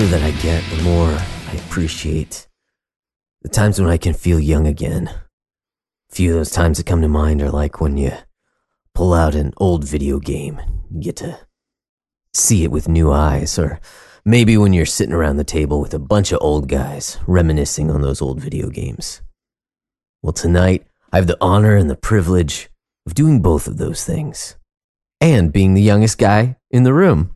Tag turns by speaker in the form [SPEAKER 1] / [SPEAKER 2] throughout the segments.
[SPEAKER 1] older that I get, the more I appreciate the times when I can feel young again. A few of those times that come to mind are like when you pull out an old video game, you get to see it with new eyes, or maybe when you're sitting around the table with a bunch of old guys reminiscing on those old video games. Well, tonight, I have the honor and the privilege of doing both of those things and being the youngest guy in the room.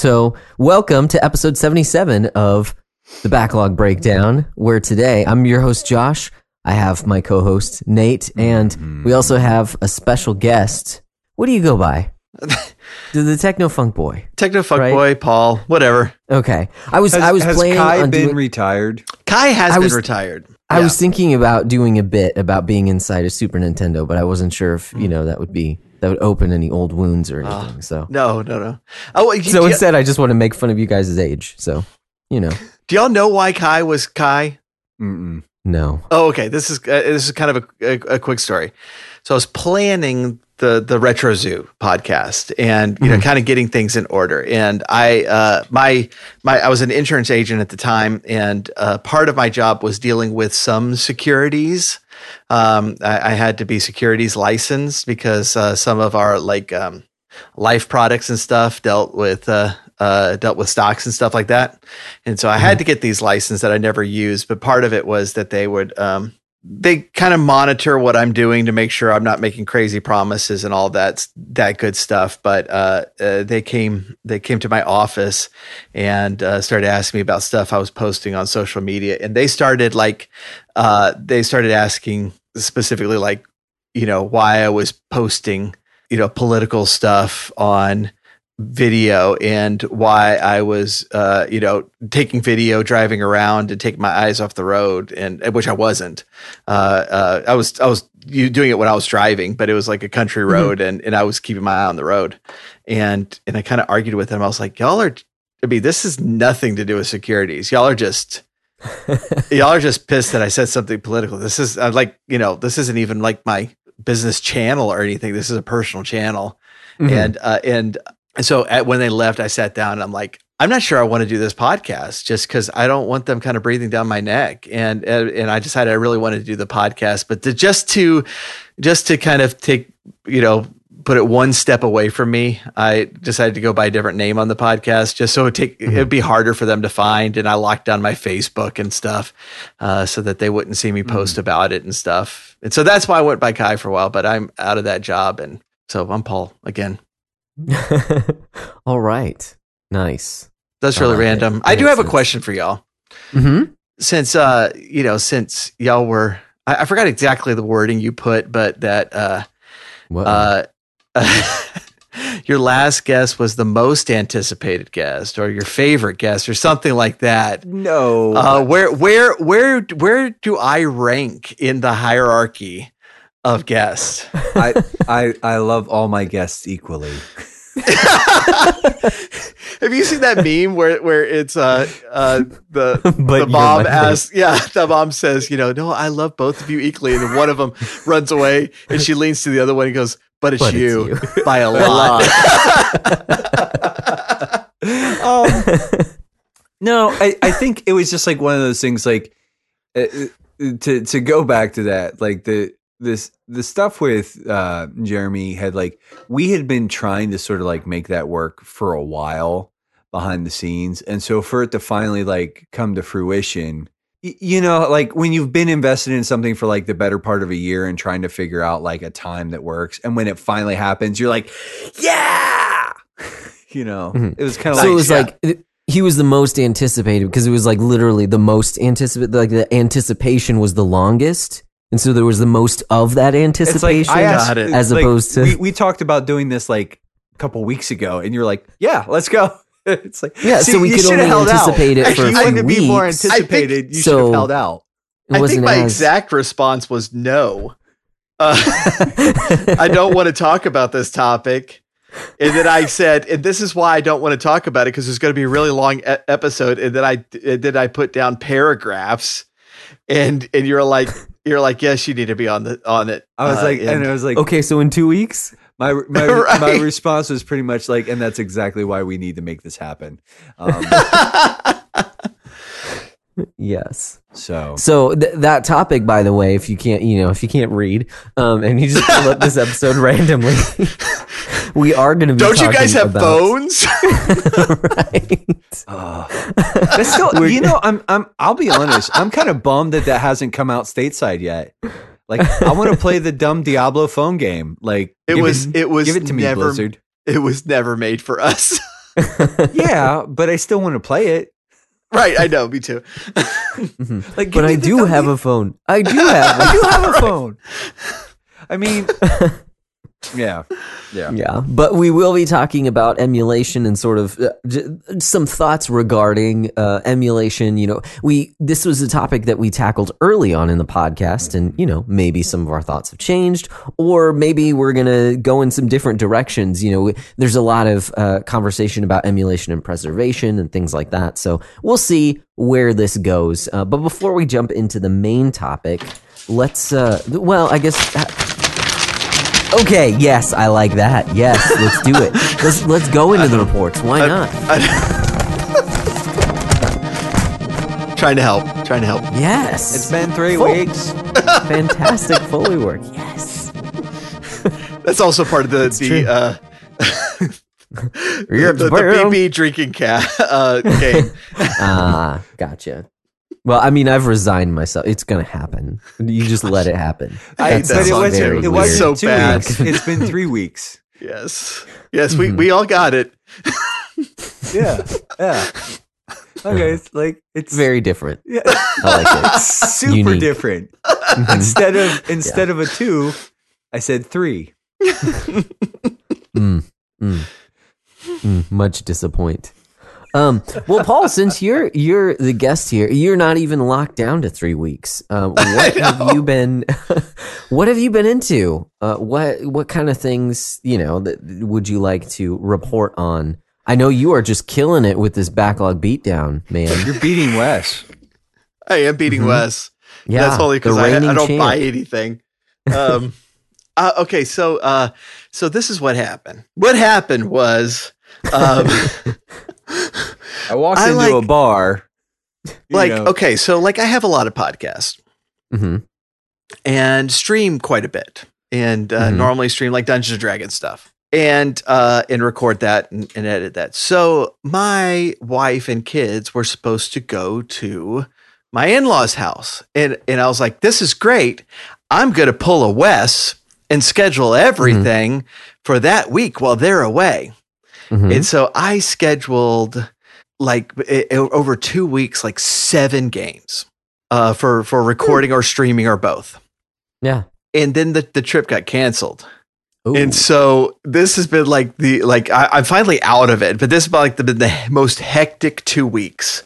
[SPEAKER 1] So, welcome to episode 77 of the Backlog Breakdown, where today I'm your host, Josh. I have my co host, Nate, and mm-hmm. we also have a special guest. What do you go by? the, the Techno Funk Boy.
[SPEAKER 2] Techno Funk
[SPEAKER 1] Right.
[SPEAKER 2] Boy, Paul, whatever.
[SPEAKER 1] Okay. I was
[SPEAKER 3] Has,
[SPEAKER 1] I was
[SPEAKER 3] has
[SPEAKER 1] planning
[SPEAKER 3] Kai
[SPEAKER 1] on
[SPEAKER 3] been
[SPEAKER 1] doing,
[SPEAKER 3] retired?
[SPEAKER 2] Kai has
[SPEAKER 1] I
[SPEAKER 2] been
[SPEAKER 1] was-
[SPEAKER 2] retired.
[SPEAKER 1] I
[SPEAKER 2] Yeah.
[SPEAKER 1] was thinking about doing a bit about being inside a Super Nintendo, but I wasn't sure if, you mm. know, that would be that would open any old wounds or anything. so
[SPEAKER 2] no, no, no. Oh, you-
[SPEAKER 1] So instead I just want to make fun of you guys' age. So, you know.
[SPEAKER 2] do y'all know why Kai was Kai?
[SPEAKER 3] Mm-mm.
[SPEAKER 1] No.
[SPEAKER 2] Oh, okay. This is uh, this is kind of a, a, a quick story. So I was planning the the Retro Zoo podcast, and you know, kind of getting things in order. And I uh, my my I was an insurance agent at the time, and uh, part of my job was dealing with some securities. Um, I, I had to be securities licensed because uh, some of our like um, life products and stuff dealt with uh, uh, dealt with stocks and stuff like that. And so I had to get these licenses that I never used, but part of it was that they would um, they kind of monitor what I'm doing to make sure I'm not making crazy promises and all that that good stuff. But uh, uh, they came they came to my office and uh, started asking me about stuff I was posting on social media, and they started like uh, they started asking specifically like you know why I was posting you know political stuff on video and why I was, uh, you know, taking video, driving around, and taking my eyes off the road, and which I wasn't. Uh, uh, I was, I was you doing it when I was driving, but it was like a country road, and and I was keeping my eye on the road, and and I kind of argued with him. I was like, y'all are, I mean, this is nothing to do with securities. Y'all are just. y'all are just pissed that I said something political. This is I'm like, you know, this isn't even like my business channel or anything. This is a personal channel.
[SPEAKER 1] Mhm.
[SPEAKER 2] And uh, and and so at, when they left, I sat down and I'm like, I'm not sure I want to do this podcast just because I don't want them kind of breathing down my neck. And, and and I decided I really wanted to do the podcast, but to, just to just to kind of take you know put it one step away from me, I decided to go by a different name on the podcast just so it take it'd be harder for them to find. And I locked down my Facebook and stuff uh, so that they wouldn't see me post about it and stuff. And so that's why I went by Kai for a while. But I'm out of that job, and so I'm Paul again.
[SPEAKER 1] All right. Nice.
[SPEAKER 2] That's
[SPEAKER 1] I
[SPEAKER 2] really
[SPEAKER 1] like it.
[SPEAKER 2] random.
[SPEAKER 1] That
[SPEAKER 2] I do
[SPEAKER 1] makes
[SPEAKER 2] have a question for y'all.
[SPEAKER 1] Mm-hmm.
[SPEAKER 2] Since uh, you know, since y'all were I, I forgot exactly the wording you put, but that uh
[SPEAKER 1] What?
[SPEAKER 2] uh your last guest was the most anticipated guest or your favorite guest or something like that.
[SPEAKER 3] No.
[SPEAKER 2] Uh where where where where do I rank in the hierarchy of guests?
[SPEAKER 3] I, I I love all my guests equally.
[SPEAKER 2] Have you seen that meme where where it's uh uh the
[SPEAKER 1] But
[SPEAKER 2] the mom
[SPEAKER 1] my
[SPEAKER 2] asks yeah the mom says you know no I love both of you equally and then one of them runs away and she leans to the other one and goes but it's,
[SPEAKER 1] But it's
[SPEAKER 2] you,
[SPEAKER 1] you."
[SPEAKER 2] by a lot.
[SPEAKER 3] um, no, I, I think it was just like one of those things. Like uh, uh, to to go back to that, like the this the stuff with uh, Jeremy had like we had been trying to sort of like make that work for a while behind the scenes, and so for it to finally like come to fruition. y- You know, like when you've been invested in something for like the better part of a year and trying to figure out like a time that works, and when it finally happens, you're like, yeah, you know,
[SPEAKER 1] Mhm.
[SPEAKER 3] it was kind of
[SPEAKER 1] so
[SPEAKER 3] like
[SPEAKER 1] it was
[SPEAKER 2] yeah.
[SPEAKER 1] like it- he was the most anticipated because it was like literally the most anticipated. Like the anticipation was the longest, and so there was the most of that anticipation.
[SPEAKER 3] like I asked,
[SPEAKER 2] Got it.
[SPEAKER 1] As
[SPEAKER 3] like,
[SPEAKER 1] opposed to-
[SPEAKER 3] we, we talked about doing this like a couple weeks ago, and you're like, "Yeah, let's go." it's like
[SPEAKER 1] Yeah,
[SPEAKER 3] see,
[SPEAKER 1] so we
[SPEAKER 3] you
[SPEAKER 1] could
[SPEAKER 3] should've
[SPEAKER 1] only
[SPEAKER 3] held out.
[SPEAKER 1] anticipate it
[SPEAKER 3] If
[SPEAKER 1] for a
[SPEAKER 3] you
[SPEAKER 1] few
[SPEAKER 3] wanted to be more
[SPEAKER 1] weeks.
[SPEAKER 3] anticipated. you should
[SPEAKER 1] so-
[SPEAKER 3] have held out.
[SPEAKER 2] I think my
[SPEAKER 1] as-
[SPEAKER 2] exact response was no. Uh, I don't want to talk about this topic. And then I said, and this is why I don't want to talk about it because it's going to be a really long e- episode. And then I and then I put down paragraphs, and and you're like you're like yes, you need to be on the on it.
[SPEAKER 3] I was
[SPEAKER 2] Uh,
[SPEAKER 3] like, and
[SPEAKER 2] and-
[SPEAKER 3] it was like,
[SPEAKER 1] okay, so in two weeks.
[SPEAKER 3] My my,
[SPEAKER 2] Right.
[SPEAKER 3] my response was pretty much like, and that's exactly why we need to make this happen. Um,
[SPEAKER 1] Yes.
[SPEAKER 3] so
[SPEAKER 1] So th- that topic, by the way, if you can't, you know, if you can't read, um, and you just pull up this episode randomly, we are going to be.
[SPEAKER 2] Don't you guys have
[SPEAKER 1] about-
[SPEAKER 2] bones?
[SPEAKER 1] right.
[SPEAKER 3] uh, that's still, you know, I'm I'm I'll be honest, I'm kind of bummed that that hasn't come out stateside yet. Like, I want to play the dumb Diablo phone game. Like,
[SPEAKER 2] It was it was
[SPEAKER 3] give it to me,
[SPEAKER 2] never
[SPEAKER 3] Blizzard.
[SPEAKER 2] it was never made for us.
[SPEAKER 3] Yeah, but I still want to play it.
[SPEAKER 2] Right, I know, me too.
[SPEAKER 1] Mhm.
[SPEAKER 3] Like,
[SPEAKER 1] But I do have a phone. I do have.
[SPEAKER 3] I do have a phone. I mean, yeah, yeah.
[SPEAKER 1] Yeah, but we will be talking about emulation and sort of uh, some thoughts regarding uh, emulation. You know, we this was a topic that we tackled early on in the podcast, and you know, maybe some of our thoughts have changed, or maybe we're gonna go in some different directions. You know, there's a lot of uh, conversation about emulation and preservation and things like that. So we'll see where this goes. Uh, but before we jump into the main topic, let's. Uh, well, I guess. Okay, yes, I like that. Yes, let's do it. Let's let's go into the reports. Why not?
[SPEAKER 2] trying to help, trying to help.
[SPEAKER 1] Yes.
[SPEAKER 3] It's been three
[SPEAKER 1] Full-
[SPEAKER 3] weeks.
[SPEAKER 1] fantastic Foley work. Yes.
[SPEAKER 2] That's also part of the the uh,
[SPEAKER 1] You're
[SPEAKER 2] the, the
[SPEAKER 1] bam.
[SPEAKER 2] BB drinking cat uh, game.
[SPEAKER 1] Ah, gotcha. Well, I mean, I've resigned myself. It's gonna happen. You just let it happen.
[SPEAKER 2] I
[SPEAKER 1] That
[SPEAKER 2] that
[SPEAKER 3] but it was it was
[SPEAKER 2] so
[SPEAKER 3] two
[SPEAKER 2] bad.
[SPEAKER 3] Weeks. It's been three weeks.
[SPEAKER 2] Yes, yes,
[SPEAKER 1] Mm-hmm.
[SPEAKER 2] we we all got it.
[SPEAKER 3] Yeah, yeah. Okay, it's like it's
[SPEAKER 1] Very different.
[SPEAKER 3] yeah,
[SPEAKER 1] I like it.
[SPEAKER 3] super
[SPEAKER 1] Unique.
[SPEAKER 3] different. Instead of instead of a two, I said three.
[SPEAKER 1] Mm, mm, mm, much disappoint. Um, well, Paul, since you're you're the guest here, you're not even locked down to three weeks. Uh, what have you been? what have you been into? Uh, what what kind of things you know that would you like to report on? I know you are just killing it with this backlog beatdown, man.
[SPEAKER 3] You're beating Wes.
[SPEAKER 2] I am beating
[SPEAKER 1] Mhm.
[SPEAKER 2] Wes.
[SPEAKER 1] Yeah,
[SPEAKER 2] That's only because I, I don't
[SPEAKER 1] champ.
[SPEAKER 2] buy anything. Um, uh, okay, so uh, so this is what happened. What happened was, um,
[SPEAKER 3] I walked
[SPEAKER 2] I
[SPEAKER 3] into
[SPEAKER 2] like-
[SPEAKER 3] a bar.
[SPEAKER 2] like,
[SPEAKER 3] know,
[SPEAKER 2] okay, so like I have a lot of podcasts
[SPEAKER 1] Mhm.
[SPEAKER 2] and stream quite a bit, and uh,
[SPEAKER 1] Mhm.
[SPEAKER 2] normally stream like Dungeons and Dragons stuff, and uh, and record that and, and edit that. So my wife and kids were supposed to go to my in-laws' house, and and I was like, this is great. I'm gonna pull a Wes and schedule everything for that week while they're away.
[SPEAKER 1] Mhm.
[SPEAKER 2] And so I scheduled like i- i- over two weeks, like seven games uh, for for recording or streaming or both.
[SPEAKER 1] yeah.
[SPEAKER 2] And then the, the trip got canceled.
[SPEAKER 1] Ooh.
[SPEAKER 2] And so this has been like the like I, I'm finally out of it, but this has been like the, been the most hectic two weeks,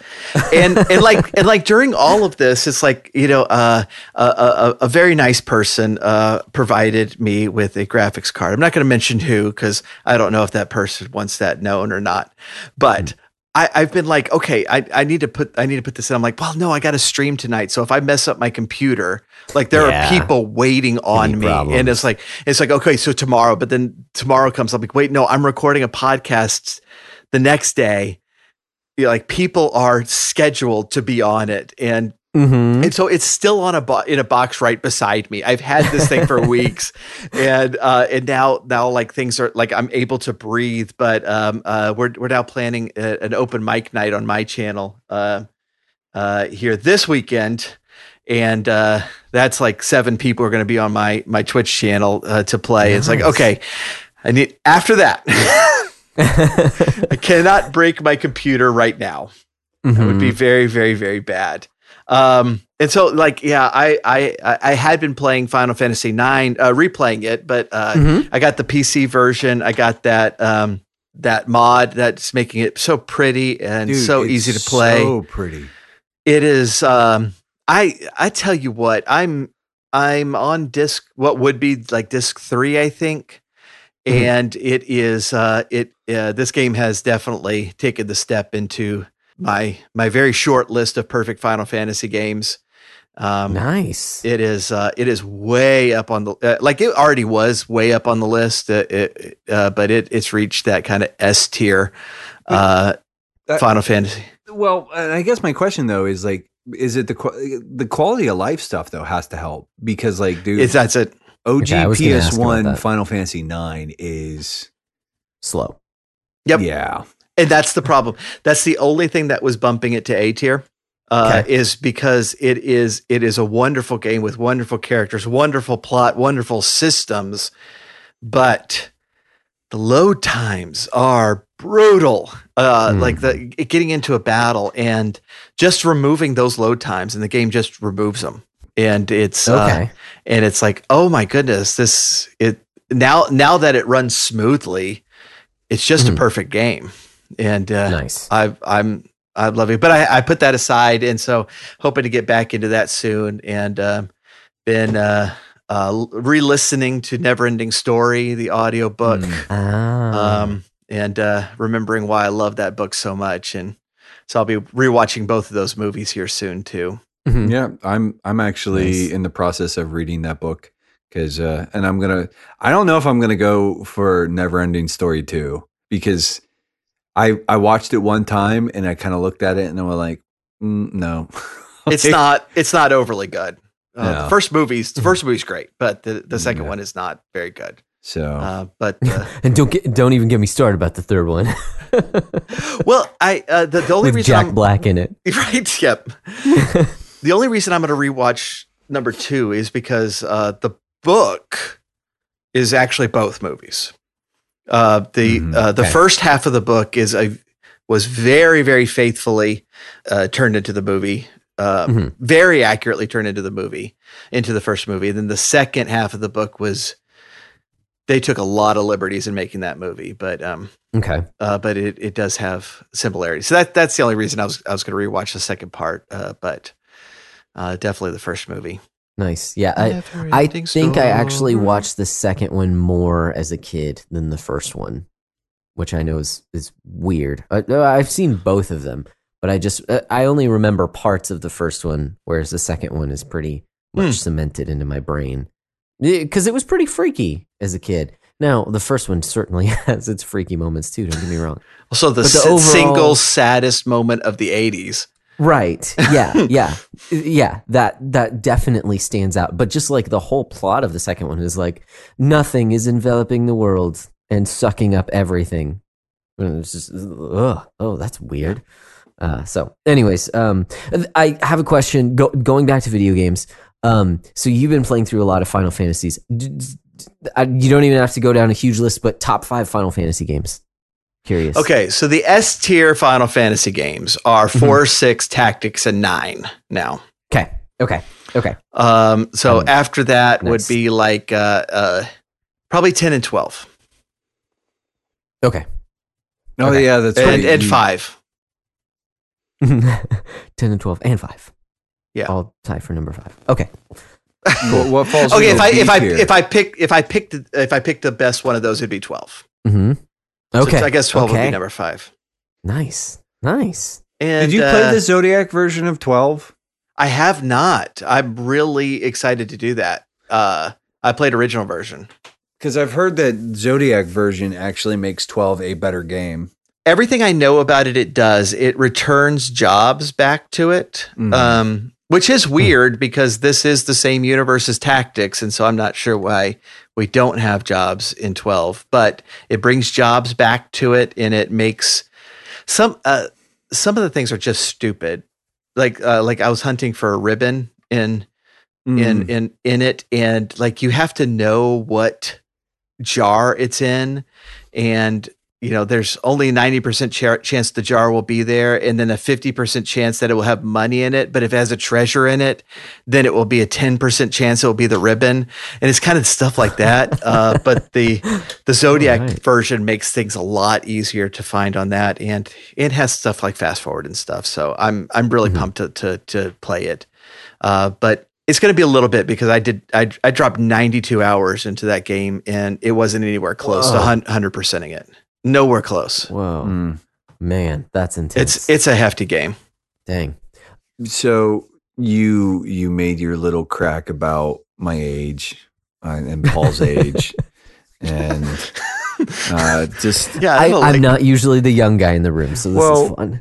[SPEAKER 2] and and like and like during all of this, it's like you know uh, a, a a very nice person uh, provided me with a graphics card. I'm not going to mention who because I don't know if that person wants that known or not, but. I, I've been like, okay, I, I need to put I need to put this in. I'm like, well, no, I got to stream tonight. So if I mess up my computer, like there
[SPEAKER 1] Yeah.
[SPEAKER 2] are people waiting on me, and it's like it's like okay, so tomorrow, but then tomorrow comes. I'm like, wait, no, I'm recording a podcast the next day. You know, like people are scheduled to be on it, and
[SPEAKER 1] Mhm.
[SPEAKER 2] and so it's still on a bo- in a box right beside me. I've had this thing for weeks, and uh, and now now like things are like I'm able to breathe. But um, uh, we're we're now planning a, an open mic night on my channel uh, uh, here this weekend, and uh, that's like seven people are going to be on my my Twitch channel uh, to play. It's like okay, I need after that. I cannot break my computer right now. That would
[SPEAKER 1] Mm-hmm.
[SPEAKER 2] be very, very, very bad. Um, and so like, yeah, I, I, I- had been playing Final Fantasy nine, uh, replaying it, but, uh,
[SPEAKER 1] Mhm.
[SPEAKER 2] I got the PC version. I got that, um, that mod that's making it so pretty and
[SPEAKER 3] Dude,
[SPEAKER 2] so easy to play.
[SPEAKER 3] So pretty.
[SPEAKER 2] It is. Um, I I tell you what, I'm I'm on disc. What would be like disc three, I think,
[SPEAKER 1] Mhm.
[SPEAKER 2] and it is. Uh, it uh, this game has definitely taken the step into my my very short list of perfect Final Fantasy games. Um,
[SPEAKER 1] nice.
[SPEAKER 2] It is uh, it is way up on the uh, like it already was way up on the list, uh, it, uh, but it it's reached that kind of S tier uh,
[SPEAKER 3] That-
[SPEAKER 2] Final Fantasy.
[SPEAKER 3] Well, I guess my question though is like, is it the the quality of life stuff though has to help because like, dude,
[SPEAKER 2] It's that's it.
[SPEAKER 3] OG
[SPEAKER 1] Okay, I was gonna ask
[SPEAKER 3] PS
[SPEAKER 1] about
[SPEAKER 3] One. Final Fantasy Nine is
[SPEAKER 1] Slow.
[SPEAKER 2] Yep.
[SPEAKER 3] yeah
[SPEAKER 2] And that's the problem. That's the only thing that was bumping it to A tier. Uh,
[SPEAKER 1] Okay.
[SPEAKER 2] Is because it is it is a wonderful game with wonderful characters, wonderful plot, wonderful systems, but the load times are brutal. Uh,
[SPEAKER 1] Hmm.
[SPEAKER 2] Like the getting into a battle and just removing those load times, and the game just removes them. And it's uh,
[SPEAKER 1] Okay.
[SPEAKER 2] and it's like, oh my goodness, this it now now that it runs smoothly, it's just
[SPEAKER 1] Mhm.
[SPEAKER 2] a perfect game. And uh,
[SPEAKER 1] nice.
[SPEAKER 2] I I'm I'm loving it. But I, I put that aside and so hoping to get back into that soon and um been uh uh re-listening to Neverending Story, the audiobook.
[SPEAKER 3] Mm.
[SPEAKER 1] Ah.
[SPEAKER 2] Um and uh remembering why I love that book so much and so I'll be rewatching both of those movies here soon too.
[SPEAKER 1] Mhm.
[SPEAKER 3] yeah. I'm I'm actually
[SPEAKER 1] Nice.
[SPEAKER 3] in the process of reading that book because uh, and I'm gonna I don't know if I'm gonna go for Neverending Story two because I I watched it one time and I kind of looked at it and I was like, mm, no,
[SPEAKER 2] It's not it's not overly good. Uh,
[SPEAKER 3] Yeah.
[SPEAKER 2] The first movie's the first movie's great, but the, the second
[SPEAKER 3] Yeah.
[SPEAKER 2] one is not very good.
[SPEAKER 3] so.
[SPEAKER 2] Uh, but uh,
[SPEAKER 1] and don't get don't even get me started about the third one.
[SPEAKER 2] well, I uh, the, the only
[SPEAKER 1] With
[SPEAKER 2] reason
[SPEAKER 1] Jack
[SPEAKER 2] I'm,
[SPEAKER 1] Black in it.
[SPEAKER 2] right, yep. the only reason I'm going to rewatch number two is because uh, the book is actually both movies. Uh, the
[SPEAKER 3] Mhm.
[SPEAKER 2] uh, the
[SPEAKER 1] Okay.
[SPEAKER 2] first half of the book is a was very very faithfully uh, turned into the movie. Uh,
[SPEAKER 1] Mhm.
[SPEAKER 2] Very accurately turned into the movie, into the first movie. And then the second half of the book was they took a lot of liberties in making that movie, but um,
[SPEAKER 1] Okay.
[SPEAKER 2] uh, but it, it does have similarities. So that that's the only reason I was I was going to rewatch the second part. Uh, but uh, definitely the first movie.
[SPEAKER 1] Nice. Yeah. I I think I actually watched the second one more as a kid than the first one, which I know is is weird. Uh, I've seen both of them, but I just uh, I only remember parts of the first one, whereas the second one is pretty much
[SPEAKER 2] Hmm.
[SPEAKER 1] cemented into my brain because it was pretty freaky as a kid. Now the first one certainly has its freaky moments too. Don't get me wrong.
[SPEAKER 2] so the,
[SPEAKER 1] the
[SPEAKER 2] s-
[SPEAKER 1] overall-
[SPEAKER 2] single saddest moment of the '80s.
[SPEAKER 1] Right. Yeah. yeah. Yeah. That that definitely stands out. But just like the whole plot of the second one is like nothing is enveloping the world and sucking up everything. And it's just ugh. Oh, that's weird. Uh, so, anyways, um, I have a question. Go, going back to video games. Um, so you've been playing through a lot of Final Fantasies. D- d- I- You don't even have to go down a huge list, but top five Final Fantasy games. Curious.
[SPEAKER 2] Okay, so the S tier Final Fantasy games are
[SPEAKER 1] Mm-hmm.
[SPEAKER 2] 4 six, tactics, and nine now.
[SPEAKER 1] Okay. Okay. Okay.
[SPEAKER 2] Um, so
[SPEAKER 1] Um,
[SPEAKER 2] after that would be like uh, uh, probably ten and twelve,
[SPEAKER 1] Okay.
[SPEAKER 3] oh
[SPEAKER 1] okay.
[SPEAKER 3] yeah, that's
[SPEAKER 2] and,
[SPEAKER 3] right.
[SPEAKER 2] and five.
[SPEAKER 1] 10 and 12 and 5
[SPEAKER 2] Yeah.
[SPEAKER 1] all tie for number 5 okay
[SPEAKER 3] What, what falls?
[SPEAKER 2] Okay, if I if
[SPEAKER 3] B
[SPEAKER 2] I
[SPEAKER 3] tier?
[SPEAKER 2] if I pick if I picked if I picked the best one of those, it'd be twelve.
[SPEAKER 1] mm-hmm.
[SPEAKER 2] So
[SPEAKER 1] okay
[SPEAKER 2] I guess twelve would be number five.
[SPEAKER 1] nice nice
[SPEAKER 2] And
[SPEAKER 3] did you
[SPEAKER 2] uh,
[SPEAKER 3] play the Zodiac version of twelve?
[SPEAKER 2] I have not. I'm really excited to do that. Uh, I played original version.
[SPEAKER 3] Because I've heard that Zodiac version actually makes twelve a better game.
[SPEAKER 2] Everything I know about it, it does. It returns jobs back to it,
[SPEAKER 3] Mhm.
[SPEAKER 2] um, which is weird because this is the same universe as Tactics, and so I'm not sure why we don't have jobs in 12. But it brings jobs back to it, and it makes some uh, some of the things are just stupid. Like uh, like I was hunting for a ribbon in
[SPEAKER 3] Mm.
[SPEAKER 2] in in in it and like you have to know what jar it's in and you know there's only a 90% ch- chance the jar will be there and then a 50% chance that it will have money in it but if it has a treasure in it then it will be a 10% chance it will be the ribbon and it's kind of stuff like that uh, but the the zodiac
[SPEAKER 1] Alright.
[SPEAKER 2] version makes things a lot easier to find on that and it has stuff like fast forward and stuff so i'm i'm really
[SPEAKER 1] Mhm.
[SPEAKER 2] pumped to to to play it uh, but it's going to be a little bit because I did I, I dropped 92 hours into that game and it wasn't anywhere close
[SPEAKER 1] Whoa.
[SPEAKER 2] to 100 percenting it. Nowhere close.
[SPEAKER 1] whoa
[SPEAKER 3] Mm.
[SPEAKER 1] man that's intense
[SPEAKER 2] It's it's a hefty game.
[SPEAKER 1] dang
[SPEAKER 3] So you you made your little crack about my age uh, and Paul's age, and uh, just
[SPEAKER 2] Yeah,
[SPEAKER 1] I,
[SPEAKER 2] don't
[SPEAKER 1] I'm
[SPEAKER 2] like-
[SPEAKER 1] not usually the young guy in the room, so this
[SPEAKER 3] Well,
[SPEAKER 1] is fun.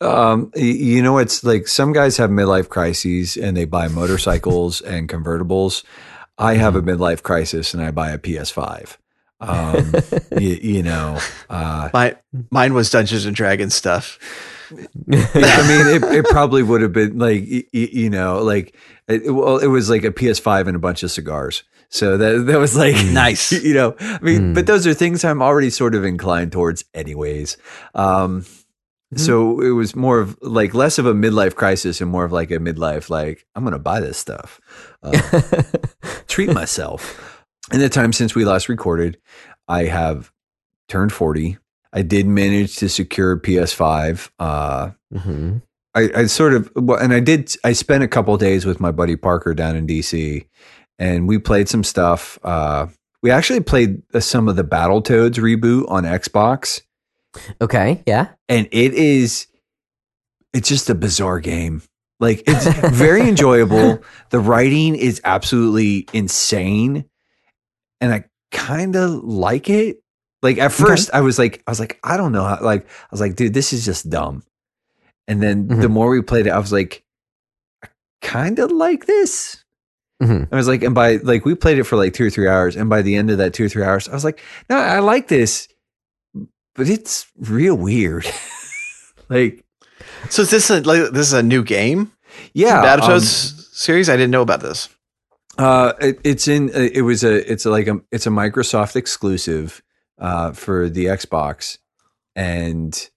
[SPEAKER 3] Um, you know, it's like some guys have midlife crises and they buy motorcycles and convertibles. I have a midlife crisis and I buy a PS5. Um, you, you know, uh,
[SPEAKER 2] My mine was Dungeons and Dragons stuff.
[SPEAKER 3] yeah, I mean, it, it probably would have been like, y- y- you know, like, it, well, it was like a PS5 and a bunch of cigars. So that, that was like,
[SPEAKER 2] Nice.
[SPEAKER 3] you know, I mean,
[SPEAKER 1] Mm.
[SPEAKER 3] but those are things I'm already sort of inclined towards anyways. Um, so it was more of like less of a midlife crisis and more of like a midlife, like, I'm to buy this stuff, uh, treat myself. In the time since we last recorded, I have turned 40. I did manage to secure a PS5. Uh,
[SPEAKER 1] hmm
[SPEAKER 3] I, I sort of, well, and I did, I spent a couple days with my buddy Parker down in DC and we played some stuff. Uh, we actually played some of the Battletoads reboot on Xbox
[SPEAKER 1] Okay, yeah.
[SPEAKER 3] and it is, it's just a bizarre game. Like it's very enjoyable. The writing is absolutely insane. And I kind of like it. Like at first I was like, I was like, I don't know how, like, I was like, dude, this is just dumb. And then the
[SPEAKER 1] Mhm.
[SPEAKER 3] more we played it, I was like, I kind of like this.
[SPEAKER 1] Mhm.
[SPEAKER 3] I was like, and by like, we played it for like two or three hours. And by the end of that two or three hours, I was like, no, I like this, but it's real weird. like,
[SPEAKER 2] So is this a like this is a new game?
[SPEAKER 3] yeah.
[SPEAKER 2] Battletoads
[SPEAKER 3] um,
[SPEAKER 2] series. I didn't know about this.
[SPEAKER 3] Uh, it, it's in. uh, It was a. It's like a. It's a Microsoft exclusive uh, for the Xbox, and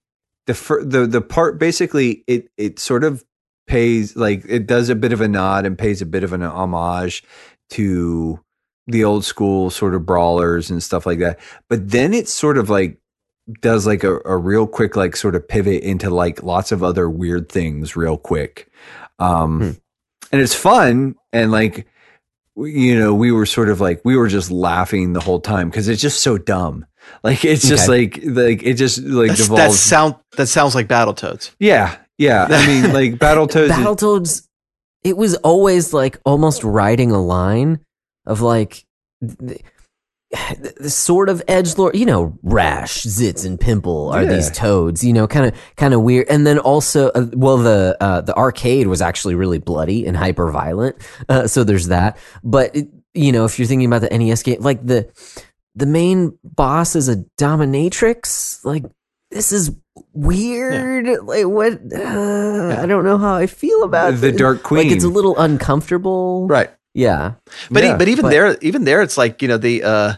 [SPEAKER 3] the fir- the the part basically it it sort of pays like it does a bit of a nod and pays a bit of an homage to the old school sort of brawlers and stuff like that. But then it sort of like does like a, a real quick like sort of pivot into like lots of other weird things real quick. Um
[SPEAKER 1] Hmm.
[SPEAKER 3] and it's fun and like you know, we were sort of like we were just laughing the whole time because it's just so dumb. Like it's just like like it just like
[SPEAKER 2] That's, that
[SPEAKER 3] devolves.
[SPEAKER 2] sound that sounds like Battletoads.
[SPEAKER 3] yeah, yeah. I mean, like Battletoads. is-
[SPEAKER 1] Battletoads, it was always like almost riding a line of like the, the sort of edge lord, you know, Rash, Zitz, and Pimple are these toads, you know, kind of kind of weird. And then also, uh, well, the uh, the arcade was actually really bloody and hyper violent, uh, so there's that. But it, you know, if you're thinking about the NES game, like the the main boss is a dominatrix, like this is weird. Like what? Uh, I don't know how I feel about
[SPEAKER 3] The. Dark Queen.
[SPEAKER 1] Like it's a little uncomfortable.
[SPEAKER 2] Right.
[SPEAKER 1] Yeah.
[SPEAKER 2] But e- but even
[SPEAKER 1] but-
[SPEAKER 2] there even there it's like, you know, the uh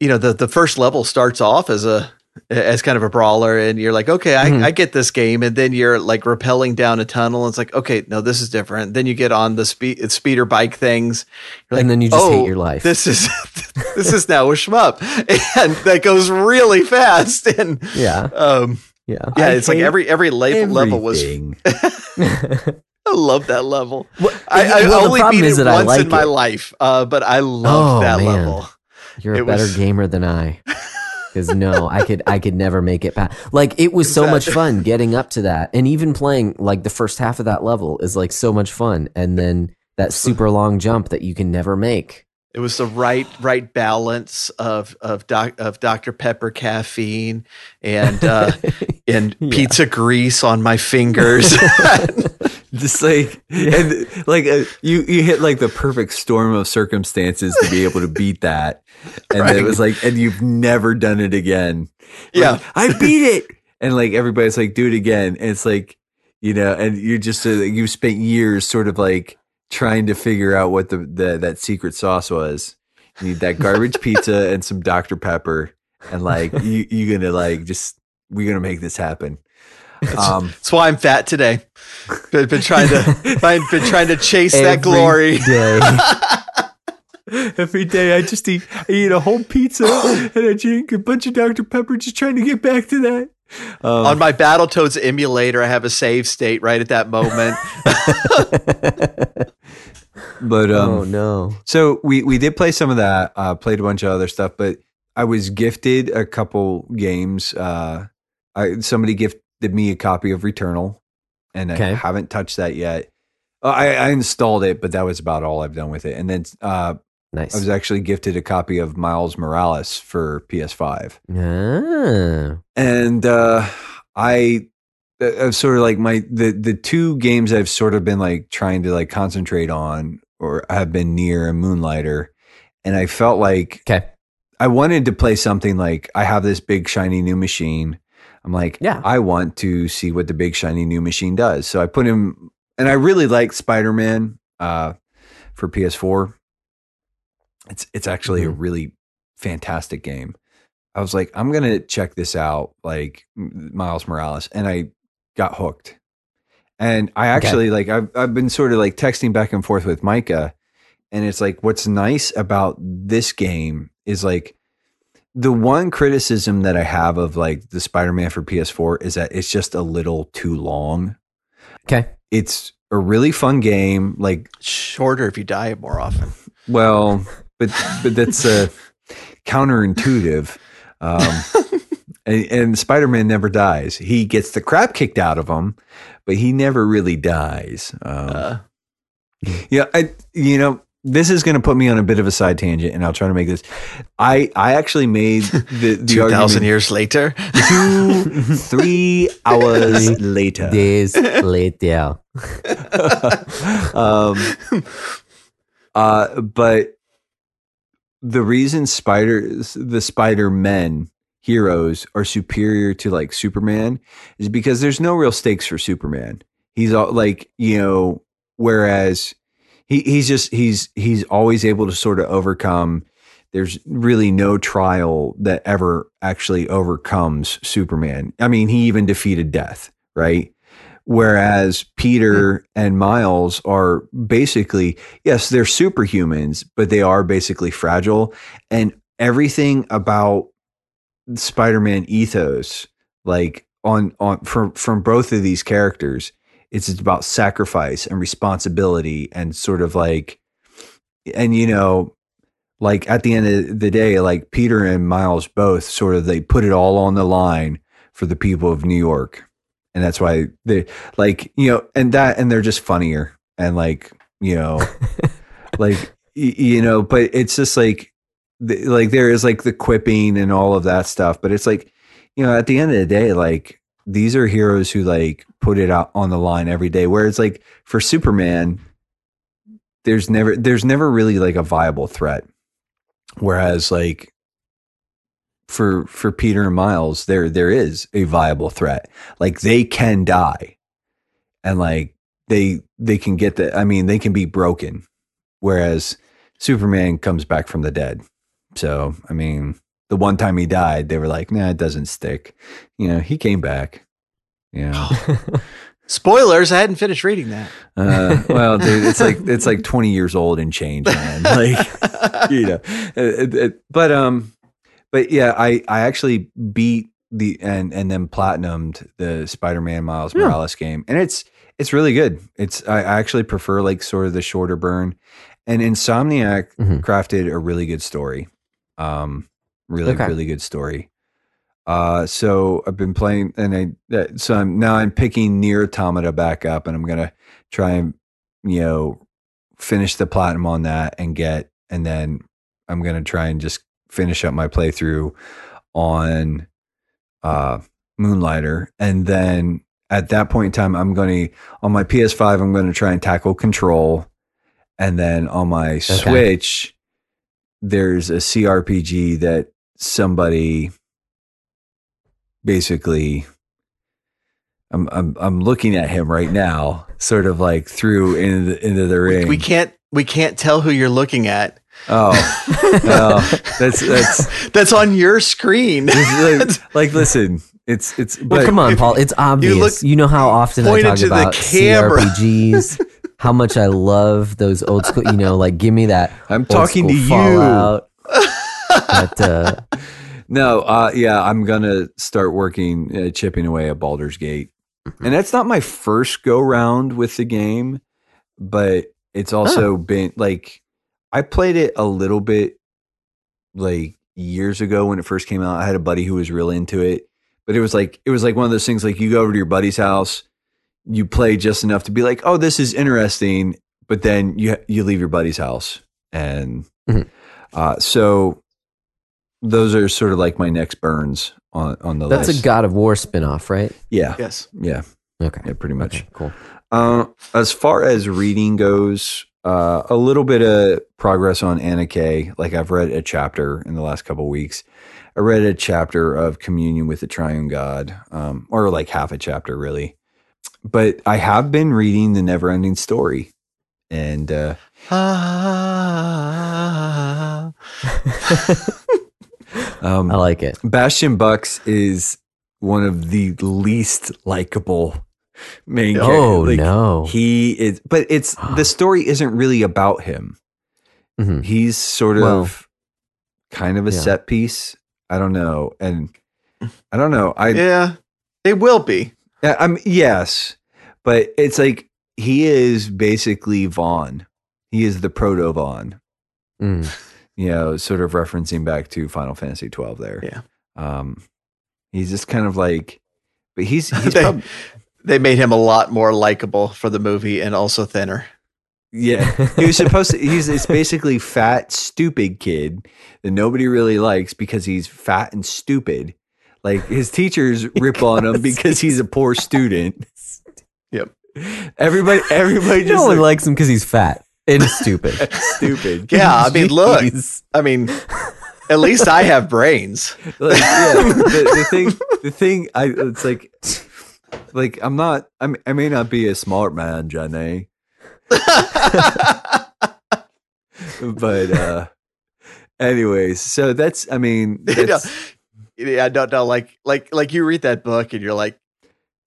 [SPEAKER 2] you know, the the first level starts off as a as kind of a brawler and you're like, okay, I,
[SPEAKER 1] Mhm.
[SPEAKER 2] I get this game. And then you're like rappelling down a tunnel. And it's like, okay, no, this is different. Then you get on the speed speeder bike things. You're
[SPEAKER 1] And then you just
[SPEAKER 2] oh,
[SPEAKER 1] hate your life.
[SPEAKER 2] This is this is now a shmup. And that goes really fast. And
[SPEAKER 1] Yeah.
[SPEAKER 2] um
[SPEAKER 1] Yeah.
[SPEAKER 2] yeah,
[SPEAKER 3] I
[SPEAKER 2] it's like every every le- level was love that level.
[SPEAKER 1] Well,
[SPEAKER 2] I, I
[SPEAKER 1] well,
[SPEAKER 2] only beat it
[SPEAKER 1] that
[SPEAKER 2] once
[SPEAKER 1] like
[SPEAKER 2] in my life, uh, but I love
[SPEAKER 1] Oh,
[SPEAKER 2] that
[SPEAKER 1] man.
[SPEAKER 2] level.
[SPEAKER 1] You're a better
[SPEAKER 2] was-
[SPEAKER 1] gamer than I. Because no, I could I could never make it past. Like it was so much fun getting up to that, and even playing like the first half of that level is like so much fun, and then that super long jump that you can never make.
[SPEAKER 2] It was the right right balance of of doc, of Dr Pepper caffeine and uh, and
[SPEAKER 1] Yeah.
[SPEAKER 2] pizza grease on my fingers.
[SPEAKER 3] Just like and like uh, you you hit like the perfect storm of circumstances to be able to beat that, and then it was like, and you've never done it again.
[SPEAKER 2] yeah,
[SPEAKER 3] Like, I beat it, and like everybody's like, do it again. And it's like, you know, and you just uh, you spent years sort of like trying to figure out what the, the that secret sauce was. You need that garbage pizza and some Dr Pepper, and like you you gonna like just we're gonna make this happen. Um,
[SPEAKER 2] that's why I'm fat today. Been, been trying to been, been trying to chase that glory.
[SPEAKER 1] day.
[SPEAKER 3] Every day I just eat I eat a whole pizza and I drink a bunch of Dr. Pepper just trying to get back to that. Um,
[SPEAKER 2] On my Battletoads emulator, I have a save state right at that moment.
[SPEAKER 3] but um
[SPEAKER 1] oh no.
[SPEAKER 3] so we we did play some of that, uh played a bunch of other stuff, but I was gifted a couple games. Uh I somebody gifted me a copy of Returnal and I haven't touched that yet. Uh, I, I installed it, but that was about all I've done with it. And then uh,
[SPEAKER 1] Nice.
[SPEAKER 3] I was actually gifted a copy of Miles Morales for PS5,
[SPEAKER 1] ah,
[SPEAKER 3] and uh, I. I've sort of like my the the two games I've sort of been like trying to like concentrate on or have been near a Moonlighter, and I felt like
[SPEAKER 1] okay.
[SPEAKER 3] I wanted to play something like I have this big shiny new machine. I'm like,
[SPEAKER 1] Yeah.
[SPEAKER 3] I want to see what the big shiny new machine does. So I put him, and I really like Spider Man uh, for PS4. It's it's actually a
[SPEAKER 1] Mhm.
[SPEAKER 3] really fantastic game. I was like, I'm gonna check this out, like Miles Morales, and I got hooked. And I actually like I've I've been sort of like texting back and forth with Micah, and it's like what's nice about this game is like the one criticism that I have of like the Spider-Man for PS4 is that it's just a little too long.
[SPEAKER 1] Okay.
[SPEAKER 3] It's a really fun game, like
[SPEAKER 2] Shorter if you die more often.
[SPEAKER 3] well, but but that's uh, counterintuitive. Um, and, and Spider-Man never dies. He gets the crap kicked out of him, but he never really dies. Um,
[SPEAKER 2] Uh,
[SPEAKER 3] yeah, I you know this is going to put me on a bit of a side tangent, and I'll try to make this. I I actually made the the
[SPEAKER 2] Two thousand years later.
[SPEAKER 3] two three hours later.
[SPEAKER 1] Days later.
[SPEAKER 3] um, uh, but the reason spiders, the Spider Men heroes are superior to like Superman is because there's no real stakes for Superman. He's all like, you know, whereas he, he's just, he's, he's always able to sort of overcome. There's really no trial that ever actually overcomes Superman. I mean, he even defeated death, right? Whereas Peter and Miles are basically, yes, they're superhumans, but they are basically fragile. And everything about Spider-Man ethos, like on on from from both of these characters, it's about sacrifice and responsibility and sort of like and you know, like at the end of the day, like Peter and Miles both sort of they put it all on the line for the people of New York. And that's why they like you know and that and they're just funnier and like you know like you know but it's just like the, like there is like the quipping and all of that stuff. But it's like you know at the end of the day like these are heroes who like put it out on the line every day where it's like for superman there's never there's never really like a viable threat whereas like for for Peter and Miles, there there is a viable threat. Like they can die, and like they they can get the. I mean, they can be broken. Whereas Superman comes back from the dead. So I mean, the one time he died, they were like, "Nah, it doesn't stick." You know, he came back. Yeah.
[SPEAKER 2] Spoilers. I hadn't finished reading that.
[SPEAKER 3] Uh, well, dude, it's like it's like twenty years old and change, man. Like you know, it- it- but um, but yeah, I I actually beat the and and then platinumed the Spider-Man Miles
[SPEAKER 1] Yeah.
[SPEAKER 3] Morales game, and it's it's really good. It's I, I actually prefer like sort of the shorter burn, and Insomniac
[SPEAKER 1] Mhm.
[SPEAKER 3] crafted a really good story, um, really
[SPEAKER 1] Okay.
[SPEAKER 3] really good story. Uh, so I've been playing, and I uh, so I'm now I'm picking NieR Automata back up, and I'm gonna try and you know finish the platinum on that and get, and then I'm gonna try and just finish up my playthrough on uh Moonlighter, and then at that point in time, I'm to on my PS5, I'm to try and tackle Control, and then on my Switch, there's a CRPG that somebody basically I'm I'm I'm looking at him right now, sort of like through into the into the ring.
[SPEAKER 2] we can't. We can't tell who you're looking at.
[SPEAKER 3] oh, oh, that's that's
[SPEAKER 2] That's on your screen.
[SPEAKER 3] like, like listen, it's it's but
[SPEAKER 1] well, come on, Paul. It's obvious.
[SPEAKER 2] look-
[SPEAKER 1] You, know how often I talk
[SPEAKER 2] to the
[SPEAKER 1] about. CRPGs. how much I love those old school. You know, like give me that.
[SPEAKER 3] I'm
[SPEAKER 1] old
[SPEAKER 3] talking to
[SPEAKER 1] school
[SPEAKER 3] you.
[SPEAKER 1] But uh,
[SPEAKER 3] No, uh, yeah, I'm gonna start working, uh, chipping away at Baldur's Gate,
[SPEAKER 1] Mm-hmm.
[SPEAKER 3] and that's not my first go round with the game, but it's also been like I played it a little bit like years ago when it first came out. I had a buddy who was real into it, but it was like it was like one of those things like you go over to your buddy's house, you play just enough to be like, oh, this is interesting, but then you you leave your buddy's house, and
[SPEAKER 1] Mhm.
[SPEAKER 3] uh, so those are sort of like my next burns on on the
[SPEAKER 1] That's
[SPEAKER 3] list.
[SPEAKER 1] a God of War spinoff, right?
[SPEAKER 3] yeah,
[SPEAKER 2] Yes.
[SPEAKER 3] yeah,
[SPEAKER 1] Okay.
[SPEAKER 3] yeah, pretty much.
[SPEAKER 1] Okay, cool.
[SPEAKER 3] Uh, as far as reading goes, uh, a little bit of progress on Anna Kay. Like I've read a chapter in the last couple weeks. I read a chapter of Communion with the Triune God, um, or like half a chapter, really. But I have been reading the Neverending Story, and uh,
[SPEAKER 2] Ah.
[SPEAKER 3] um,
[SPEAKER 1] I like it.
[SPEAKER 3] Bastian Bux is one of the least likable main
[SPEAKER 2] Oh,
[SPEAKER 3] characters. Like,
[SPEAKER 1] no.
[SPEAKER 3] He is, but it's the story isn't really about him.
[SPEAKER 1] Mhm.
[SPEAKER 3] He's sort
[SPEAKER 1] Well,
[SPEAKER 3] of kind of a
[SPEAKER 1] yeah.
[SPEAKER 3] set piece. I don't know, and I don't know. I
[SPEAKER 2] yeah, they will be.
[SPEAKER 3] I'm yes, but it's like he is basically Vaan. He is the proto Vaan.
[SPEAKER 1] Mm.
[SPEAKER 3] You know, sort of referencing back to Final Fantasy twelve there.
[SPEAKER 2] Yeah.
[SPEAKER 3] Um, he's just kind of like, but he's he's
[SPEAKER 2] They-
[SPEAKER 3] prob-
[SPEAKER 2] They made him a lot more likable for the movie and also thinner.
[SPEAKER 3] yeah. He was supposed to. He's this basically fat, stupid kid that nobody really likes because he's fat and stupid. Like his teachers rip on him because he's a poor student.
[SPEAKER 2] Yep.
[SPEAKER 3] Everybody, everybody
[SPEAKER 1] no
[SPEAKER 3] just
[SPEAKER 1] one
[SPEAKER 3] like,
[SPEAKER 1] likes him because he's fat and stupid.
[SPEAKER 3] stupid.
[SPEAKER 2] Yeah, I mean, look. I mean, at least I have brains.
[SPEAKER 3] like, yeah, the, the thing, the thing, I it's like, like I'm not, I'm, I may not be a smart man, Johnny, but uh anyways, so that's, I mean,
[SPEAKER 2] know,
[SPEAKER 3] that's,
[SPEAKER 2] yeah, no, no, like, like, like you read that book and you're like,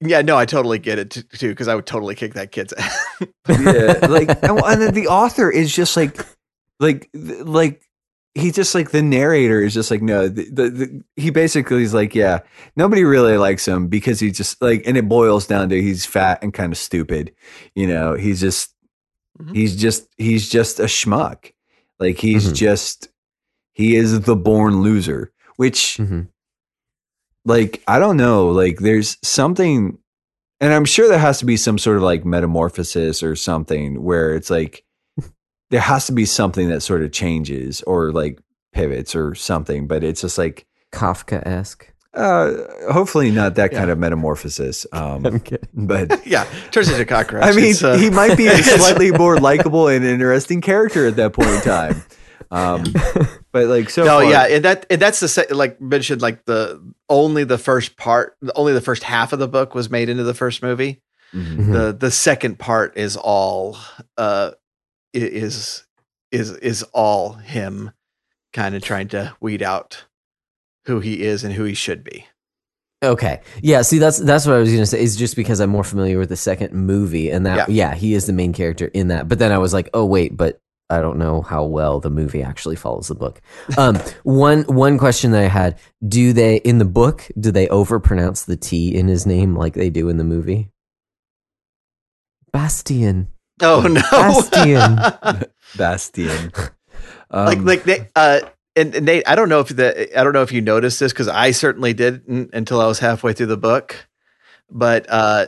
[SPEAKER 2] yeah, no, I totally get it t- too because I would totally kick that kid's ass.
[SPEAKER 3] yeah, like, and, and then the author is just like, like, like. He's just like the narrator is just like no the, the, the he basically is like yeah nobody really likes him because he just like and it boils down to he's fat and kind of stupid you know he's just
[SPEAKER 2] Mhm.
[SPEAKER 3] he's just he's just a schmuck like he's
[SPEAKER 1] Mhm.
[SPEAKER 3] just he is the born loser which
[SPEAKER 1] Mhm.
[SPEAKER 3] Like i don't know like there's something and i'm sure there has to be some sort of like metamorphosis or something where it's like there has to be something that sort of changes or like pivots or something but it's just like
[SPEAKER 1] Kafka esque.
[SPEAKER 3] uh hopefully not that
[SPEAKER 2] Yeah.
[SPEAKER 3] kind of metamorphosis um
[SPEAKER 1] I'm kidding.
[SPEAKER 3] but
[SPEAKER 2] yeah, turns into a cockroach.
[SPEAKER 3] I mean,
[SPEAKER 2] uh,
[SPEAKER 3] he might be a slightly more likable and interesting character at that point in time. Um, but like so,
[SPEAKER 2] no,
[SPEAKER 3] far,
[SPEAKER 2] yeah, and that and that's the se- like mentioned like the only the first part, only the first half of the book was made into the first movie.
[SPEAKER 3] Mhm.
[SPEAKER 1] Mhm.
[SPEAKER 2] The the second part is all uh is is is all him kind of trying to weed out who he is and who he should be.
[SPEAKER 1] Okay. Yeah, see that's that's what I was going to say is just because I'm more familiar with the second movie and that yeah. he is the main character in that. But then I was like, "Oh wait, but I don't know how well the movie actually follows the book." Um one one question that I had, do they in the book do they overpronounce the T in his name like they do in the movie? Bastian.
[SPEAKER 2] Oh no,
[SPEAKER 1] Bastian.
[SPEAKER 3] Bastion.
[SPEAKER 2] like
[SPEAKER 3] Um,
[SPEAKER 2] like they uh and, and Nate, I don't know if the I don't know if you noticed this because I certainly didn't until I was halfway through the book, but uh,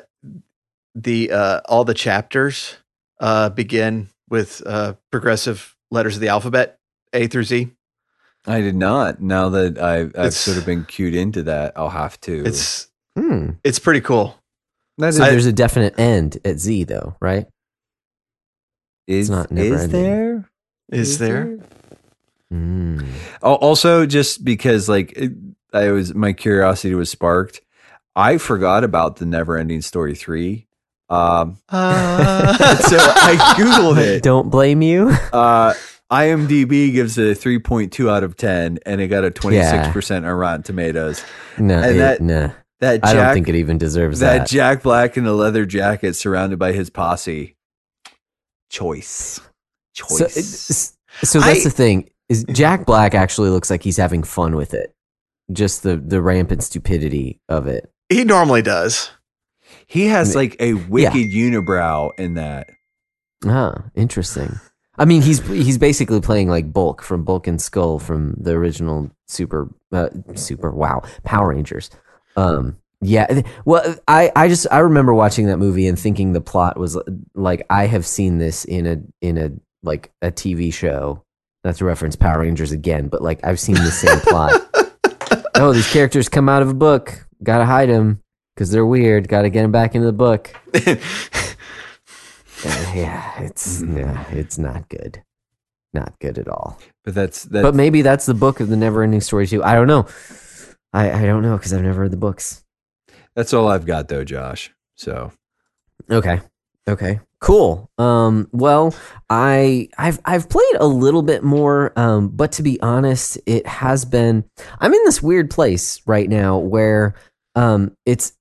[SPEAKER 2] the uh, all the chapters uh, begin with uh, progressive letters of the alphabet, A through Z.
[SPEAKER 3] I did not. Now that I've, I've sort of been cued into that, I'll have to.
[SPEAKER 2] It's
[SPEAKER 1] Hmm.
[SPEAKER 2] it's pretty cool.
[SPEAKER 3] that
[SPEAKER 1] So
[SPEAKER 3] is,
[SPEAKER 1] there's a definite end at Z though, right?
[SPEAKER 3] is,
[SPEAKER 1] not never
[SPEAKER 3] is
[SPEAKER 1] ending.
[SPEAKER 3] there?
[SPEAKER 2] Is there?
[SPEAKER 1] Hmm.
[SPEAKER 3] Al- Also, just because like it, I was, my curiosity was sparked. I forgot about the Never-Ending Story three. Um,
[SPEAKER 2] Uh,
[SPEAKER 3] so I googled it.
[SPEAKER 1] Don't blame you.
[SPEAKER 3] Uh, IMDb gives it a 3.2 out of 10, and it got a 26% on Rotten Tomatoes.
[SPEAKER 1] No,
[SPEAKER 3] And
[SPEAKER 1] it-
[SPEAKER 3] that-
[SPEAKER 1] nah.
[SPEAKER 3] That
[SPEAKER 1] I don't think it even deserves
[SPEAKER 3] that
[SPEAKER 1] that.
[SPEAKER 3] Jack Black in a leather jacket surrounded by his posse. Choice. Choice.
[SPEAKER 1] it's- so that's
[SPEAKER 2] I-
[SPEAKER 1] the thing is Jack Black actually looks like he's having fun with it. Just the the rampant stupidity of it.
[SPEAKER 2] he normally does.
[SPEAKER 3] He has like a wicked unibrow in that.
[SPEAKER 1] Ah, interesting. I mean, he's he's basically playing like Bulk from Bulk and Skull from the original Super uh, Super Wow Power Rangers. Um, Yeah, well, I, I just I remember watching that movie and thinking the plot was like I have seen this in a in a like a TV show. Not to reference Power Rangers again, but like I've seen the same plot. Oh, these characters come out of a book. Gotta hide them because they're weird. Gotta get them back into the book. Uh, yeah, it's yeah, it's not good, not good at all.
[SPEAKER 3] But that's that.
[SPEAKER 1] But maybe that's the book of the never ending story too. I don't know. I I don't know because I've never read the books.
[SPEAKER 3] that's all I've got though, Josh. So
[SPEAKER 1] Okay. Okay. Cool. Um, well, I I've I've played a little bit more, um, but to be honest, it has been I'm in this weird place right now where um it's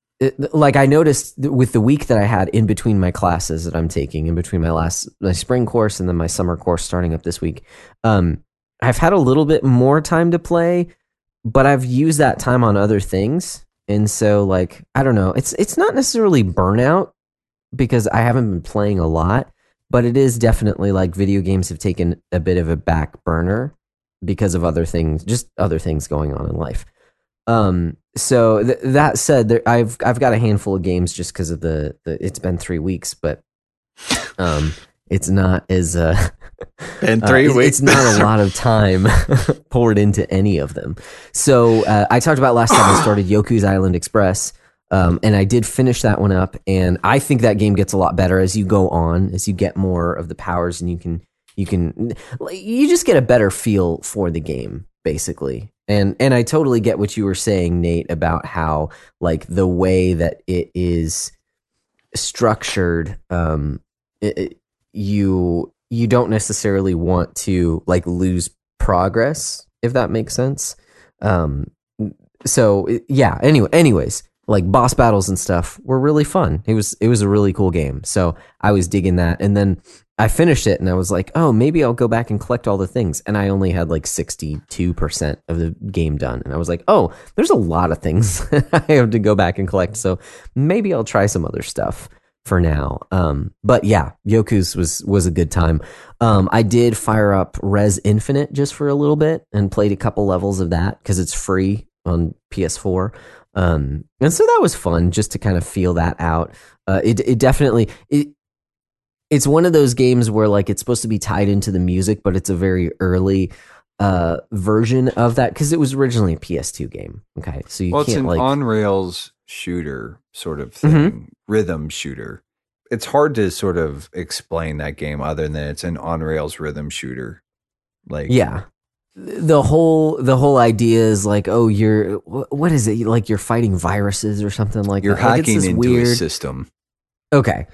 [SPEAKER 1] like I noticed with the week that I had in between my classes that I'm taking, in between my last my spring course and then my summer course starting up this week, um, I've had a little bit more time to play, but I've used that time on other things. And so like I don't know, it's it's not necessarily burnout because I haven't been playing a lot, but it is definitely like video games have taken a bit of a back burner because of other things, just other things going on in life. Um, so th- that said, there, I've I've got a handful of games just because of the, the it's been three weeks, but um, it's not as uh,
[SPEAKER 2] Been
[SPEAKER 1] uh,
[SPEAKER 2] three
[SPEAKER 1] it's-
[SPEAKER 2] weeks.
[SPEAKER 1] It's not a lot of time poured into any of them. So uh, I talked about last time I started Yoku's Island Express, um, and I did finish that one up. And I think that game gets a lot better as you go on, as you get more of the powers, and you can you can you just get a better feel for the game, basically. And and I totally get what you were saying, Nate, about how like the way that it is structured. Um, it, it- you you don't necessarily want to like lose progress if that makes sense. Um so yeah anyway anyways like boss battles and stuff were really fun. It was it was a really cool game. So i was digging that. And then i finished it and i was like oh maybe i'll go back and collect all the things and i only had like 62% of the game done and i was like oh there's a lot of things i have to go back and collect so maybe i'll try some other stuff for now. Um, but yeah, Yoku's was was a good time. Um, I did fire up Rez Infinite just for a little bit and played a couple levels of that because it's free on PS4. Um, and so that was fun just to kind of feel that out. Uh, it it definitely it it's one of those games where like it's supposed to be tied into the music, but it's a very early uh version of that because it was originally a PS2 game. Okay, so you
[SPEAKER 3] well, it's
[SPEAKER 1] can't
[SPEAKER 3] an
[SPEAKER 1] like
[SPEAKER 3] on rails shooter sort of thing, rhythm shooter. It's hard to sort of explain that game other than it's an on rails rhythm shooter. Like
[SPEAKER 1] Yeah. The whole the whole idea is like, oh, you're what is it? Like you're fighting viruses or something like
[SPEAKER 3] you're
[SPEAKER 1] that. Like, it's
[SPEAKER 3] hacking
[SPEAKER 1] this
[SPEAKER 3] into
[SPEAKER 1] weird.
[SPEAKER 3] a system.
[SPEAKER 1] Okay.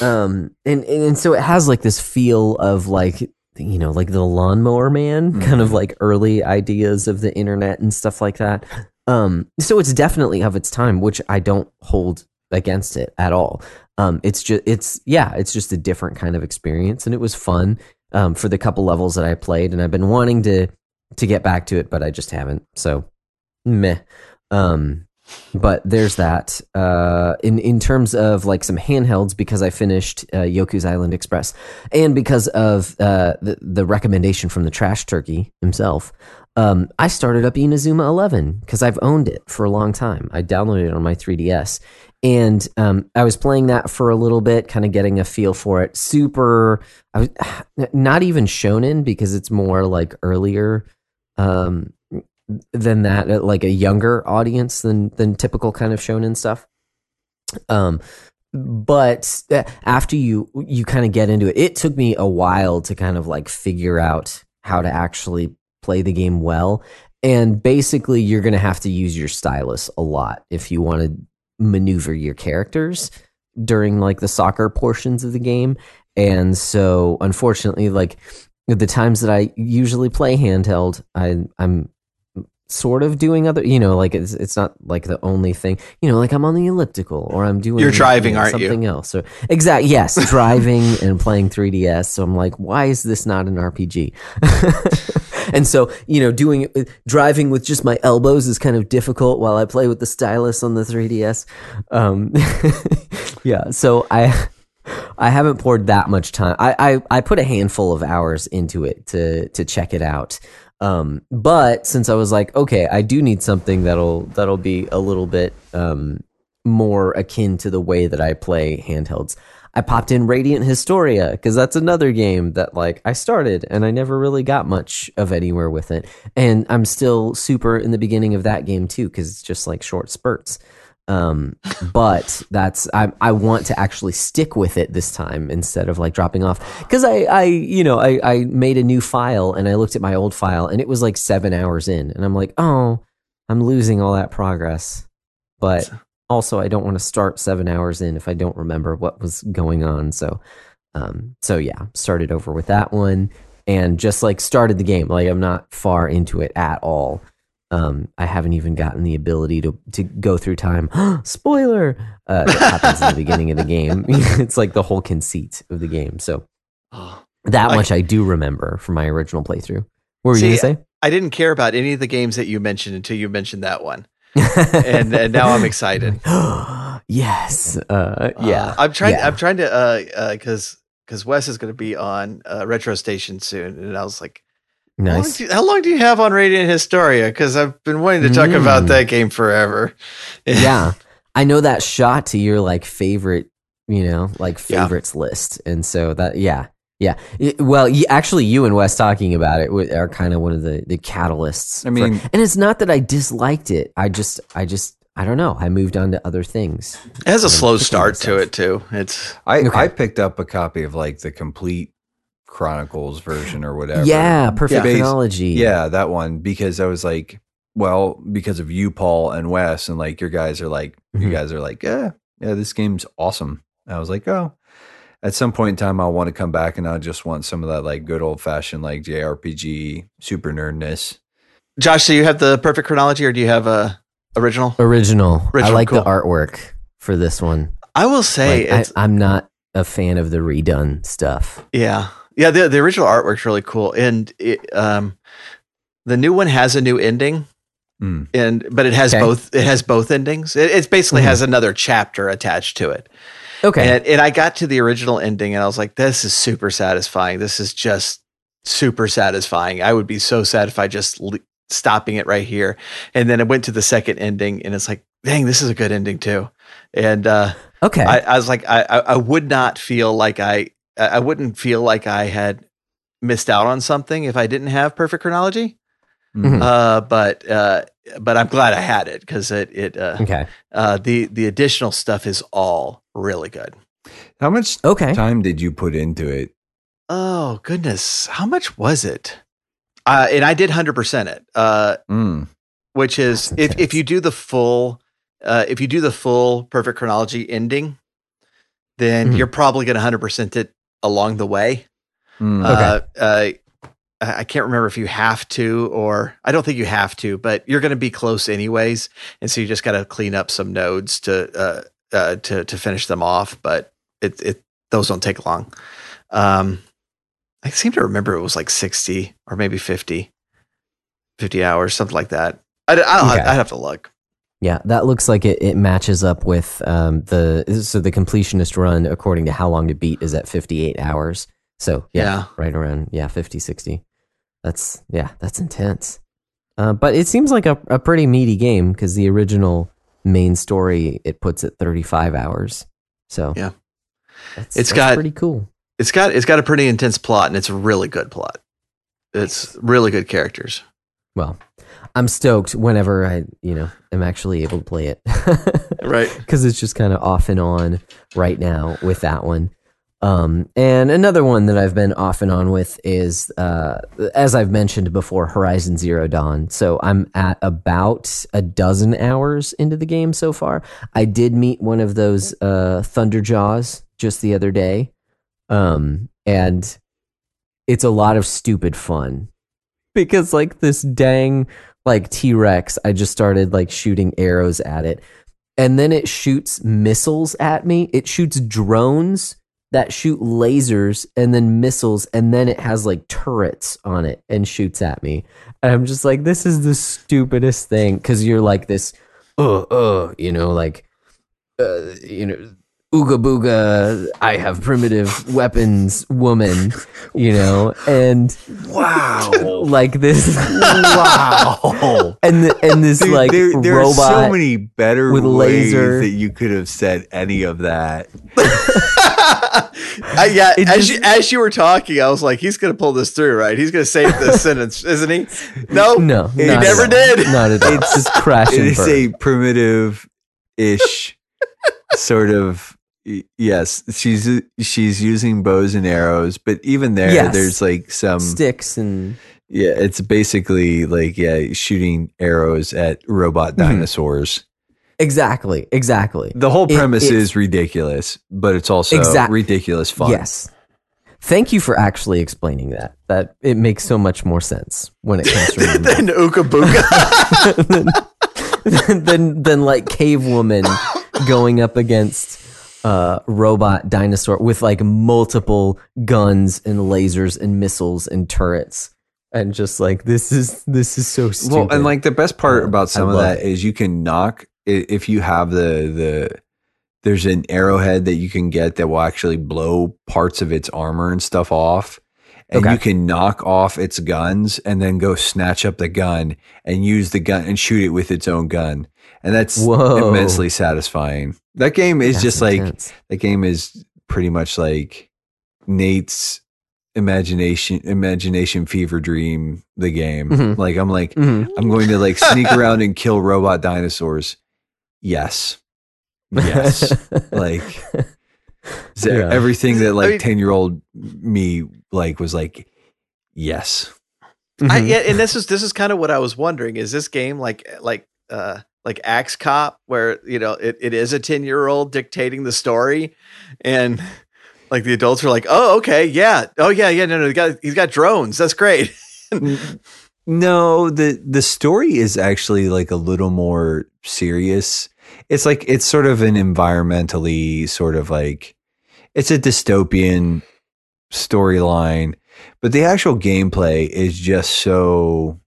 [SPEAKER 1] Um, and, and and so it has like this feel of like you know like the lawnmower man kind of like early ideas of the internet and stuff like that. Um, so it's definitely of its time, which I don't hold against it at all. Um, it's just it's yeah, it's just a different kind of experience, and it was fun um, for the couple levels that I played, and I've been wanting to to get back to it, but I just haven't. So meh. Um, but there's that. Uh, in in terms of like some handhelds, because I finished uh, Yoku's Island Express, and because of uh, the the recommendation from the Trash Turkey himself, um, I started up Inazuma Eleven because I've owned it for a long time. I downloaded it on my 3DS, and um, I was playing that for a little bit, kind of getting a feel for it. Super, I was not even shonen because it's more like earlier. Um, than that uh, like a younger audience than than typical kind of shonen stuff. Um but uh, after you you kind of get into it it took me a while to kind of like figure out how to actually play the game well. And basically you're going to have to use your stylus a lot if you want to maneuver your characters during like the soccer portions of the game. And so unfortunately like the times that I usually play handheld I I'm sort of doing other you know like it's it's not like the only thing you know like i'm on the elliptical or i'm doing
[SPEAKER 2] You're driving,
[SPEAKER 1] you know,
[SPEAKER 2] aren't you?
[SPEAKER 1] something else or exact yes driving and playing 3ds so i'm like why is this not an rpg and so you know doing driving with just my elbows is kind of difficult while i play with the stylus on the 3ds um yeah so i I haven't poured that much time. I, I, I put a handful of hours into it to to check it out. Um, but since I was like, okay, I do need something that'll that'll be a little bit um, more akin to the way that I play handhelds. I popped in Radiant Historia because that's another game that like I started and I never really got much of anywhere with it. And I'm still super in the beginning of that game too because it's just like short spurts. Um, but that's I I want to actually stick with it this time instead of like dropping off. Because I I you know I I made a new file and I looked at my old file and it was like seven hours in and I'm like oh I'm losing all that progress, but also I don't want to start seven hours in if I don't remember what was going on. So um so yeah started over with that one and just like started the game. Like I'm not far into it at all um, I haven't even gotten the ability to to go through time. Spoiler uh, that happens in the beginning of the game. it's like the whole conceit of the game. So that
[SPEAKER 2] I-
[SPEAKER 1] much I do remember from my original playthrough. What were you gonna say?
[SPEAKER 2] I didn't care about any of the games that you mentioned until you mentioned that one, and, and now I'm excited.
[SPEAKER 1] yes. Uh, yeah.
[SPEAKER 2] Uh, I'm trying.
[SPEAKER 1] Yeah.
[SPEAKER 2] I'm trying to uh because because Wes is going to be on uh, Retro Station soon, and I was like, how, long
[SPEAKER 1] nice.
[SPEAKER 2] do you, how long do you have on Radiant Historia? Because I've been wanting to talk about
[SPEAKER 1] Mm.
[SPEAKER 2] that game forever.
[SPEAKER 1] yeah. I know that shot to your like favorite, you know, like
[SPEAKER 2] Yeah.
[SPEAKER 1] favorites list. And so that, yeah. Yeah. It- well, you, actually, you and Wes talking about it are kind of one of the, the catalysts.
[SPEAKER 3] I
[SPEAKER 1] for-
[SPEAKER 3] mean-
[SPEAKER 1] and it's not that I disliked it. I just, I just, I don't know. I moved on to other things.
[SPEAKER 2] It has a
[SPEAKER 1] I'm
[SPEAKER 2] slow
[SPEAKER 1] kicking
[SPEAKER 2] start to it too. It's
[SPEAKER 3] I
[SPEAKER 1] Okay.
[SPEAKER 3] I picked up a copy of like the complete Chronicles version or whatever.
[SPEAKER 1] Yeah. Perfect
[SPEAKER 3] Bas-
[SPEAKER 1] chronology.
[SPEAKER 3] Yeah, that one because I was like, well, because of you, Paul and Wes, and like your guys are like, you
[SPEAKER 1] Mhm.
[SPEAKER 3] guys are like, yeah, yeah, this game's awesome. I was like, oh, at some point in time, I'll want to come back and I just want some of that like good old fashioned like JRPG super nerdness.
[SPEAKER 2] Josh. So you have the perfect chronology, or do you have a original?
[SPEAKER 1] Original. I
[SPEAKER 2] Original,
[SPEAKER 1] like the artwork for this one.
[SPEAKER 2] I will say
[SPEAKER 1] Like,
[SPEAKER 2] it's
[SPEAKER 1] I, I'm not a fan of the redone stuff.
[SPEAKER 2] yeah, yeah. The the original artwork's really cool, and it, um, the new one has a new ending.
[SPEAKER 3] Mm.
[SPEAKER 2] and but it has
[SPEAKER 1] Okay.
[SPEAKER 2] both it has both endings it, it basically
[SPEAKER 1] Mhm.
[SPEAKER 2] has another chapter attached to it
[SPEAKER 1] Okay.
[SPEAKER 2] and, and i got to the original ending and i was like this is super satisfying this is just super satisfying i would be so satisfied just le- stopping it right here and then i went to the second ending and it's like dang this is a good ending too and uh,
[SPEAKER 1] okay.
[SPEAKER 2] I, I was like I, I I would not feel like i i wouldn't feel like i had missed out on something if i didn't have perfect chronology
[SPEAKER 1] Mhm.
[SPEAKER 2] uh, but uh, but I'm glad I had it because it it uh,
[SPEAKER 1] okay.
[SPEAKER 2] uh, the the additional stuff is all really good.
[SPEAKER 3] How much
[SPEAKER 1] Okay.
[SPEAKER 3] time did you put into it?
[SPEAKER 2] Oh goodness, how much was it? Uh, and I did hundred percent it, uh,
[SPEAKER 3] Mm.
[SPEAKER 2] which is if if you do the full uh, if you do the full perfect chronology ending, then
[SPEAKER 1] Mhm.
[SPEAKER 2] you're probably going to hundred percent it along the way.
[SPEAKER 3] Mm.
[SPEAKER 2] Uh, uh, I I can't remember if you have to or I don't think you have to, but you're going to be close anyways, and so you just got to clean up some nodes to uh, uh, to to finish them off. But it it those don't take long. Um, I seem to remember it was like sixty or maybe 50, 50 hours, something like that. I'd, I'll,
[SPEAKER 1] Okay.
[SPEAKER 2] I'd have to look.
[SPEAKER 1] Yeah, that looks like it, it matches up with um, the so the completionist run according to how long to beat is at 58 hours. So yeah,
[SPEAKER 2] Yeah.
[SPEAKER 1] right around yeah 50 60. That's yeah, that's intense. Uh, but it seems like a, a pretty meaty game because the original main story it puts at 35 hours. So
[SPEAKER 2] Yeah.
[SPEAKER 1] that's,
[SPEAKER 2] It's
[SPEAKER 1] that's
[SPEAKER 2] got-
[SPEAKER 1] pretty cool.
[SPEAKER 2] It's got it's got a pretty intense plot, and it's a really good plot. It's really good characters.
[SPEAKER 1] Well, I'm stoked whenever I you know am actually able to play it.
[SPEAKER 2] Right.
[SPEAKER 1] because it's just kind of off and on right now with that one. Um, and another one that I've been off and on with is, uh, as I've mentioned before, Horizon Zero Dawn. So I'm at about a dozen hours into the game so far. I did meet one of those uh, Thunder Jaws just the other day, um, and it's a lot of stupid fun because like this dang like T Rex, I just started like shooting arrows at it and then it shoots missiles at me. It shoots drones that shoot lasers and then missiles, and then it has like turrets on it and shoots at me. And I'm just like, this is the stupidest thing because you're like this, uh, uh, you know, like, uh, you know, ooga booga, I have primitive weapons woman, you know, and
[SPEAKER 3] Wow.
[SPEAKER 1] like this,
[SPEAKER 3] wow.
[SPEAKER 1] and the, and this
[SPEAKER 3] Dude,
[SPEAKER 1] like
[SPEAKER 3] there, there
[SPEAKER 1] robot.
[SPEAKER 3] are so many better
[SPEAKER 1] with
[SPEAKER 3] ways
[SPEAKER 1] laser.
[SPEAKER 3] that you could have said any of that.
[SPEAKER 2] I, yeah,
[SPEAKER 1] It
[SPEAKER 2] as
[SPEAKER 1] just-
[SPEAKER 2] you as you were talking, I was like, he's gonna pull this through, right? He's gonna save this sentence, isn't he? No,
[SPEAKER 1] no,
[SPEAKER 2] he never
[SPEAKER 1] all.
[SPEAKER 2] did.
[SPEAKER 1] Not at all. It's just crash
[SPEAKER 3] It
[SPEAKER 1] and
[SPEAKER 3] is
[SPEAKER 1] burn.
[SPEAKER 3] a primitive ish sort of y- yes she's she's using bows and arrows but even there
[SPEAKER 1] Yes.
[SPEAKER 3] there's like some
[SPEAKER 1] sticks and
[SPEAKER 3] yeah it's basically like yeah shooting arrows at robot
[SPEAKER 1] Mhm.
[SPEAKER 3] dinosaurs
[SPEAKER 1] exactly, exactly.
[SPEAKER 3] the whole premise
[SPEAKER 1] it's-
[SPEAKER 3] is ridiculous but it's also
[SPEAKER 1] Exact-
[SPEAKER 3] ridiculous fun
[SPEAKER 1] Yes. Thank you for actually explaining that. That it makes so much more sense when it comes to
[SPEAKER 2] then Ooka Booka.
[SPEAKER 1] than, than than like cave woman going up against uh robot dinosaur with like multiple guns and lasers and missiles and turrets and just like this is this is so stupid.
[SPEAKER 3] well and like the best part
[SPEAKER 1] Uh,
[SPEAKER 3] about some of that
[SPEAKER 1] it.
[SPEAKER 3] is you can knock if you have the the there's an arrowhead that you can get that will actually blow parts of its armor and stuff off and
[SPEAKER 1] Okay.
[SPEAKER 3] you can knock off its guns and then go snatch up the gun and use the gun and shoot it with its own gun and that's
[SPEAKER 1] Whoa.
[SPEAKER 3] immensely satisfying that game is
[SPEAKER 1] That's
[SPEAKER 3] just like
[SPEAKER 1] intense.
[SPEAKER 3] that game is pretty much like nate's imagination imagination fever dream the game
[SPEAKER 1] Mhm.
[SPEAKER 3] like i'm like
[SPEAKER 1] Mhm.
[SPEAKER 3] I'm going to like sneak around and kill robot dinosaurs. Yes. Yes. like so
[SPEAKER 1] Yeah.
[SPEAKER 3] everything that like
[SPEAKER 2] mean-
[SPEAKER 3] 10 year old me like was like, yes.
[SPEAKER 2] I,
[SPEAKER 1] Mhm.
[SPEAKER 2] yeah, and this is this is kind of what I was wondering. Is this game like like uh like Axe Cop, where you know it, it is a ten year old dictating the story, and like the adults are like, oh okay, yeah, oh yeah, yeah, no, no, he got he's got drones. That's great.
[SPEAKER 3] No, the the story is actually like a little more serious. It's like it's sort of an environmentally sort of like it's a dystopian storyline, but the actual gameplay is just so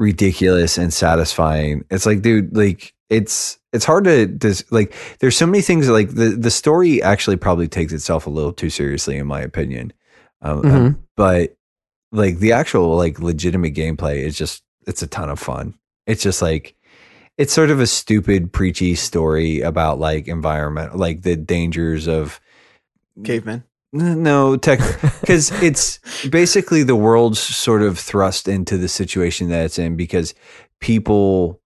[SPEAKER 3] ridiculous and satisfying. It's like, dude, like it's it's hard to dis- like. There's so many things like the the story actually probably takes itself a little too seriously, in my opinion. Um, um,
[SPEAKER 1] Mhm.
[SPEAKER 3] but like the actual like legitimate gameplay is just it's a ton of fun. It's just like it's sort of a stupid preachy story about like environment, like the dangers of
[SPEAKER 2] Caveman.
[SPEAKER 3] No, tech, because it's basically the world's sort of thrust into the situation that it's in because people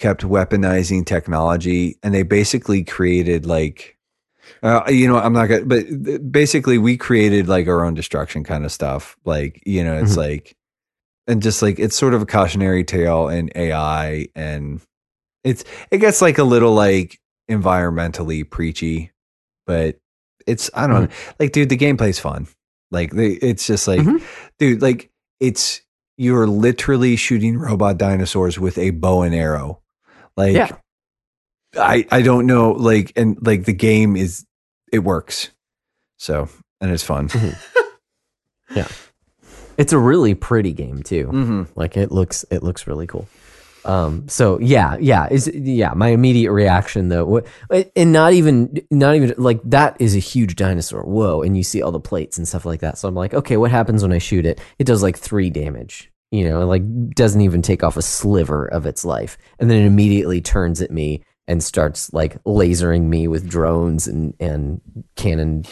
[SPEAKER 3] kept weaponizing technology and they basically created like, uh, you know, I'm not gonna, but basically we created like our own destruction kind of stuff. Like, you know, it's
[SPEAKER 1] Mhm.
[SPEAKER 3] like, and just like it's sort of a cautionary tale in AI and it's, it gets like a little like environmentally preachy, but it's, I don't know like dude the gameplay's fun like it's just like
[SPEAKER 1] Mhm.
[SPEAKER 3] dude like it's you're literally shooting robot dinosaurs with a bow and arrow like
[SPEAKER 1] Yeah.
[SPEAKER 3] i i don't know like and like the game is it works so and it's fun Yeah.
[SPEAKER 1] It's a really pretty game too.
[SPEAKER 3] mm-hmm.
[SPEAKER 1] Like it looks, it looks really cool. Um. So yeah, yeah, is yeah. My immediate reaction though, and not even, not even like that is a huge dinosaur. Whoa! And you see all the plates and stuff like that. So I'm like, okay, what happens when I shoot it? It does like three damage. You know, like doesn't even take off a sliver of its life, and then it immediately turns at me and starts like lasering me with drones and and cannon.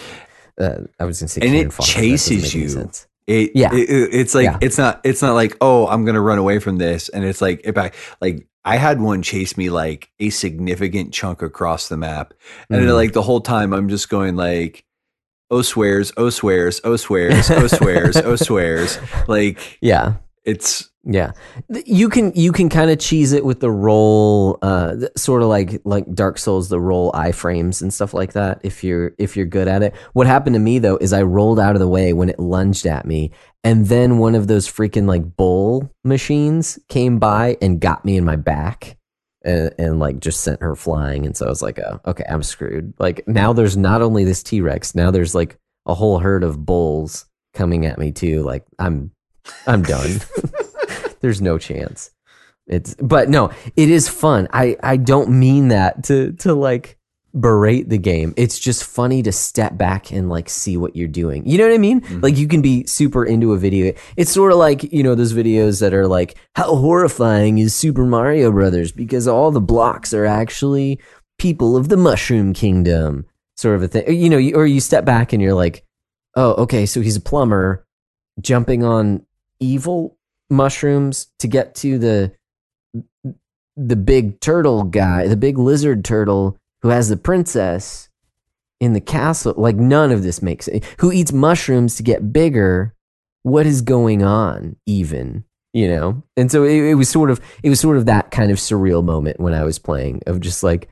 [SPEAKER 1] Uh, I was gonna say,
[SPEAKER 3] And
[SPEAKER 1] cannon
[SPEAKER 3] it
[SPEAKER 1] fodder, but that doesn't
[SPEAKER 3] chases you.
[SPEAKER 1] sense.
[SPEAKER 3] It,
[SPEAKER 1] Yeah.
[SPEAKER 3] it- it- it's like
[SPEAKER 1] Yeah.
[SPEAKER 3] it's not it's not like oh I'm gonna run away from this and it's like if I like I had one chase me like a significant chunk across the map and
[SPEAKER 1] Mm.
[SPEAKER 3] like the whole time I'm just going like oh swears oh swears oh swears oh swears oh swears like
[SPEAKER 1] Yeah,
[SPEAKER 3] it's
[SPEAKER 1] Yeah, you can you can kind of cheese it with the roll, uh, sort of like like Dark Souls, the roll iframes and stuff like that. If you're if you're good at it, what happened to me though is I rolled out of the way when it lunged at me, and then one of those freaking like bull machines came by and got me in my back. And, and like just sent her flying, and so I was like, "Oh, okay, I'm screwed." Like now, there's not only this T Rex, now there's like a whole herd of bulls coming at me too. Like I'm, I'm done. There's no chance. It's but no, it is fun. I I don't mean that to to like berate the game. It's just funny to step back and like see what you're doing. You know what I mean?
[SPEAKER 3] Mm-hmm.
[SPEAKER 1] Like you can be super into a video. It's sort of like, you know, those videos that are like how horrifying is Super Mario Brothers because all the blocks are actually people of the Mushroom Kingdom sort of a thing. You know, or you step back and you're like, "Oh, okay, so he's a plumber jumping on evil mushrooms to get to the the big turtle guy, the big lizard turtle who has the princess in the castle. Like none of this makes sense. Who eats mushrooms to get bigger? What is going on? Even you know, and so it, it was sort of it was sort of that kind of surreal moment when I was playing of just like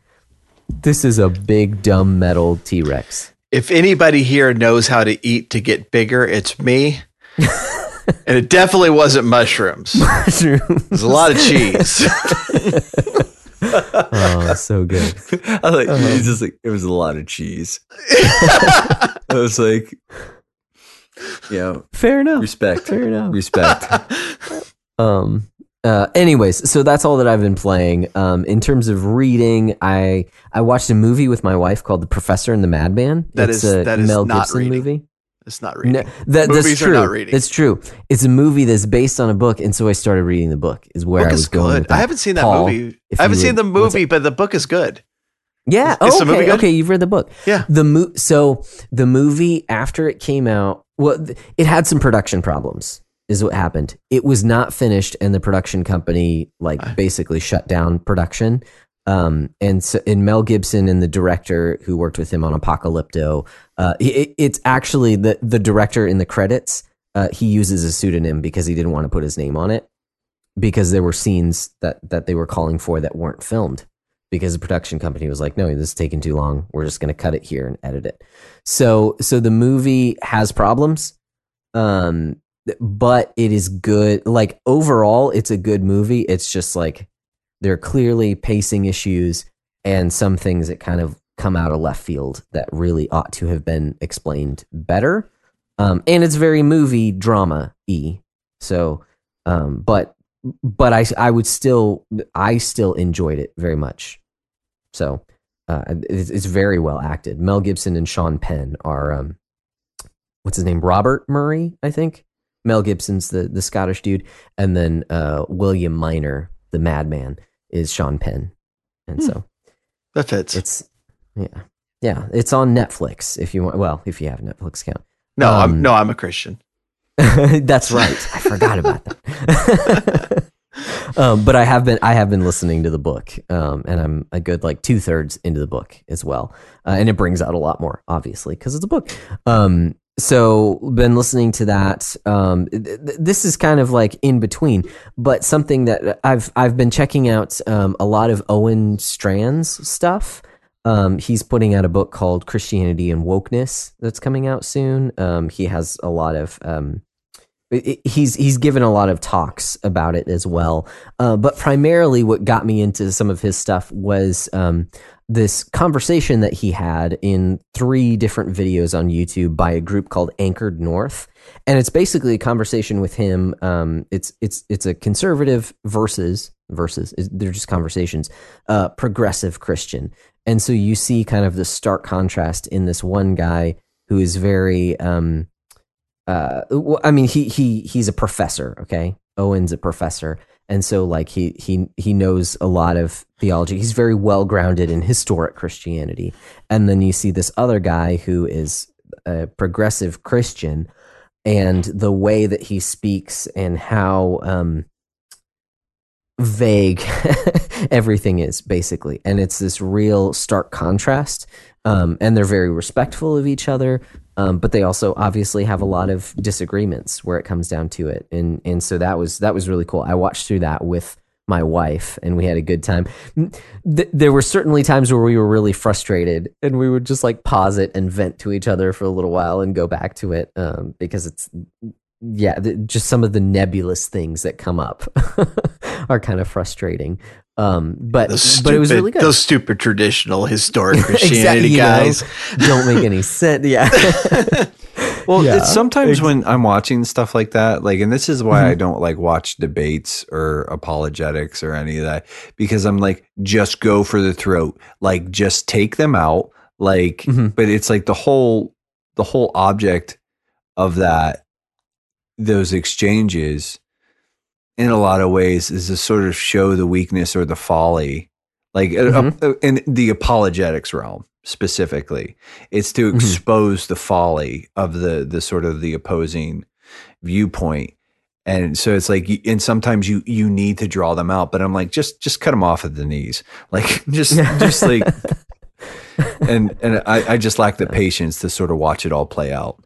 [SPEAKER 1] this is a big dumb metal T Rex.
[SPEAKER 2] If anybody here knows how to eat to get bigger, it's me. and it definitely wasn't mushrooms. There's a lot of cheese.
[SPEAKER 1] oh, that's so good.
[SPEAKER 3] I like
[SPEAKER 1] Uh-huh.
[SPEAKER 3] it's just like it was a lot of cheese. I was like, you know,
[SPEAKER 1] Fair enough.
[SPEAKER 3] respect,
[SPEAKER 1] Fair enough.
[SPEAKER 3] respect.
[SPEAKER 1] Um. Uh, anyways, so that's all that I've been playing. Um, in terms of reading, I I watched a movie with my wife called The Professor and the Madman.
[SPEAKER 2] That
[SPEAKER 1] it's
[SPEAKER 2] is-
[SPEAKER 1] a
[SPEAKER 2] that is
[SPEAKER 1] Mel
[SPEAKER 2] not
[SPEAKER 1] Gibson
[SPEAKER 2] reading.
[SPEAKER 1] movie.
[SPEAKER 2] It's not reading.
[SPEAKER 1] No, that, that's true.
[SPEAKER 2] not reading.
[SPEAKER 1] That's true. It's a movie that's based on a book, and so I started reading the book. Is where
[SPEAKER 2] book
[SPEAKER 1] I was
[SPEAKER 2] is
[SPEAKER 1] going.
[SPEAKER 2] I haven't seen that
[SPEAKER 1] Paul,
[SPEAKER 2] movie. I haven't seen the
[SPEAKER 1] would- what's
[SPEAKER 2] movie, but the book is good.
[SPEAKER 1] Yeah.
[SPEAKER 2] Is the
[SPEAKER 1] okay.
[SPEAKER 2] movie good?
[SPEAKER 1] Okay. You've read the book.
[SPEAKER 2] Yeah.
[SPEAKER 1] The mo- so the movie after it came out, well, it had some production problems. Is what happened. It was not finished, and the production company like basically shut down production. Um, and so, and Mel Gibson and the director who worked with him on Apocalypto, uh, it, it's actually the the director in the credits. Uh, he uses a pseudonym because he didn't want to put his name on it because there were scenes that that they were calling for that weren't filmed because the production company was like, no, this is taking too long. We're just going to cut it here and edit it. So, so the movie has problems, um, but it is good. Like overall, it's a good movie. It's just like there are clearly pacing issues and some things that kind of come out of left field that really ought to have been explained better. Um, and it's very movie drama e. So, um, but but I I would still I still enjoyed it very much. So uh, it's, it's very well acted. Mel Gibson and Sean Penn are um, what's his name? Robert Murray, I think. Mel Gibson's the the Scottish dude, and then uh, William Minor, the madman, is Sean Penn, and so
[SPEAKER 2] That fits.
[SPEAKER 1] it's yeah yeah it's on Netflix if you want. Well, if you have a Netflix account.
[SPEAKER 2] no,
[SPEAKER 1] um,
[SPEAKER 2] I'm no, I'm a Christian.
[SPEAKER 1] That's right. I forgot about that. um, but I have been I have been listening to the book, um, and I'm a good like two thirds into the book as well, uh, and it brings out a lot more, obviously, because it's a book. Um, so been listening to that. Um, th- th- this is kind of like in between, but something that I've I've been checking out um, a lot of Owen Strachan's stuff. Um, he's putting out a book called Christianity and Wokeness that's coming out soon. Um, he has a lot of um, he's he's given a lot of talks about it as well. Uh, but primarily, what got me into some of his stuff was um, this conversation that he had in three different videos on YouTube by a group called Anchored North, and it's basically a conversation with him. Um, it's it's it's a conservative versus versus they're just conversations. Uh, progressive Christian, and so you see kind of the stark contrast in this one guy who is very. Um, uh i mean he he he's a professor okay? Owen's a professor. And so like he he he knows a lot of theology. He's very well grounded in historic christianity. And then you see this other guy who is a progressive christian and the way that he speaks and how um vague everything is basically. And it's this real stark contrast um, and they're very respectful of each other um, but they also obviously have a lot of disagreements where it comes down to it. And and so that was that was really cool. I watched through that with my wife and we had a good time. Th- there were certainly times where we were really frustrated and we would just like pause it and vent to each other for a little while and go back to it um, because it's yeah the, just some of the nebulous things that come up are kind of frustrating um, but
[SPEAKER 2] Those
[SPEAKER 1] but it was
[SPEAKER 2] stupid-
[SPEAKER 1] really good
[SPEAKER 2] Those stupid traditional historic
[SPEAKER 1] Exactly,
[SPEAKER 2] Christianity
[SPEAKER 1] know,
[SPEAKER 2] guys.
[SPEAKER 1] don't make any sense. Yeah.
[SPEAKER 3] Well,
[SPEAKER 1] Yeah.
[SPEAKER 3] it's sometimes
[SPEAKER 1] Ex-
[SPEAKER 3] when I'm watching stuff like that, like, and this is why I don't like watch debates or apologetics or any of that because I'm like, just go for the throat, like, just take them out, like.
[SPEAKER 1] Mhm.
[SPEAKER 3] But it's like the whole, the whole object of that, those exchanges, in a lot of ways, is to sort of show the weakness or the folly, like uh,
[SPEAKER 1] Mhm.
[SPEAKER 3] uh, in the apologetics realm specifically it's to
[SPEAKER 1] Mhm.
[SPEAKER 3] expose the folly of the the sort of the opposing viewpoint and so it's like and sometimes you you need to draw them out but i'm like just just cut them off at the knees like just just like and and I, I just lack the patience to sort of watch it all play out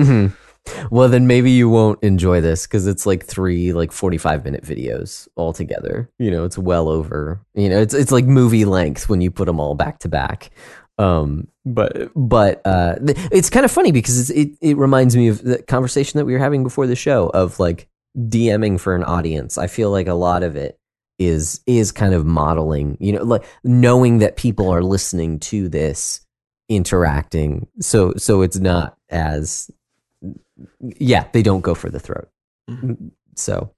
[SPEAKER 1] Mhm. Well, then maybe you won't enjoy this because it's like three like forty five minute videos all together. You know, it's well over. You know, it's it's like movie length when you put them all back to back. Um, but but uh, it's kind of funny because it's, it it reminds me of the conversation that we were having before the show of like DMing for an audience. I feel like a lot of it is is kind of modeling. You know, like knowing that people are listening to this, interacting. So so it's not as yeah, they don't go for the throat.
[SPEAKER 2] Mhm.
[SPEAKER 1] So,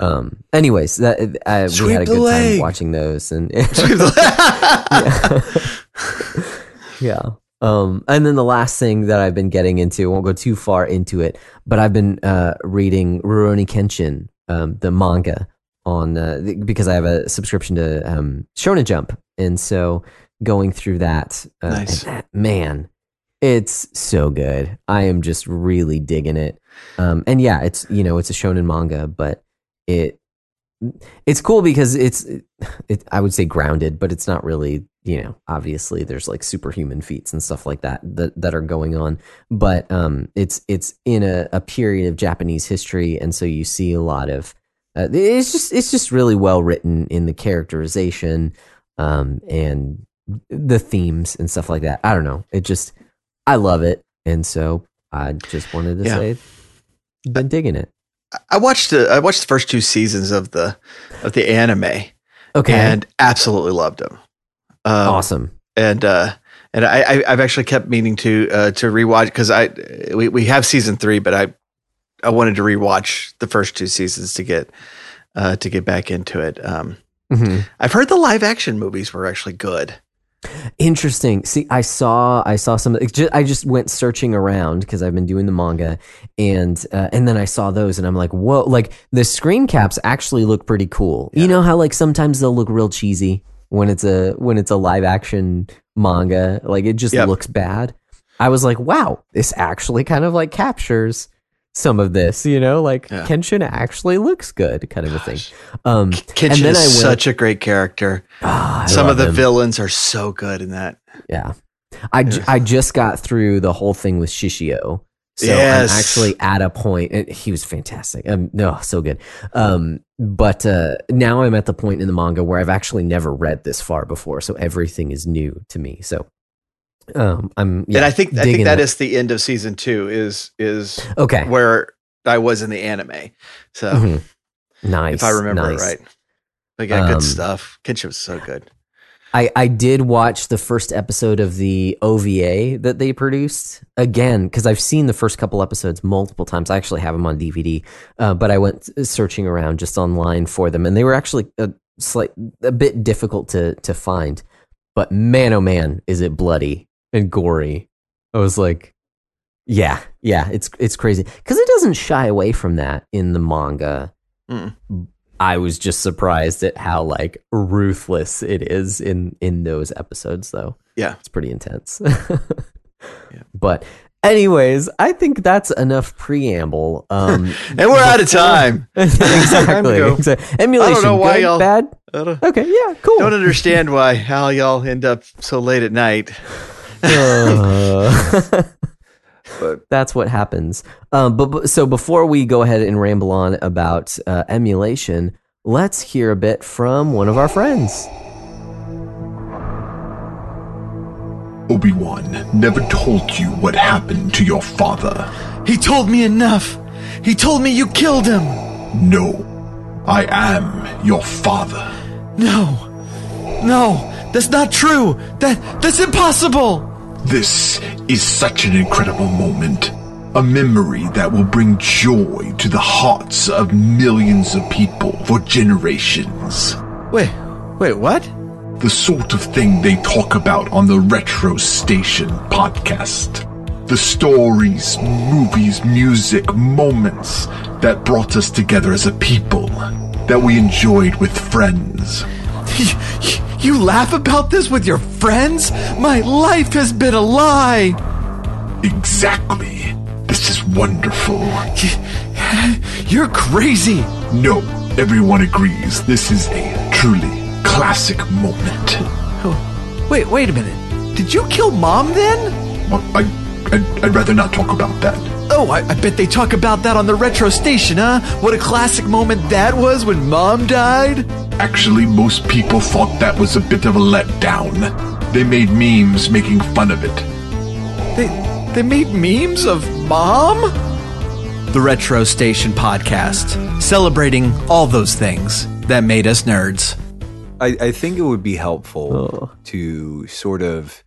[SPEAKER 1] um, anyways, that uh, we had a good
[SPEAKER 2] leg.
[SPEAKER 1] time watching those, and
[SPEAKER 2] yeah.
[SPEAKER 1] yeah. Um, and then the last thing that I've been getting into, I won't go too far into it, but I've been uh, reading Rurouni Kenshin, um, the manga, on uh, because I have a subscription to um, Shonen Jump, and so going through that, uh,
[SPEAKER 2] Nice.
[SPEAKER 1] that man, it's so good. I am just really digging it. Um, and yeah, it's you know it's a shonen manga, but it it's cool because it's it, I would say grounded, but it's not really you know obviously there's like superhuman feats and stuff like that that that are going on, but um, it's it's in a, a period of Japanese history, and so you see a lot of uh, it's just it's just really well written in the characterization um, and the themes and stuff like that. I don't know. It just I love it, and so I just wanted to
[SPEAKER 2] Yeah.
[SPEAKER 1] say, been digging it.
[SPEAKER 2] I watched the I watched the first two seasons of the of the anime
[SPEAKER 1] Okay,
[SPEAKER 2] and absolutely loved them. Um,
[SPEAKER 1] awesome.
[SPEAKER 2] and uh and I, I I've actually kept meaning to uh to rewatch because I we, we have season three, but I I wanted to rewatch the first two seasons to get uh to get back into it. Um
[SPEAKER 1] Mhm.
[SPEAKER 2] I've heard the live action movies were actually good.
[SPEAKER 1] Interesting. See, I saw I saw some. I just went searching around because I've been doing the manga, and uh, and then I saw those, and I'm like, whoa! Like the screen caps actually look pretty cool. You know how like sometimes they'll look real cheesy when it's a when it's a live action manga. Like it just
[SPEAKER 2] Yep.
[SPEAKER 1] looks bad. I was like, wow, this actually kind of like captures some of this. You know, like
[SPEAKER 2] Yeah.
[SPEAKER 1] Kenshin actually looks good, kind of a thing. Um,
[SPEAKER 2] Kenshin
[SPEAKER 1] and then
[SPEAKER 2] is such a great character.
[SPEAKER 1] I
[SPEAKER 2] Some of the
[SPEAKER 1] him.
[SPEAKER 2] villains are so good in that.
[SPEAKER 1] Yeah. I, j-
[SPEAKER 2] Yeah.
[SPEAKER 1] I just got through the whole thing with Shishio. So
[SPEAKER 2] Yes.
[SPEAKER 1] I'm actually at a point and he was fantastic. Um, no, so good. Um, but uh, now I'm at the point in the manga where I've actually never read this far before, so everything is new to me. So um, I'm yeah,
[SPEAKER 2] and I think I think that
[SPEAKER 1] it.
[SPEAKER 2] is the end of season two is is
[SPEAKER 1] okay.
[SPEAKER 2] where I was in the anime. So
[SPEAKER 1] Mhm. Nice.
[SPEAKER 2] if I remember
[SPEAKER 1] nice.
[SPEAKER 2] right. But yeah,
[SPEAKER 1] Um,
[SPEAKER 2] good stuff. Kenshin was so good.
[SPEAKER 1] I, I did watch the first episode of the OVA that they produced again because I've seen the first couple episodes multiple times. I actually have them on DVD, uh, but I went searching around just online for them, and they were actually a slight a bit difficult to to find. But man, oh man, is it bloody and gory! I was like, yeah, yeah, it's it's crazy because it doesn't shy away from that in the manga.
[SPEAKER 2] Mm.
[SPEAKER 1] I was just surprised at how like ruthless it is in in those episodes though.
[SPEAKER 2] Yeah.
[SPEAKER 1] It's pretty intense. But anyways, I think that's enough preamble. Um
[SPEAKER 2] And we're out of time. Time
[SPEAKER 1] exactly. exactly. Emulation
[SPEAKER 2] I don't know why
[SPEAKER 1] good,
[SPEAKER 2] y'all-
[SPEAKER 1] bad? Okay, yeah, cool.
[SPEAKER 2] don't understand why how y'all end up so late at night.
[SPEAKER 1] Uh,
[SPEAKER 2] But
[SPEAKER 1] that's what happens. Um, but, but so before we go ahead and ramble on about uh, emulation, let's hear a bit from one of our friends.
[SPEAKER 4] Obi-Wan never told you what happened to your father.
[SPEAKER 2] he told me enough. He told me you killed him.
[SPEAKER 4] No, I am your father.
[SPEAKER 2] No. No, that's not true. That that's impossible.
[SPEAKER 4] This is such an incredible moment. A memory that will bring joy to the hearts of millions of people for generations.
[SPEAKER 2] Wait, wait, what?
[SPEAKER 4] The sort of thing they talk about on the Retro Station podcast. The stories, movies, music, moments that brought us together as a people, that we enjoyed with friends.
[SPEAKER 2] You laugh about this with your friends? My life has been a lie.
[SPEAKER 4] Exactly. This is wonderful.
[SPEAKER 2] You're crazy.
[SPEAKER 4] No, everyone agrees this is a truly classic moment.
[SPEAKER 2] Oh, wait, wait a minute. Did you kill mom then?
[SPEAKER 4] I, I'd, I'd rather not talk about that.
[SPEAKER 2] Oh, I, I bet they talk about that on the retro station, huh? What a classic moment that was when mom died.
[SPEAKER 4] Actually, most people thought that was a bit of a letdown. They made memes making fun of it.
[SPEAKER 2] They they made memes of mom? The Retro Station podcast, celebrating all those things that made us nerds.
[SPEAKER 3] I, I think it would be helpful
[SPEAKER 1] Oh.
[SPEAKER 3] to sort of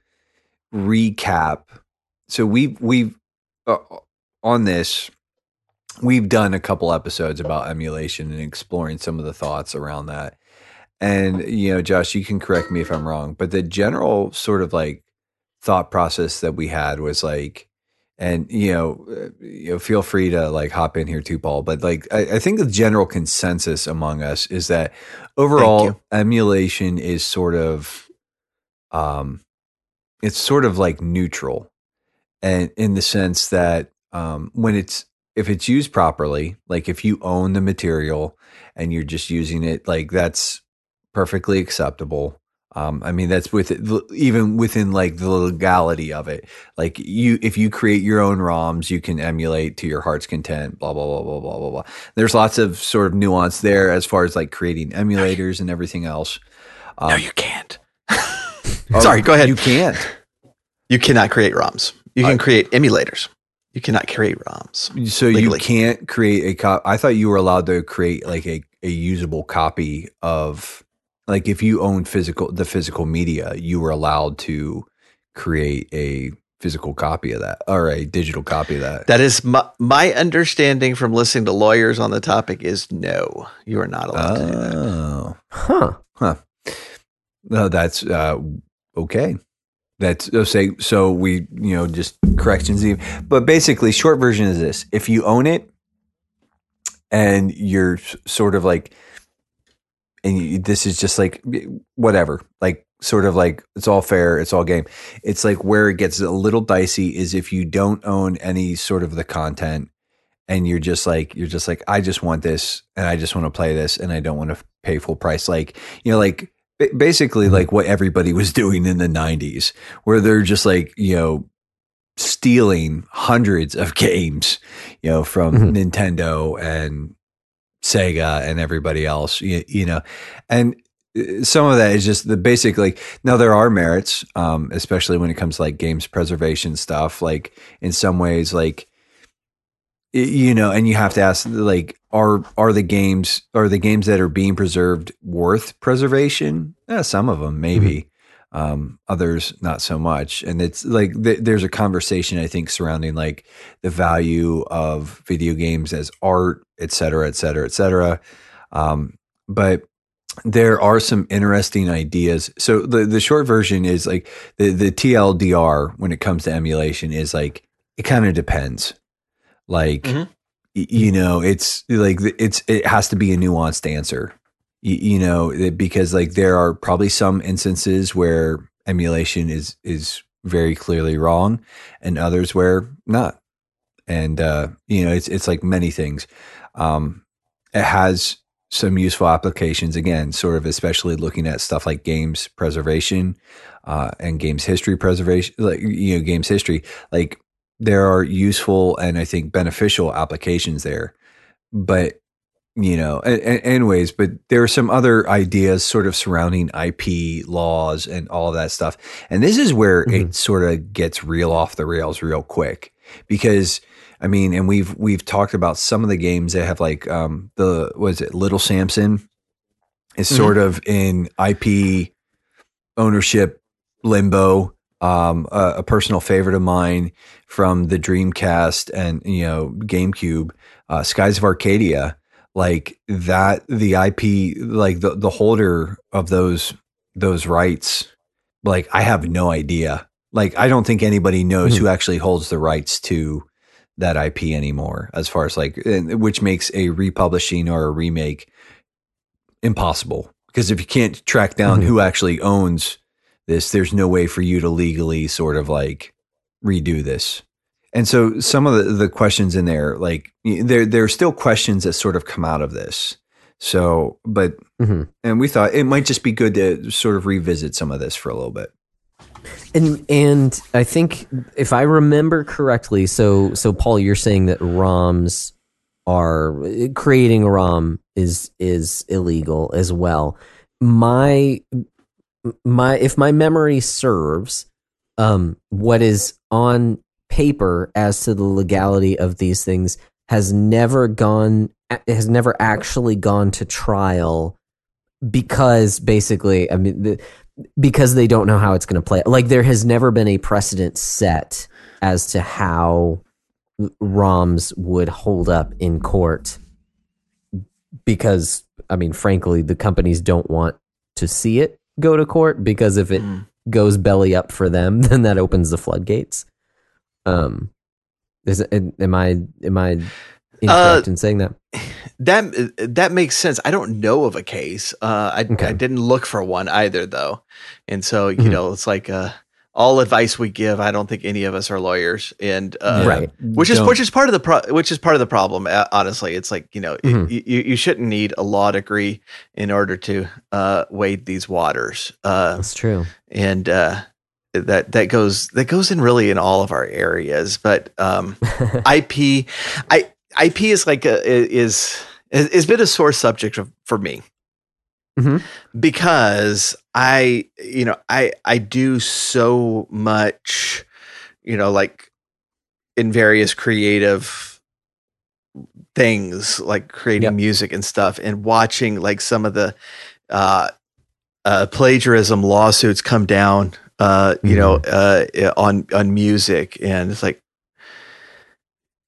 [SPEAKER 3] recap. So we've we've uh, on this we've done a couple episodes about emulation and exploring some of the thoughts around that. And you know, Josh, you can correct me if I'm wrong, but the general sort of like thought process that we had was like and you know, uh, you know, feel free to like hop in here too, Paul. But like, I, I think the general consensus among us is that overall emulation is sort of, um, it's sort of like neutral, and in the sense that um, when it's if it's used properly, like if you own the material and you're just using it, like that's perfectly acceptable. Um, I mean, that's with even within like the legality of it. Like you, if you create your own ROMs, you can emulate to your heart's content. Blah blah blah blah blah blah blah. There's lots of sort of nuance there as far as like creating emulators and everything else. Um,
[SPEAKER 2] no, you can't.
[SPEAKER 3] oh,
[SPEAKER 2] Sorry, go ahead.
[SPEAKER 3] You can't.
[SPEAKER 2] You cannot create ROMs. You can create emulators. You cannot create ROMs.
[SPEAKER 3] So
[SPEAKER 2] Legally.
[SPEAKER 3] you can't create a cop. I thought you were allowed to create like a, a usable copy of like if you own physical the physical media, you were allowed to create a physical copy of that or a digital copy of that.
[SPEAKER 2] That is my, my understanding from listening to lawyers on the topic is no, you are not allowed to do that.
[SPEAKER 3] oh,
[SPEAKER 1] Huh.
[SPEAKER 3] huh. No, that's uh, okay. That's uh, say so. We you know just corrections, even. but basically, short version is this: if you own it, and you're sort of like, and you, this is just like whatever, like sort of like it's all fair, it's all game. It's like where it gets a little dicey is if you don't own any sort of the content, and you're just like you're just like I just want this, and I just want to play this, and I don't want to pay full price. Like you know, like basically like what everybody was doing in the 90s where they're just like you know stealing hundreds of games you know from
[SPEAKER 1] Mhm.
[SPEAKER 3] nintendo and sega and everybody else you, you know and uh, some of that is just the basic like now there are merits um especially when it comes to like games preservation stuff like in some ways like you know and you have to ask like are are the games are the games that are being preserved worth preservation? Yeah, some of them maybe. Um others not so much. And it's like th- there's a conversation i think surrounding like the value of video games as art et cetera et cetera et cetera. Um but there are some interesting ideas. So the the short version is like the the TLDR when it comes to emulation is like it kind of depends. Like
[SPEAKER 2] Mhm.
[SPEAKER 3] y- you know, it's like it's it has to be a nuanced answer. Y- You know, because like there are probably some instances where emulation is is very clearly wrong, and others where not. And uh, you know, it's it's like many things. Um, it has some useful applications again sort of especially looking at stuff like games preservation uh, and games history preservation like you know games history like there are useful and i think beneficial applications there but you know anyways but there are some other ideas sort of surrounding ip laws and all that stuff and this is where
[SPEAKER 1] Mhm.
[SPEAKER 3] it sort of gets real off the rails real quick because I mean, and we've we've talked about some of the games that have like um the was it Little Samson is
[SPEAKER 2] Mhm.
[SPEAKER 3] sort of in IP ownership limbo. Um, a, a personal favorite of mine from the Dreamcast and you know GameCube, uh, Skies of Arcadia, like that the IP, like the the holder of those those rights, like I have no idea. Like I don't think anybody knows
[SPEAKER 1] Mhm.
[SPEAKER 3] who actually holds the rights to that IP anymore, as far as like, which makes a republishing or a remake impossible. Because if you can't track down
[SPEAKER 1] Mhm.
[SPEAKER 3] who actually owns this, there's no way for you to legally sort of like redo this. And so some of the, the questions in there, like there, there are still questions that sort of come out of this. So, but,
[SPEAKER 1] Mhm.
[SPEAKER 3] and we thought it might just be good to sort of revisit some of this for a little bit.
[SPEAKER 1] And and I think if I remember correctly, so so Paul, you're saying that ROMs are creating a ROM is is illegal as well. My my if my memory serves, um, what is on paper as to the legality of these things has never gone has never actually gone to trial because basically I mean the, because they don't know how it's going to play. Like there has never been a precedent set as to how ROMs would hold up in court because I mean frankly the companies don't want to see it go to court because if it
[SPEAKER 2] Mm.
[SPEAKER 1] goes belly up for them then that opens the floodgates. Um is it, am I am I incorrect in saying that?
[SPEAKER 2] That that makes sense. I don't know of a case. Uh, I
[SPEAKER 1] Okay.
[SPEAKER 2] I didn't look for one either, though, and so you
[SPEAKER 1] Mhm.
[SPEAKER 2] know it's like uh, all advice we give. I don't think any of us are lawyers, and uh,
[SPEAKER 1] Right.
[SPEAKER 2] which is
[SPEAKER 3] Don't-
[SPEAKER 2] which is part of the pro- which is part of the problem. uh, Honestly, it's like you know y-
[SPEAKER 1] Mhm.
[SPEAKER 2] y- you you shouldn't need a law degree in order to uh, wade these waters. Uh,
[SPEAKER 1] That's true.
[SPEAKER 2] and uh, that that goes that goes in really in all of our areas. But um, IP, I IP is like a is is has been a sore subject for me
[SPEAKER 1] Mhm.
[SPEAKER 2] because I you know I I do so much you know like in various creative things like creating
[SPEAKER 1] Yep.
[SPEAKER 2] music and stuff and watching like some of the uh, uh, plagiarism lawsuits come down uh, you know uh, on on music and it's like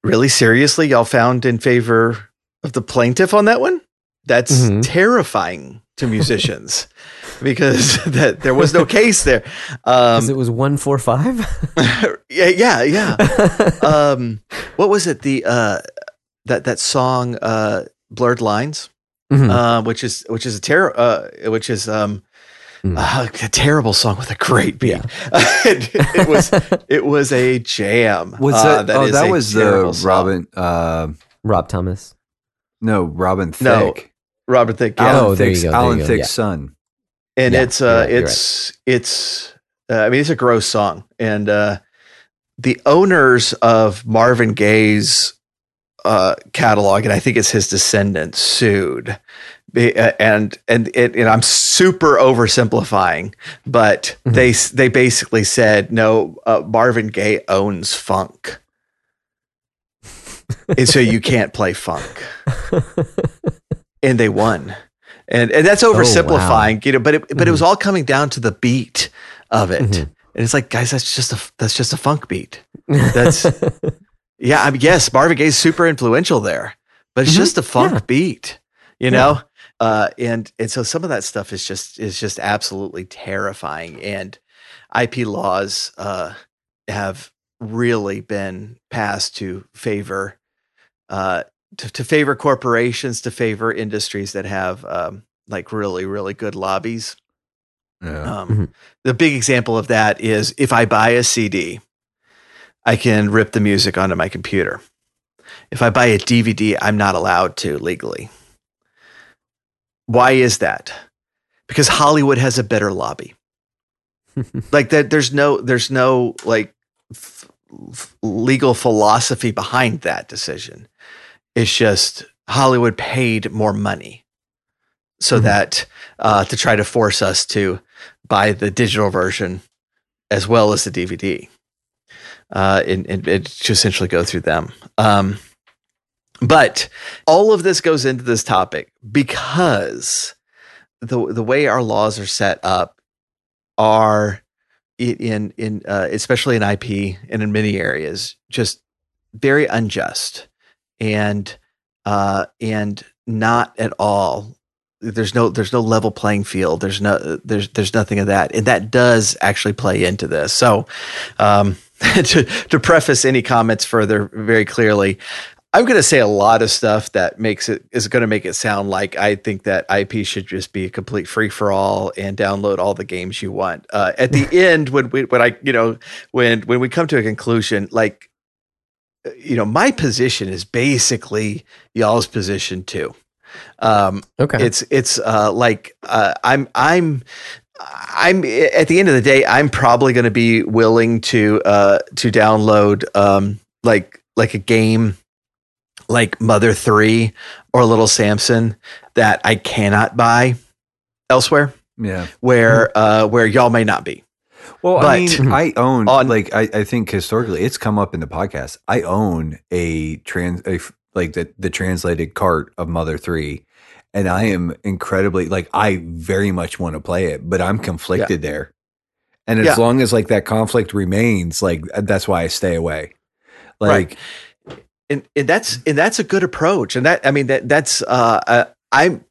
[SPEAKER 2] really seriously y'all found in favor of the plaintiff on that one that's
[SPEAKER 1] Mhm.
[SPEAKER 2] terrifying to musicians because that there was no case there um
[SPEAKER 1] 'Cause it was one four five.
[SPEAKER 2] yeah yeah yeah um what was it the uh that that song uh blurred lines
[SPEAKER 1] Mhm.
[SPEAKER 2] uh, which is which is a terror uh which is um
[SPEAKER 1] Mm.
[SPEAKER 2] uh, a terrible song with a great beat it, it was it was a jam
[SPEAKER 3] Was
[SPEAKER 2] Uh,
[SPEAKER 3] that, oh,
[SPEAKER 2] is
[SPEAKER 3] that
[SPEAKER 2] a
[SPEAKER 3] was the. Robin, uh,
[SPEAKER 1] Rob Thomas.
[SPEAKER 3] no, Robin
[SPEAKER 2] No,
[SPEAKER 3] Thicke.
[SPEAKER 2] Robert thicke yeah.
[SPEAKER 1] Oh,
[SPEAKER 3] Alan
[SPEAKER 1] there you
[SPEAKER 3] Thicke's,
[SPEAKER 1] go, there
[SPEAKER 3] Alan
[SPEAKER 1] you go,
[SPEAKER 3] Thicke's
[SPEAKER 1] yeah.
[SPEAKER 3] son.
[SPEAKER 2] and
[SPEAKER 1] Yeah,
[SPEAKER 2] it's uh
[SPEAKER 1] right,
[SPEAKER 2] it's it's uh, i mean it's a gross song and uh the owners of marvin gaye's uh catalog and i think it's his descendants sued Be- uh, and and it and i'm super oversimplifying but
[SPEAKER 1] Mhm.
[SPEAKER 2] they they basically said no uh, marvin gaye owns funk and so you can't play funk and they won. And and that's oversimplifying, you know, but it, but it was all coming down to the beat of it.
[SPEAKER 1] Mhm.
[SPEAKER 2] And it's like, guys, that's just a that's just a funk beat. That's yeah, I mean, yes, Marvin Gaye's super influential there, but it's
[SPEAKER 1] Mhm.
[SPEAKER 2] just a funk
[SPEAKER 1] Yeah.
[SPEAKER 2] beat, you know. Uh, and and so some of that stuff is just is just absolutely terrifying. And IP laws uh, have really been passed to favor uh, to, to favor corporations, to favor industries that have um, like really really good lobbies.
[SPEAKER 3] Yeah.
[SPEAKER 2] Um,
[SPEAKER 1] Mhm.
[SPEAKER 2] The big example of that is if I buy a CD, I can rip the music onto my computer. If I buy a DVD, I'm not allowed to legally. Why is that? Because Hollywood has a better lobby. like that, there's no, there's no like f- f- legal philosophy behind that decision. It's just Hollywood paid more money so
[SPEAKER 1] Mhm.
[SPEAKER 2] that uh, to try to force us to buy the digital version as well as the DVD. Uh, and, and it to essentially go through them. Um, but all of this goes into this topic because the the way our laws are set up are in in uh, especially in IP and in many areas, just very unjust and uh, and not at all. There's no there's no level playing field. There's no there's there's nothing of that, and that does actually play into this. So, um, to to preface any comments further, very clearly, I'm going to say a lot of stuff that makes it is going to make it sound like I think that IP should just be a complete free for all and download all the games you want. Uh, at the end, when we when I you know when when we come to a conclusion, like you know, my position is basically y'all's position too. Um,
[SPEAKER 1] Okay.
[SPEAKER 2] it's it's uh, like uh, I'm I'm I'm at the end of the day I'm probably going to be willing to uh, to download um, like like a game like Mother Three or Little Samson that I cannot buy elsewhere
[SPEAKER 3] Yeah.
[SPEAKER 2] where uh, where y'all may not be.
[SPEAKER 3] Well, I mean, I own
[SPEAKER 2] On-
[SPEAKER 3] like I, I think historically it's come up in the podcast. I own a trans a, like the the translated cart of Mother Three, and I am incredibly like I very much want to play it, but I'm conflicted there. And as
[SPEAKER 2] Yeah.
[SPEAKER 3] long as like that conflict remains, like that's why I stay away. Like
[SPEAKER 2] and, and that's and that's a good approach and that i mean that that's uh, uh i'm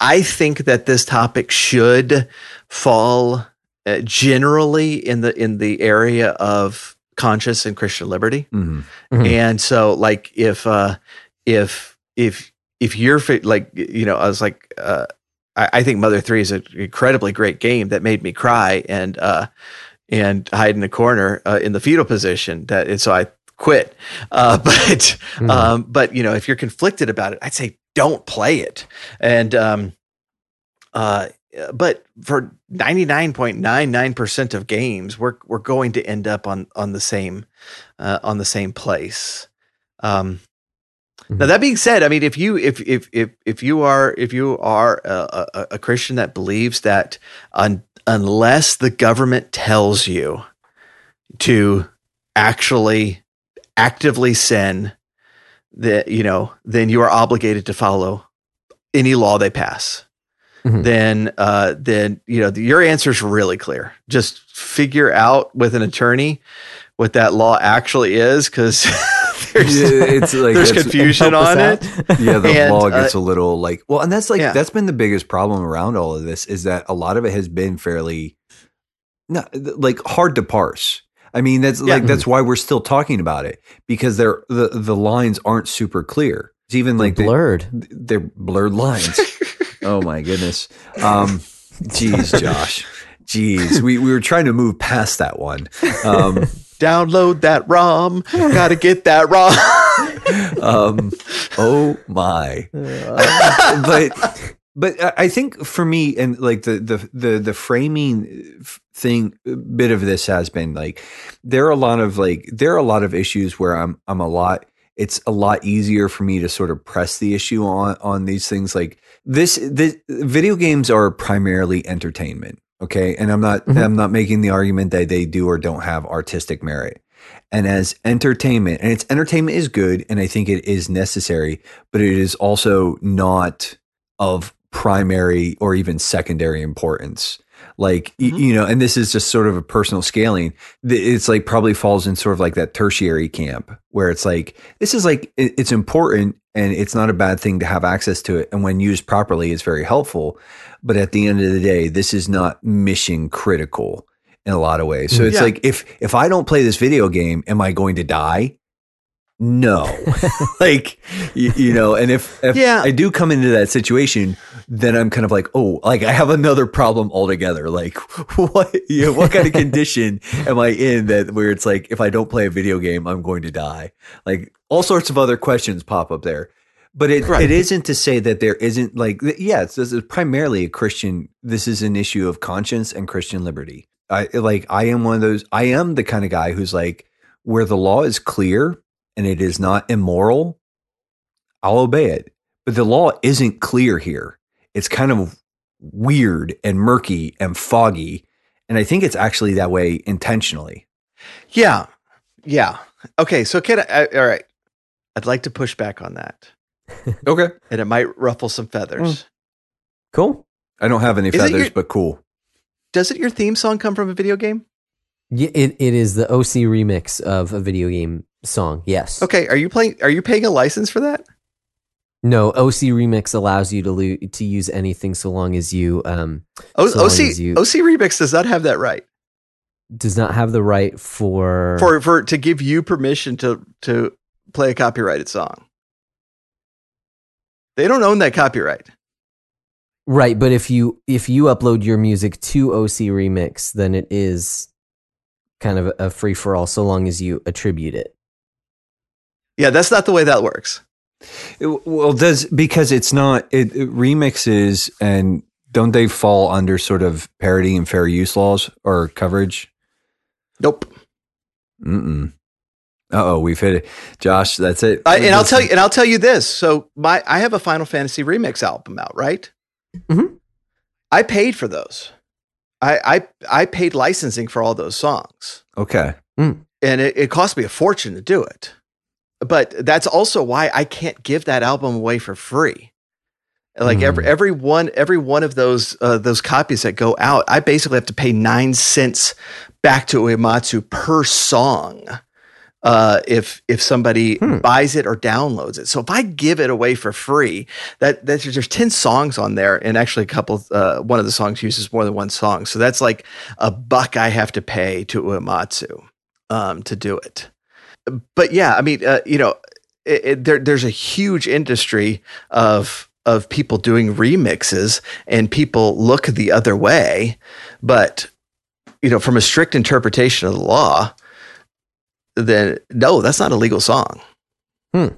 [SPEAKER 2] i think that this topic should fall uh, generally in the in the area of conscious and christian liberty
[SPEAKER 3] mhm.
[SPEAKER 1] Mhm.
[SPEAKER 2] and so like if uh if if if you're fi- like you know i was like uh I, I think mother 3 is an incredibly great game that made me cry and uh and hide in a corner uh, in the fetal position that and so i quit uh but
[SPEAKER 1] Mhm.
[SPEAKER 2] um but you know if you're conflicted about it i'd say don't play it and um uh but for 99.99% of games we're we're going to end up on on the same uh, on the same place um now
[SPEAKER 1] Mhm.
[SPEAKER 2] that being said i mean if you if if if if you are if you are a, a, a christian that believes that un, unless the government tells you to actually actively sin that you know then you are obligated to follow any law they pass
[SPEAKER 1] Mhm.
[SPEAKER 2] then uh then you know your answer is really clear just figure out with an attorney what that law actually is because there's
[SPEAKER 3] it's like
[SPEAKER 2] there's confusion on it
[SPEAKER 3] yeah, the
[SPEAKER 2] And,
[SPEAKER 3] law
[SPEAKER 2] uh,
[SPEAKER 3] gets a little like well, and that's like
[SPEAKER 2] Yeah.
[SPEAKER 3] that's been the biggest problem around all of this is that a lot of it has been fairly not like hard to parse. I mean, that's like that's why we're still talking about it because they're the the lines aren't super clear. It's even like the-
[SPEAKER 1] blurred.
[SPEAKER 3] they're blurred lines. Oh my goodness. Um, geez, Josh. Jeez, we, we were trying to move past that one. Um,
[SPEAKER 2] download that rom gotta get that rom
[SPEAKER 3] um, oh my. but but I- I think for me and like the the the the framing thing bit of this has been like there are a lot of like there are a lot of issues where I'm I'm a lot it's a lot easier for me to sort of press the issue on on these things like this this video games are primarily entertainment okay? And I'm not
[SPEAKER 1] Mhm.
[SPEAKER 3] I'm not making the argument that they do or don't have artistic merit. And as entertainment and its entertainment is good and i think it is necessary but it is also not of primary or even secondary importance like
[SPEAKER 2] Mhm.
[SPEAKER 3] you know and this is just sort of a personal scaling it's like probably falls in sort of like that tertiary camp where it's like this is like it's important and it's not a bad thing to have access to it and when used properly it's very helpful but at the end of the day this is not mission critical in a lot of ways so it's
[SPEAKER 2] Yeah.
[SPEAKER 3] like if if i don't play this video game am i going to die no. Like you, you know and if, if
[SPEAKER 2] Yeah.
[SPEAKER 3] i do come into that situation then i'm kind of like oh like i have another problem altogether. Like what you know, what kind of condition am i in that where it's like if i don't play a video game i'm going to die? Like all sorts of other questions pop up there. But it,
[SPEAKER 2] Right.
[SPEAKER 3] it isn't to say that there isn't like yeah it's, this is primarily a christian this is an issue of conscience and christian liberty. I like i am one of those i am the kind of guy who's like where the law is clear and it is not immoral i'll obey it. But the law isn't clear here. It's kind of weird and murky and foggy and i think it's actually that way intentionally.
[SPEAKER 2] Yeah. Yeah. Okay so can I, I all right. I'd like to push back on that.
[SPEAKER 3] Okay.
[SPEAKER 2] And it might ruffle some feathers. Mm.
[SPEAKER 1] Cool.
[SPEAKER 3] i don't have any
[SPEAKER 2] Is it
[SPEAKER 3] feathers
[SPEAKER 2] your-
[SPEAKER 3] but cool.
[SPEAKER 2] Doesn't your theme song come from a video game?
[SPEAKER 1] Yeah, it, it is the OC remix of a video game song. Yes.
[SPEAKER 2] Okay, are you playing? Are you paying a license for that?
[SPEAKER 1] No, OC remix allows you to lo- to use anything so long as you um
[SPEAKER 2] O-
[SPEAKER 1] So
[SPEAKER 2] OC
[SPEAKER 1] as you-
[SPEAKER 2] OC Remix does not have that right
[SPEAKER 1] does not have the right for
[SPEAKER 2] for for to give you permission to to play a copyrighted song. They don't own that copyright.
[SPEAKER 1] right, but if you if you upload your music to OC remix, then it is kind of a free for all so long as you attribute it.
[SPEAKER 2] Yeah, that's not the way that works.
[SPEAKER 3] It- well, does because it's not it, it remixes and don't they fall under sort of parody and fair use laws or coverage?
[SPEAKER 2] Nope.
[SPEAKER 3] Mm. Uh oh, we've hit it, Josh. That's it.
[SPEAKER 2] I, and I'll tell you, and I'll tell you this. So my, I have a Final Fantasy remix album out, right?
[SPEAKER 1] Mhm.
[SPEAKER 2] I paid for those. I, I, I paid licensing for all those songs,
[SPEAKER 3] Okay.
[SPEAKER 2] and it, it cost me a fortune to do it. But that's also why I can't give that album away for free. Like every
[SPEAKER 1] Mm.
[SPEAKER 2] every one every one of those uh, those copies that go out, I basically have to pay nine cents back to Uematsu per song uh, if if somebody
[SPEAKER 1] Hmm.
[SPEAKER 2] buys it or downloads it. So if I give it away for free, that that's there's ten songs on there, and actually a couple. Uh, one of the songs uses more than one song, so that's like a buck I have to pay to Uematsu um, to do it. But yeah, I mean, uh, you know, it, it, there, there's a huge industry of of people doing remixes, and people look the other way. But you know, from a strict interpretation of the law, then no, that's not a legal song. Hmm.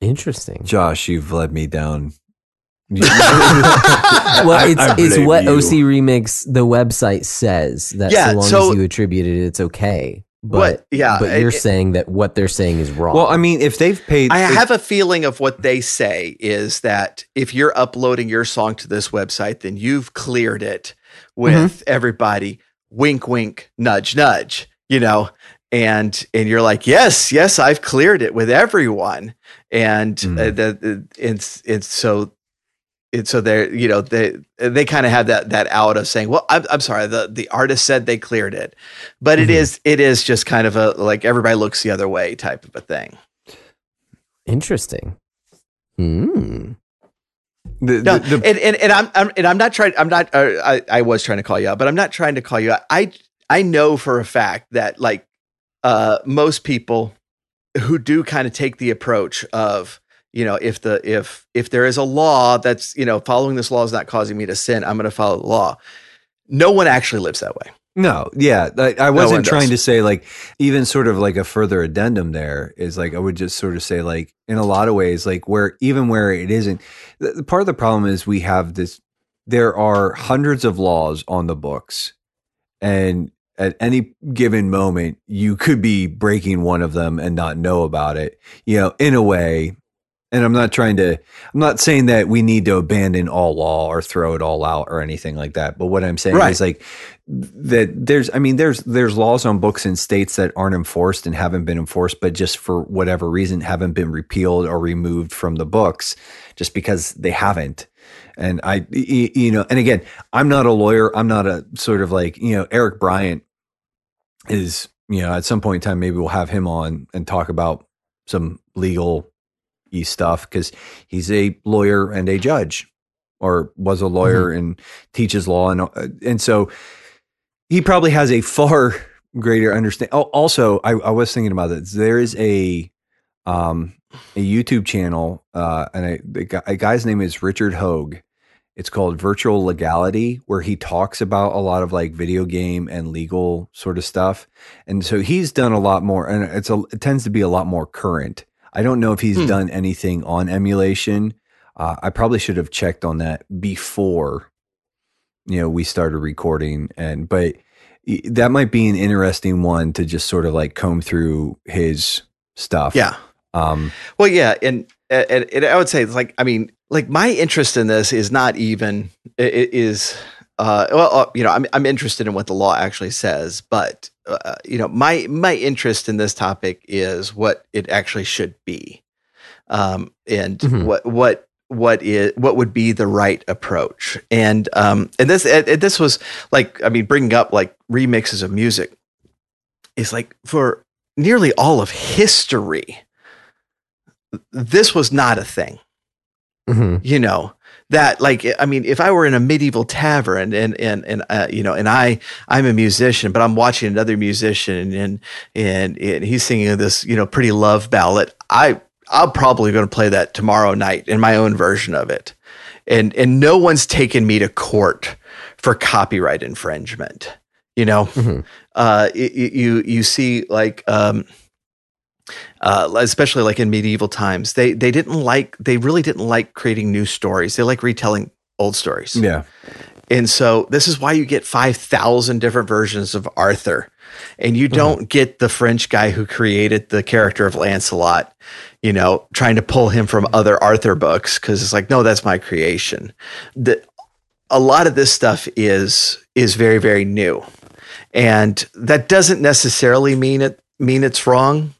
[SPEAKER 1] Interesting.
[SPEAKER 3] Josh, you've led me down.
[SPEAKER 1] well, it's
[SPEAKER 3] I
[SPEAKER 1] it's what
[SPEAKER 3] you.
[SPEAKER 1] OC Remix the website says that
[SPEAKER 2] Yeah,
[SPEAKER 1] so long
[SPEAKER 2] so-
[SPEAKER 1] as you attribute it, it's okay. But
[SPEAKER 2] What- yeah,
[SPEAKER 1] but you're
[SPEAKER 2] it-
[SPEAKER 1] saying that what they're saying is wrong.
[SPEAKER 3] Well, I mean, if they've paid,
[SPEAKER 2] I
[SPEAKER 3] if-
[SPEAKER 2] have a feeling of what they say is that if you're uploading your song to this website, then you've cleared it with everybody. Wink, wink, nudge, nudge. You know, and and you're like, yes, yes, I've cleared it with everyone, and
[SPEAKER 3] Mm.
[SPEAKER 2] uh, the, the it's it's so. It's so they're you know they they kind of have that that out of saying well I'm, I'm sorry the the artist said they cleared it but it
[SPEAKER 1] Mhm.
[SPEAKER 2] is it is just kind of a like everybody looks the other way type of a thing
[SPEAKER 1] interesting. Hmm.
[SPEAKER 3] the,
[SPEAKER 2] No,
[SPEAKER 3] the- the-
[SPEAKER 2] and, and and I'm, I'm and I'm not trying. I'm not. Uh, I I was trying to call you out, but I'm not trying to call you out. I I know for a fact that like uh most people who do kind of take the approach of you know if the if if there is a law that's you know following this law is not causing me to sin, I'm going to follow the law. No one actually lives that way.
[SPEAKER 3] No, yeah, I, I wasn't
[SPEAKER 2] does.
[SPEAKER 3] trying to say like even sort of like a further addendum. There is like I would just sort of say like in a lot of ways like where even where it isn't. The part of the problem is we have this. There are hundreds of laws on the books, and at any given moment you could be breaking one of them and not know about it. You know, in a way. And I'm not trying to. I'm not saying that we need to abandon all law or throw it all out or anything like that. But what I'm saying
[SPEAKER 2] Right.
[SPEAKER 3] is like that there's i mean there's there's laws on books in states that aren't enforced and haven't been enforced but just for whatever reason haven't been repealed or removed from the books just because they haven't and I, you know and again i'm not a lawyer i'm not a sort of like you know eric bryant is you know at some point in time maybe we'll have him on and talk about some legal stuff because he's a lawyer and a judge or was a lawyer and teaches law and uh, and so he probably has a far greater understanding. Oh, also, I, I was thinking about this. There is a um a YouTube channel, uh, and guy, a guy's name is Richard Hoeg. It's called Virtual Legality, where he talks about a lot of like video game and legal sort of stuff. And so he's done a lot more, and it's a it tends to be a lot more current. I don't know if he's
[SPEAKER 2] Hmm.
[SPEAKER 3] done anything on emulation. Uh, I probably should have checked on that before you know we started recording and but that might be an interesting one to just sort of like comb through his stuff
[SPEAKER 2] Yeah.
[SPEAKER 3] um
[SPEAKER 2] Well, yeah, and, and, and I would say it's like I mean, like my interest in this is not even i- i- is uh, well, uh, you know, I'm I'm interested in what the law actually says, but uh, you know, my my interest in this topic is what it actually should be, um, and
[SPEAKER 1] Mhm.
[SPEAKER 2] what what what is what would be the right approach and um and this and this was like i mean bringing up like remixes of music is like for nearly all of history this was not a thing
[SPEAKER 1] Mhm.
[SPEAKER 2] you know that like i mean if i were in a medieval tavern and and and uh, you know and i i'm a musician but i'm watching another musician and and, and he's singing this you know pretty love ballad i i'm probably going to play that tomorrow night in my own version of it and and no one's taken me to court for copyright infringement you know
[SPEAKER 1] Mhm.
[SPEAKER 2] uh y- you you see like um uh, especially like in medieval times, they they didn't like they really didn't like creating new stories. They like retelling old stories.
[SPEAKER 3] Yeah.
[SPEAKER 2] And so this is why you get 5,000 different versions of Arthur. And you don't get the French guy who created the character of Lancelot, you know, trying to pull him from other Arthur books because it's like, no, that's my creation. The, a lot of this stuff is is very very new. And that doesn't necessarily mean it mean it's wrong.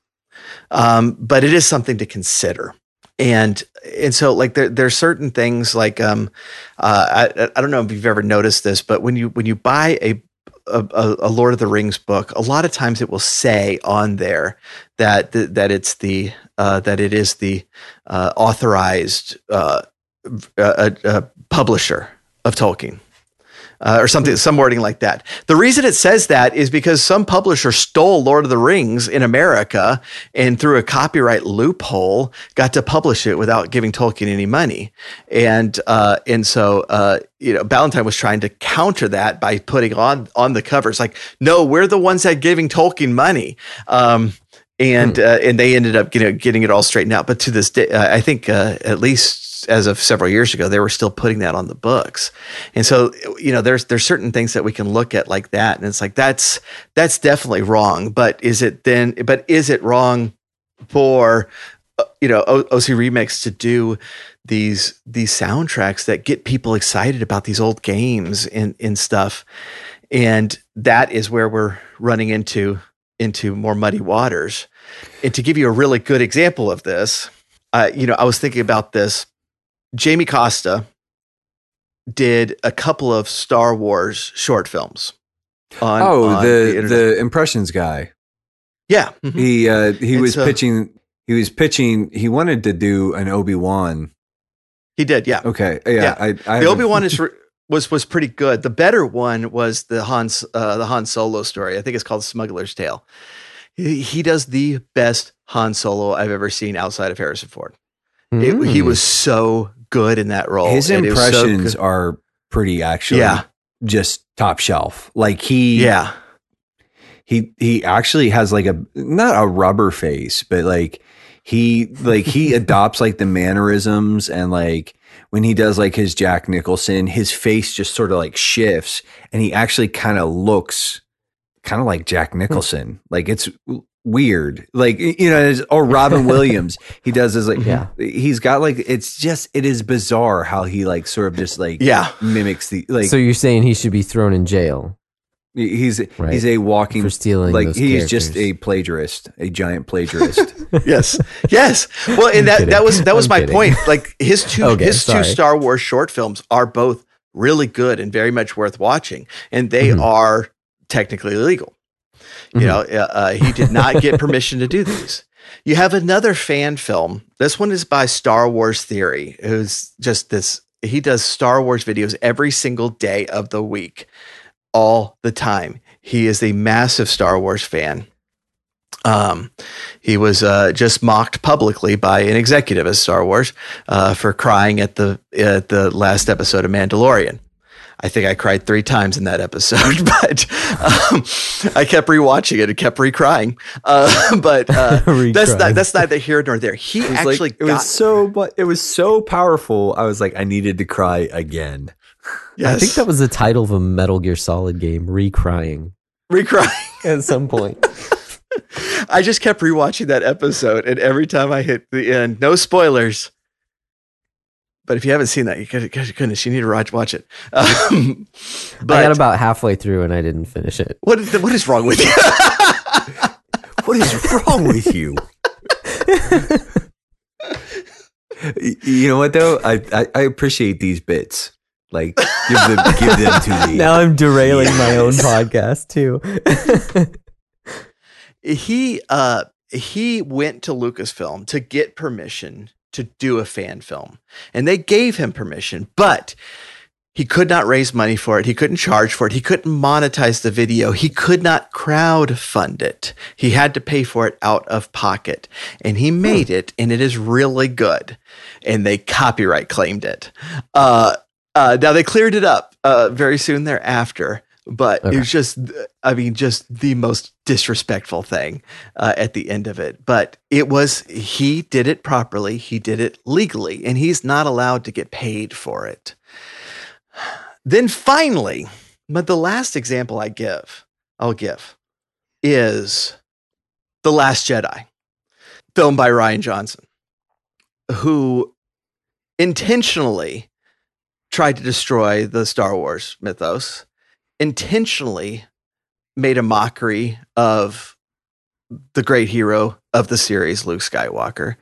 [SPEAKER 2] Um, but it is something to consider. And and so like there there are certain things like um uh, I, I don't know if you've ever noticed this, but when you when you buy a, a a Lord of the Rings book, a lot of times it will say on there that that, it's the uh, that it is the uh, authorized uh, uh, uh, publisher of Tolkien. Uh, or something, some wording like that. The reason it says that is because some publisher stole Lord of the Rings in America and through a copyright loophole got to publish it without giving Tolkien any money. And uh, and so uh, you know, Ballantine was trying to counter that by putting on on the covers like, no, we're the ones that giving Tolkien money. Um, and uh, and they ended up you know getting it all straightened out. But to this day, uh, I think uh, at least as of several years ago, they were still putting that on the books. And so you know, there's there's certain things that we can look at like that, and it's like that's that's definitely wrong. But is it then? But is it wrong for uh, you know OC Remix to do these these soundtracks that get people excited about these old games and and stuff? And that is where we're running into into more muddy waters. And to give you a really good example of this, uh, you know, I was thinking about this. Jamie Costa did a couple of Star Wars short films. On,
[SPEAKER 3] oh,
[SPEAKER 2] on
[SPEAKER 3] the
[SPEAKER 2] internet.
[SPEAKER 3] the impressions guy.
[SPEAKER 2] yeah, mhm.
[SPEAKER 3] He uh, he was pitching. He was pitching. He wanted to do an Obi Wan.
[SPEAKER 2] he did. Yeah,
[SPEAKER 3] Okay, yeah.
[SPEAKER 2] Yeah.
[SPEAKER 3] I, I
[SPEAKER 2] the Obi Wan is re- was was pretty good. The better one was the Han's uh, the Han Solo story. I think it's called Smuggler's Tale. He, he does the best Han Solo I've ever seen outside of Harrison Ford. It, he
[SPEAKER 1] Mm.
[SPEAKER 2] was so good in that role.
[SPEAKER 3] His
[SPEAKER 2] it was so
[SPEAKER 3] impressions are pretty actually.
[SPEAKER 2] Yeah.
[SPEAKER 3] just top shelf. Like he,
[SPEAKER 2] yeah,
[SPEAKER 3] he he actually has like a not a rubber face, but like he like he adopts like the mannerisms and like when he does like his Jack Nicholson, his face just sort of like shifts and he actually kind of looks kind of like Jack hmm. Nicholson. Like it's weird. Like you know, or Robin Williams. He does this like
[SPEAKER 1] Yeah.
[SPEAKER 3] he's got like it's just it is bizarre how he like sort of just like
[SPEAKER 2] yeah.
[SPEAKER 3] mimics the like
[SPEAKER 1] so you're saying he should be thrown in jail
[SPEAKER 3] he's
[SPEAKER 1] Right.
[SPEAKER 3] he's a walking
[SPEAKER 1] for stealing
[SPEAKER 3] like he's just a plagiarist, a giant plagiarist.
[SPEAKER 2] yes, yes. Well, and that
[SPEAKER 1] kidding.
[SPEAKER 2] that was that was
[SPEAKER 1] I'm
[SPEAKER 2] my
[SPEAKER 1] kidding.
[SPEAKER 2] point. Like his two
[SPEAKER 1] Okay,
[SPEAKER 2] his
[SPEAKER 1] sorry.
[SPEAKER 2] two Star Wars short films are both really good and very much worth watching, and they
[SPEAKER 1] Mhm.
[SPEAKER 2] are technically legal. You
[SPEAKER 1] Mhm.
[SPEAKER 2] know, uh, uh, he did not get permission to do these. You have another fan film. This one is by Star Wars Theory, who's just this. He does Star Wars videos every single day of the week, all the time. He is a massive Star Wars fan. Um, he was uh, just mocked publicly by an executive at Star Wars uh, for crying at the at the last episode of Mandalorian. I think I cried three times in that episode, but um, I kept rewatching it and kept recrying. Uh, but uh, that's not that's neither here nor there. He
[SPEAKER 3] It was
[SPEAKER 2] actually
[SPEAKER 3] like, it
[SPEAKER 2] got
[SPEAKER 3] was so but it was so powerful. I was like, I needed to cry again.
[SPEAKER 2] yes,
[SPEAKER 1] I think that was the title of a Metal Gear Solid game, Recrying.
[SPEAKER 2] recrying.
[SPEAKER 1] At some point.
[SPEAKER 2] I just kept rewatching that episode, and every time I hit the end, no spoilers. But if you haven't seen that, you gotta, gosh, goodness, you need to watch watch it. Um, but
[SPEAKER 1] I got about halfway through and I didn't finish it.
[SPEAKER 2] what is what is wrong with you?
[SPEAKER 3] What is wrong with you? you know what though? I, I, I appreciate these bits. Like give them give them to me.
[SPEAKER 1] now I'm derailing my own podcast too.
[SPEAKER 2] he uh he went to Lucasfilm to get permission to do a fan film. And they gave him permission, but he could not raise money for it. He couldn't charge for it. He couldn't monetize the video. He could not crowd fund it. He had to pay for it out of pocket. And he made it, and it is really good. And they copyright claimed it. Uh, uh, now they cleared it up uh, very soon thereafter but okay. it was just i mean just the most disrespectful thing uh, at the end of it. But it was he did it properly. He did it legally and he's not allowed to get paid for it. Then finally but the last example i give i'll give is the last jedi filmed by rian johnson who intentionally tried to destroy the star wars mythos intentionally made a mockery of the great hero of the series, Luke Skywalker.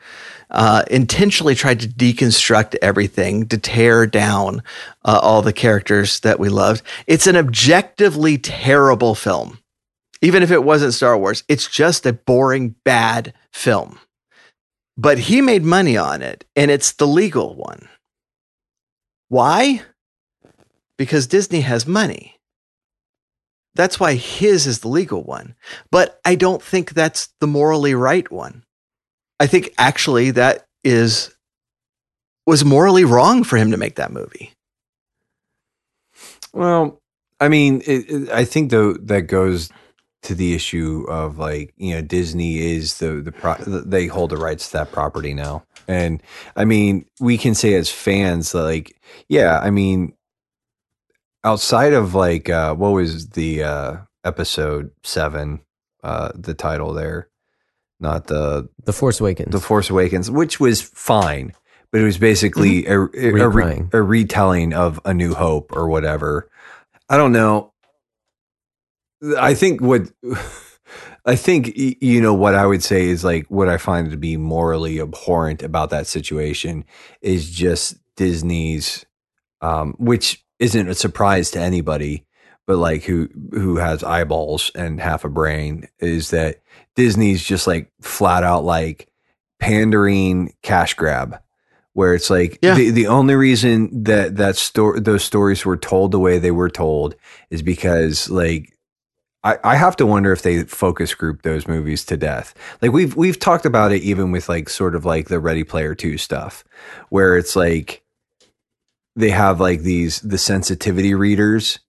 [SPEAKER 2] Uh, intentionally tried to deconstruct everything, to tear down uh, all the characters that we loved. It's an objectively terrible film. Even if it wasn't Star Wars, it's just a boring, bad film. But he made money on it, and it's the legal one. Why? Because Disney has money. That's why his is the legal one. But I don't think that's the morally right one. I think actually that is was morally wrong for him to make that movie.
[SPEAKER 3] Well, I mean, it, it, I think though that goes to the issue of like you know Disney is the the pro- they hold the rights to that property now, and I mean we can say as fans like yeah, I mean outside of like uh what was the uh episode 7 uh the title there? Not the
[SPEAKER 1] the force awakens.
[SPEAKER 3] The force awakens which was fine but it was basically mm-hmm. a, a, a, re- a, retelling of a new hope or whatever. I don't know. I think what i think you know what i would say is like what i find to be morally abhorrent about that situation is just disney's um which isn't a surprise to anybody, but like who who has eyeballs and half a brain is that Disney's just like flat out like pandering cash grab where it's like yeah. the, the only reason that that story those stories were told the way they were told is because like I, I have to wonder if they focus group those movies to death. Like we've we've talked about it even with like sort of like the Ready Player Two stuff, where it's like they have like these the sensitivity readers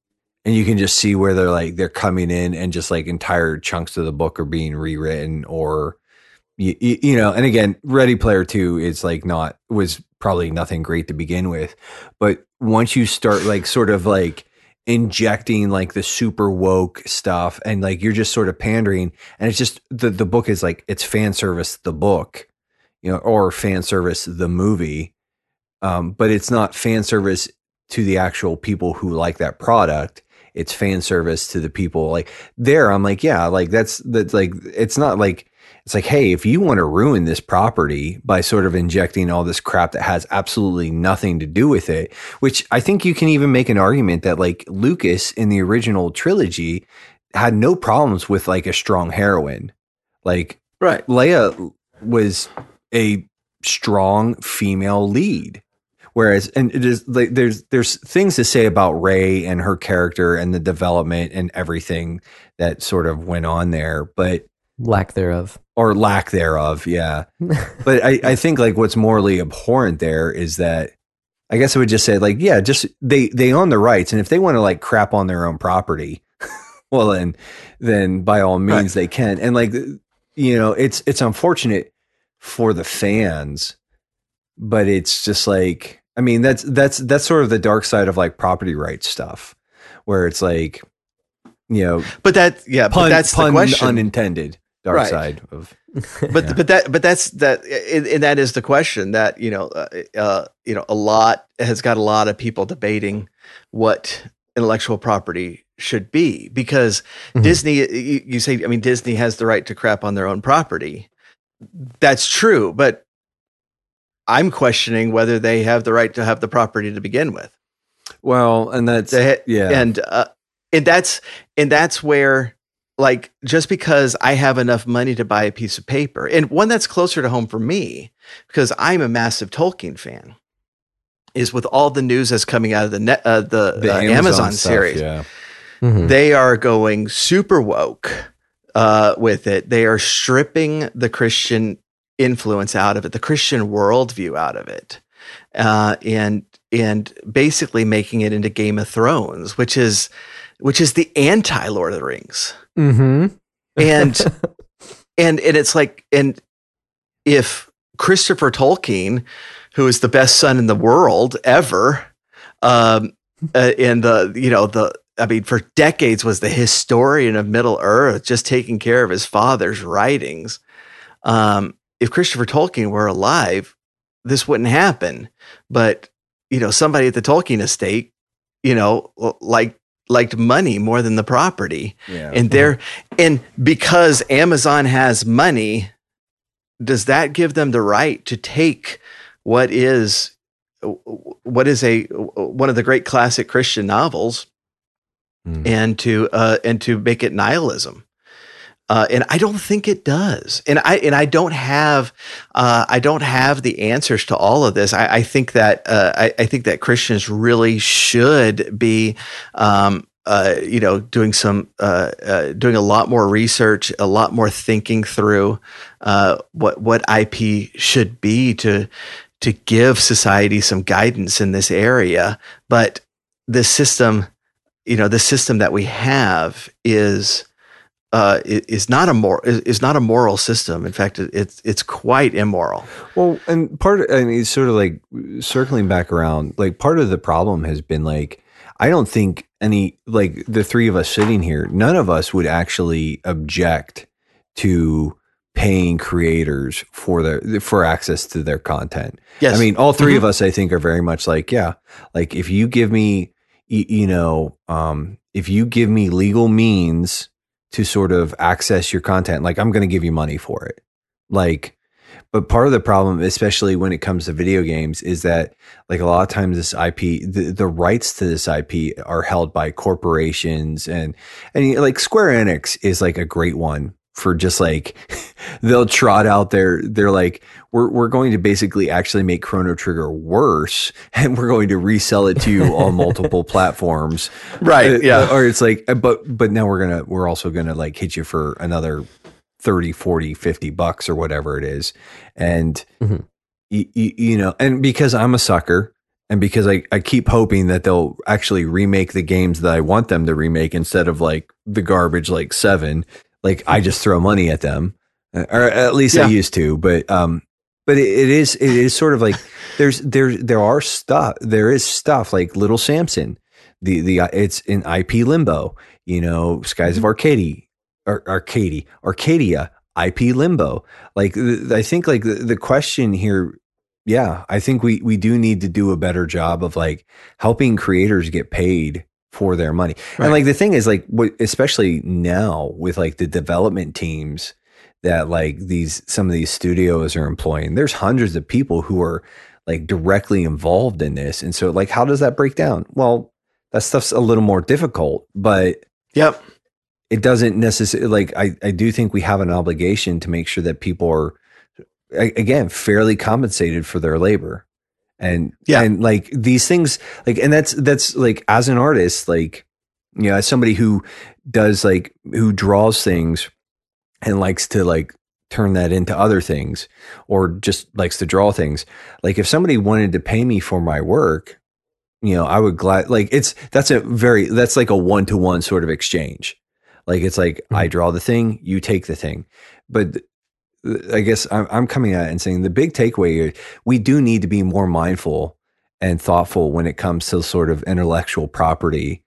[SPEAKER 3] and you can just see where they're like they're coming in and just like entire chunks of the book are being rewritten or you, you, know and again ready player 2 is like not was probably nothing great to begin with but once you start like sort of like injecting like the super woke stuff and like you're just sort of pandering and it's just the the book is like it's fan service the book you know or fan service the movie um, but it's not fan service to the actual people who like that product. It's fan service to the people like there i'm like yeah like that's that's like it's not like it's like hey if you want to ruin this property by sort of injecting all this crap that has absolutely nothing to do with it which i think you can even make an argument that like lucas in the original trilogy had no problems with like a strong heroine. Like
[SPEAKER 2] right.
[SPEAKER 3] Leia was a strong female lead Whereas, and it is like there's there's things to say about Rey and her character and the development and everything that sort of went on there, but
[SPEAKER 1] lack thereof,
[SPEAKER 3] or lack thereof, yeah. but I, I think like what's morally abhorrent there is that I guess I would just say like yeah, just they they own the rights, and if they want to like crap on their own property, well then then by all means right. they can, and like you know it's it's unfortunate for the fans, but it's just like I mean, that's that's that's sort of the dark side of like property rights stuff, where it's like, you know,
[SPEAKER 2] but that yeah, pun, but that's pun the question.
[SPEAKER 3] unintended dark right. side of.
[SPEAKER 2] but yeah. but that but that's that and that is the question that you know uh, uh, you know a lot has got a lot of people debating what intellectual property should be because mm-hmm. Disney you, you say I mean Disney has the right to crap on their own property. That's true, but I'm questioning whether they have the right to have the property to begin with.
[SPEAKER 3] Well, and that's
[SPEAKER 2] They-
[SPEAKER 3] yeah.
[SPEAKER 2] and uh, and that's and that's where like just because I have enough money to buy a piece of paper and one that's closer to home for me because I'm a massive Tolkien fan is with all the news that's coming out of the net, uh, the,
[SPEAKER 3] the
[SPEAKER 2] uh, Amazon,
[SPEAKER 3] stuff,
[SPEAKER 2] series
[SPEAKER 3] Yeah.
[SPEAKER 1] Mhm.
[SPEAKER 2] they are going super woke uh, with it. They are stripping the Christian influence out of it, the Christian worldview out of it, uh, and and basically making it into Game of Thrones, which is which is the anti Lord of the Rings,
[SPEAKER 1] Mhm.
[SPEAKER 2] and and and it's like and if Christopher Tolkien, who is the best son in the world ever, um, uh, and the you know the I mean for decades was the historian of Middle Earth, just taking care of his father's writings. Um, if Christopher Tolkien were alive, this wouldn't happen. But you know, somebody at the Tolkien estate, you know, like liked money more than the property
[SPEAKER 3] Yeah.
[SPEAKER 2] and there and because amazon has money does that give them the right to take what is what is a one of the great classic christian novels
[SPEAKER 3] Mm.
[SPEAKER 2] and to uh and to make it nihilism uh, and I don't think it does. And I and I don't have uh, I don't have the answers to all of this. I, I think that uh, I, I think that Christians really should be um, uh, you know doing some uh, uh, doing a lot more research, a lot more thinking through what what IP should be to to give society some guidance in this area. But the system, you know, the system that we have is uh, is not a mor- is, not a moral system. In fact, it's it's quite immoral.
[SPEAKER 3] Well, and part of, I mean, it's sort of like circling back around, like part of the problem has been like, I don't think any, like the three of us sitting here, none of us would actually object to paying creators for their, for access to their content.
[SPEAKER 2] Yes,
[SPEAKER 3] I mean, all 3
[SPEAKER 2] Mhm.
[SPEAKER 3] of us, I think, are very much like, yeah, like if you give me, you know, um, if you give me legal means to sort of access your content, like I'm going to give you money for it. Like, but part of the problem, especially when it comes to video games, is that like a lot of times this IP, the, the rights to this IP are held by corporations and, and like Square Enix is like a great one for just like, they'll trot out their, they're like, we're, we're going to basically actually make Chrono Trigger worse and we're going to resell it to you on multiple platforms.
[SPEAKER 2] right.
[SPEAKER 3] Uh,
[SPEAKER 2] Yeah,
[SPEAKER 3] Or it's like, but, but now we're going to, we're also going to like hit you for another 30, 40, 50 bucks or whatever it is. And,
[SPEAKER 1] Mhm.
[SPEAKER 3] y- y- you know, and because I'm a sucker and because I, I keep hoping that they'll actually remake the games that I want them to remake instead of like the garbage like seven, like I just throw money at them or at least
[SPEAKER 2] Yeah.
[SPEAKER 3] I used to, but, um, but it, it is, it is sort of like there's, there, there are stuff, there is stuff like Little Samson, the, the, it's in IP limbo, you know, Skies of Arcadia, or Arcadia, Arcadia, IP limbo. Like, th- I think like the, the question here, yeah, I think we, we do need to do a better job of like helping creators get paid for their money.
[SPEAKER 2] Right.
[SPEAKER 3] And like the thing is like, what, especially now with like the development teams that like these, some of these studios are employing, there's hundreds of people who are like directly involved in this. And so like, how does that break down? Well, that stuff's a little more difficult, but
[SPEAKER 2] yep.
[SPEAKER 3] it doesn't necessarily like I, I do think we have an obligation to make sure that people are again fairly compensated for their labor and
[SPEAKER 2] Yeah.
[SPEAKER 3] and like these things like and that's that's like as an artist like you know as somebody who does like who draws things and likes to like turn that into other things or just likes to draw things. Like if somebody wanted to pay me for my work you know i would glad like it's that's a very that's like a one-to-one sort of exchange. Like it's like i mm-hmm. draw the thing you take the thing. But i guess i'm, I'm coming at it and saying the big takeaway here we do need to be more mindful and thoughtful when it comes to sort of intellectual property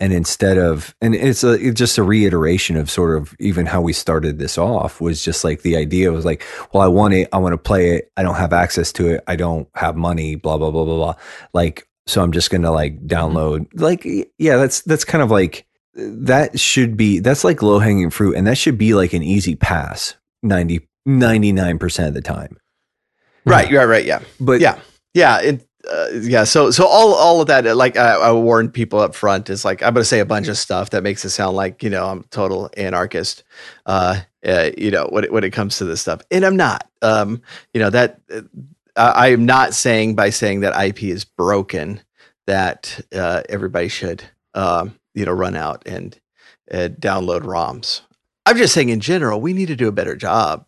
[SPEAKER 3] and instead of and it's a it's just a reiteration of sort of even how we started this off was just like the idea was like well i want it i want to play it i don't have access to it i don't have money blah blah blah blah blah like so i'm just gonna like download like yeah that's that's kind of like that should be that's like low hanging fruit and that should be like an easy pass 90 99% of the time
[SPEAKER 2] Right, right, right. Yeah,
[SPEAKER 3] But
[SPEAKER 2] yeah, yeah, it, uh, yeah. So, so all all of that, like I, I warn people up front, is like I'm going to say a bunch of stuff that makes it sound like you know I'm a total anarchist. Uh, uh, you know when it, when it comes to this stuff, and I'm not. Um, you know that uh, I am not saying by saying that IP is broken that uh, everybody should um, you know run out and uh, download ROMs. I'm just saying in general we need to do a better job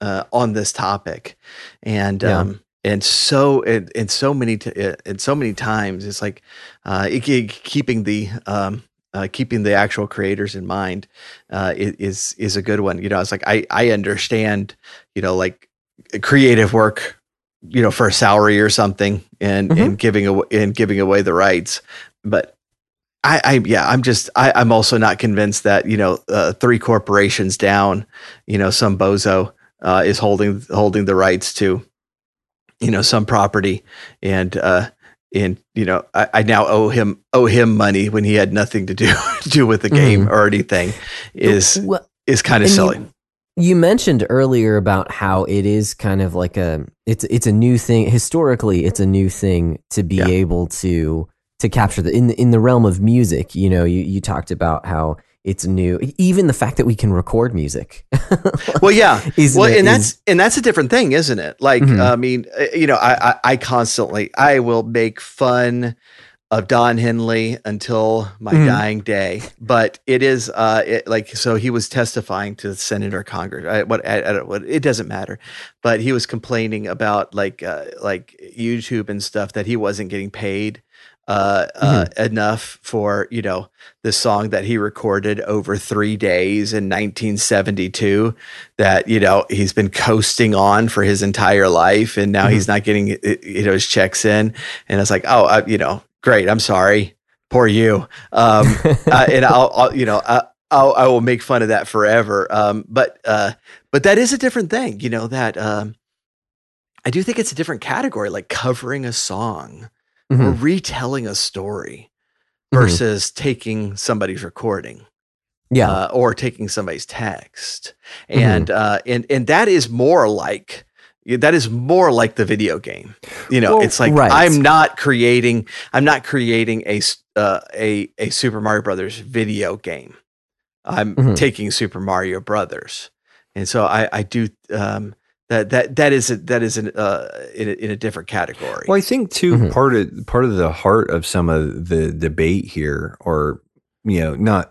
[SPEAKER 2] uh, on this topic, and
[SPEAKER 1] Yeah.
[SPEAKER 2] um, and so and, and so many t- uh, and so many times it's like uh, it, it- keeping the um, uh, keeping the actual creators in mind uh, is is a good one. You know, it's like I I understand you know like creative work you know for a salary or something and
[SPEAKER 1] Mhm.
[SPEAKER 2] and giving away and giving away the rights but I, I yeah i'm just I, i'm also not convinced that you know uh, three corporations down you know some bozo uh, is holding holding the rights to you know some property and uh and you know I, I now owe him owe him money when he had nothing to do do with the game or anything is
[SPEAKER 1] Well,
[SPEAKER 2] is kind of silly
[SPEAKER 1] You, you mentioned earlier about how it is kind of like a it's it's a new thing historically. It's a new thing to be
[SPEAKER 2] Yeah.
[SPEAKER 1] able to to capture the in the, in the realm of music. You know, you you talked about how it's new. Even the fact that we can record music.
[SPEAKER 2] well yeah
[SPEAKER 1] is
[SPEAKER 2] well, and
[SPEAKER 1] is-
[SPEAKER 2] that's and that's a different thing, isn't it? Like,
[SPEAKER 1] Mhm.
[SPEAKER 2] I mean, uh, you know, I, I I constantly I will make fun of Don Henley until my
[SPEAKER 1] Mhm.
[SPEAKER 2] dying day, but it is uh it, like so he was testifying to the Senate or Congress. I, what I, I don't what it doesn't matter, but he was complaining about like uh, like YouTube and stuff that he wasn't getting paid uh, uh enough for you know the song that he recorded over three days in 1972 that you know he's been coasting on for his entire life and now he's not getting uh, you know his checks in. And it's like oh I, you know great i'm sorry. Poor you. Um uh, and I'll, I'll you know uh, I'll, I will make fun of that forever. Um but uh but that is a different thing you know that um I do think it's a different category like covering a song or
[SPEAKER 1] Mhm.
[SPEAKER 2] retelling a story
[SPEAKER 1] Mhm.
[SPEAKER 2] versus taking somebody's recording
[SPEAKER 1] yeah.
[SPEAKER 2] uh, or taking somebody's text and uh and and that is more like that is more like the video game you know
[SPEAKER 3] Well,
[SPEAKER 2] it's like
[SPEAKER 1] right.
[SPEAKER 2] i'm not creating i'm not creating a uh, a a super mario brothers video game i'm
[SPEAKER 1] Mhm.
[SPEAKER 2] taking super mario brothers and so i i do um that that that is a, that is an uh in a, in a different category
[SPEAKER 3] Well, I think too
[SPEAKER 1] Mhm.
[SPEAKER 3] part of part of the heart of some of the debate here, or you know, not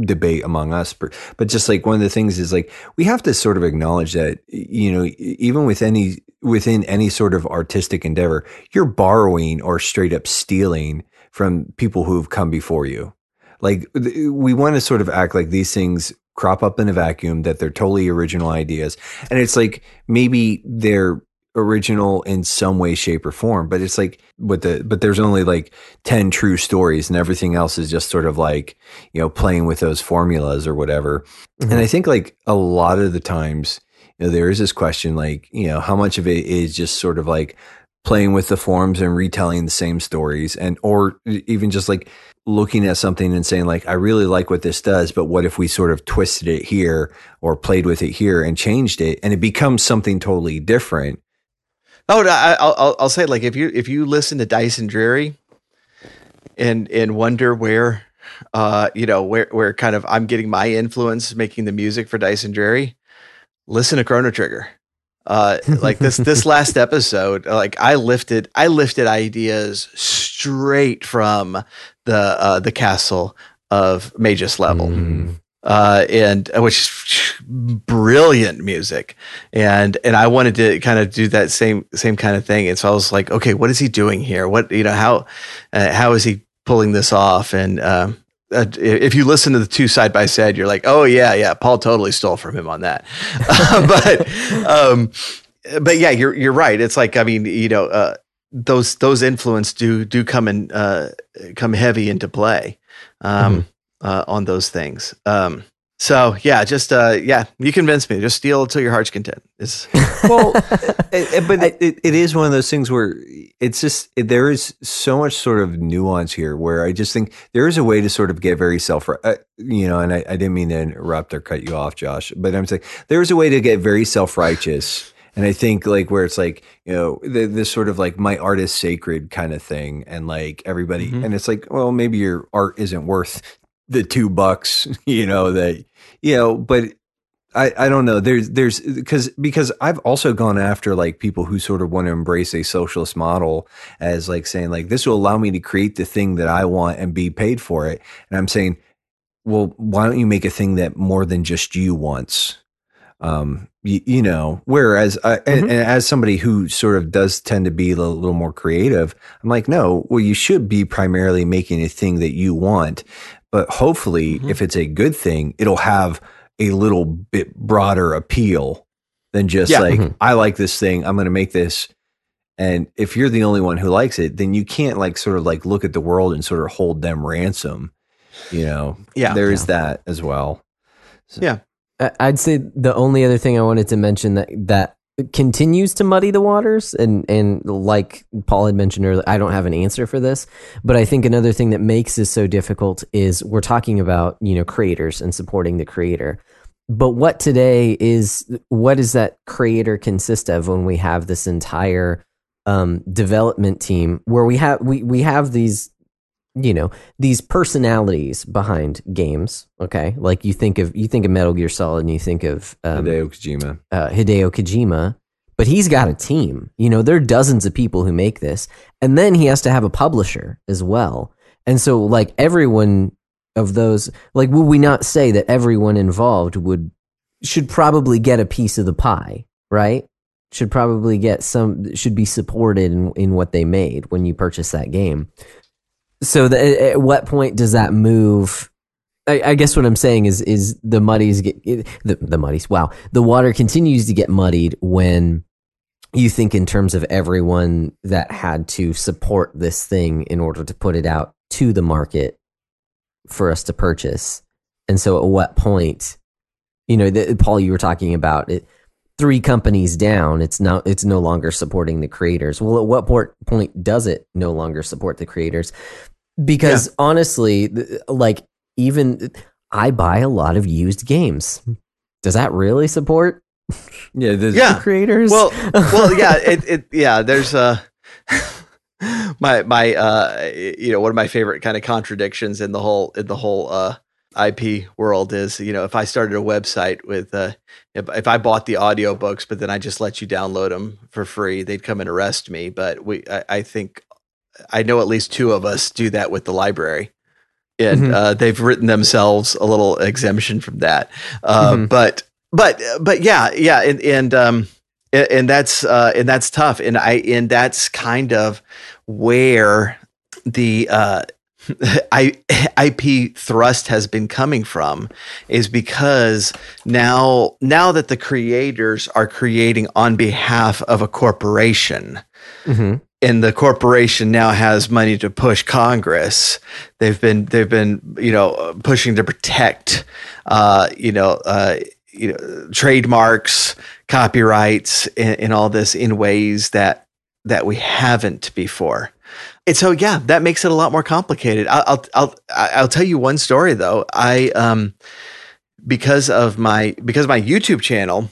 [SPEAKER 3] debate among us, but but just like one of the things is like we have to sort of acknowledge that you know even with any within any sort of artistic endeavor, you're borrowing or straight up stealing from people who have come before you. Like th- we want to sort of act like these things crop up in a vacuum, that they're totally original ideas, and it's like maybe they're original in some way shape or form but it's like with the but there's only like 10 true stories and everything else is just sort of like you know playing with those formulas or whatever. And mm-hmm. i think like a lot of the times you know there is this question like you know how much of it is just sort of like playing with the forms and retelling the same stories and or even just like looking at something and saying like i really like what this does but what if we sort of twisted it here or played with it here and changed it and it becomes something totally different
[SPEAKER 2] Oh, no, I, I'll I'll- I'll say like if you if you listen to Dyson Dreary, and and wonder where, uh, you know where where kind of I'm getting my influence making the music for Dyson Dreary, listen to Chrono Trigger. Uh, like this this last episode, like I lifted I lifted ideas straight from the uh, the castle of Magus level
[SPEAKER 1] Mm.
[SPEAKER 2] uh, and uh, which is brilliant music, and and I wanted to kind of do that same same kind of thing, and so I was like, okay, what is he doing here? What you know how uh, how is he pulling this off? And um, uh, if you listen to the two side by side, you're like, oh yeah, yeah, Paul totally stole from him on that, but um, but yeah, you're you're right. It's like I mean, you know, uh, those those influence do do come in uh, come heavy into play um, uh, on those things. Um, so yeah, just uh, yeah, you convinced me. Just steal till your heart's content. Is
[SPEAKER 3] well it, it- but it, it, it is one of those things where it's just it, there is so much sort of nuance here where i just think there is a way to sort of get very self uh, you know and I, I didn't mean to interrupt or cut you off josh but i'm saying there is a way to get very self-righteous And I think like where it's like, you know, the, this sort of like my art is sacred kind of thing. And like everybody,
[SPEAKER 2] Mhm.
[SPEAKER 3] and it's like, well, maybe your art isn't worth the two bucks, you know, that, you know, but I, I don't know. There's, there's, because, because I've also gone after like people who sort of want to embrace a socialist model as like saying like, this will allow me to create the thing that I want and be paid for it. And I'm saying, well, why don't you make a thing that more than just you wants? Um, you, you know, whereas, I, and,
[SPEAKER 1] Mhm.
[SPEAKER 3] and as somebody who sort of does tend to be a little, more creative, I'm like, no, well, you should be primarily making a thing that you want, but hopefully,
[SPEAKER 2] Mhm.
[SPEAKER 3] if it's a good thing, it'll have a little bit broader appeal than just
[SPEAKER 2] Yeah.
[SPEAKER 3] like,
[SPEAKER 1] Mhm.
[SPEAKER 3] I like this thing, I'm going to make this. And if you're the only one who likes it, then you can't like sort of like look at the world and sort of hold them ransom. You know,
[SPEAKER 2] Yeah.
[SPEAKER 3] there is that as well.
[SPEAKER 1] I- I'd say the only other thing I wanted to mention that that continues to muddy the waters and and like Paul had mentioned earlier I don't have an answer for this but I think another thing that makes this so difficult is we're talking about you know creators and supporting the creator. But what today is what does that creator consist of when we have this entire um, development team where we have we we have these you know these personalities behind games okay? Like you think of you think of metal gear solid and you think of um,
[SPEAKER 3] Hideo Kojima.
[SPEAKER 1] uh, hideo kojima but he's got a team. You know there are dozens of people who make this and then he has to have a publisher as well. And so like everyone of those like will we not say that everyone involved would should probably get a piece of the pie right? Should probably get some should be supported in, in what they made when you purchase that game so the, at what point does that move I, I guess what I'm saying is is the muddies get the the muddies. Wow, the water continues to get muddied when you think in terms of everyone that had to support this thing in order to put it out to the market for us to purchase. And so, at what point, you know, the, Paul, you were talking about it. Three companies down, it's now it's no longer supporting the creators. Well, at what point does it no longer support the creators? Because honestly, like even I buy a lot of used games. Does that really support
[SPEAKER 3] Yeah, there's,
[SPEAKER 2] Yeah.
[SPEAKER 1] the creators?
[SPEAKER 2] Well, well, yeah, it, it, yeah. There's uh, my my uh, you know, one of my favorite kind of contradictions in the whole in the whole uh IP world is you know if I started a website with uh if, if I bought the audiobooks but then I just let you download them for free they'd come and arrest me but we I, I think I know at least two of us do that with the library and
[SPEAKER 1] Mhm.
[SPEAKER 2] uh, they've written themselves a little exemption from that uh,
[SPEAKER 1] Mhm.
[SPEAKER 2] but but but yeah yeah and and um and, that's uh and that's tough and I and that's kind of where the uh I, IP thrust has been coming from is because now now that the creators are creating on behalf of a corporation
[SPEAKER 1] Mhm.
[SPEAKER 2] And the corporation now has money to push Congress. They've been they've been you know pushing to protect uh, you know uh, you know trademarks, copyrights, and, and all this in ways that that we haven't before. And so yeah, that makes it a lot more complicated. I'll I'll I'll, tell you one story though. I um because of my because of my YouTube channel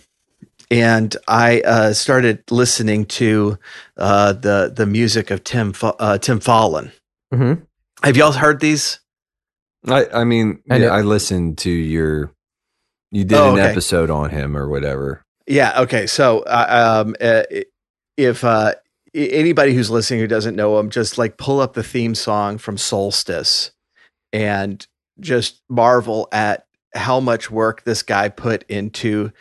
[SPEAKER 2] and I uh, started listening to uh, the the music of Tim Fa- uh, Tim Follin.
[SPEAKER 1] Mhm.
[SPEAKER 2] Have y'all heard these?
[SPEAKER 3] I, I mean,
[SPEAKER 1] I
[SPEAKER 3] yeah, I listened to your, you did
[SPEAKER 2] Oh,
[SPEAKER 3] an
[SPEAKER 2] okay.
[SPEAKER 3] episode on him or whatever.
[SPEAKER 2] Yeah. Okay. So, uh, um, uh, if uh, anybody who's listening who doesn't know him, just like pull up the theme song from Solstice and just marvel at how much work this guy put into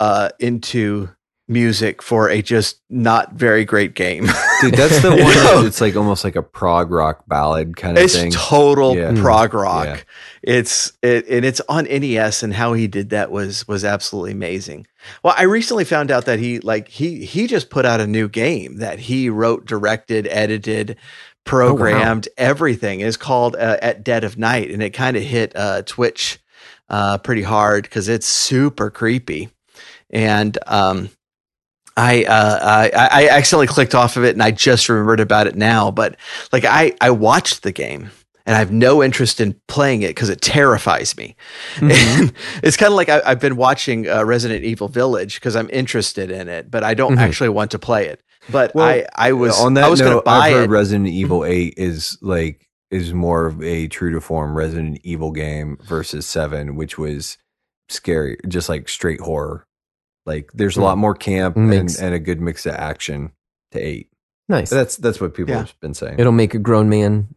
[SPEAKER 2] uh, into music for a just not very great game.
[SPEAKER 3] Dude, that's the one that it's like almost like a prog rock ballad kind of
[SPEAKER 2] it's
[SPEAKER 3] thing.
[SPEAKER 2] It's total
[SPEAKER 3] Yeah.
[SPEAKER 2] prog rock.
[SPEAKER 3] Yeah.
[SPEAKER 2] It's it and it's on NES and how he did that was was absolutely amazing. Well, I recently found out that he like he he just put out a new game that he wrote, directed, edited, programmed, everything. It's called uh, At Dead of Night and it kind of hit uh Twitch uh pretty hard cuz it's super creepy. And um I, uh, I I accidentally clicked off of it and I just remembered about it now. But like I I watched the game and I have no interest in playing it because it terrifies me.
[SPEAKER 3] Mm-hmm.
[SPEAKER 2] It's kind of like I, I've been watching uh, Resident Evil Village because I'm interested in it, but I don't
[SPEAKER 1] Mhm.
[SPEAKER 2] actually want to play it. But
[SPEAKER 3] Mm-hmm. Well,
[SPEAKER 2] I, I was
[SPEAKER 3] on that
[SPEAKER 2] I was going to
[SPEAKER 3] note,
[SPEAKER 2] buy
[SPEAKER 3] I've heard
[SPEAKER 2] it.
[SPEAKER 3] Resident Evil Eight is like is more of a true to form Resident Evil game versus Seven, which was scary, just like straight horror. Like there's a lot more camp and,
[SPEAKER 1] Mix.
[SPEAKER 3] and a good mix of action to eight.
[SPEAKER 1] Nice.
[SPEAKER 3] That's that's what people
[SPEAKER 2] Yeah.
[SPEAKER 3] have been saying.
[SPEAKER 1] It'll make a grown man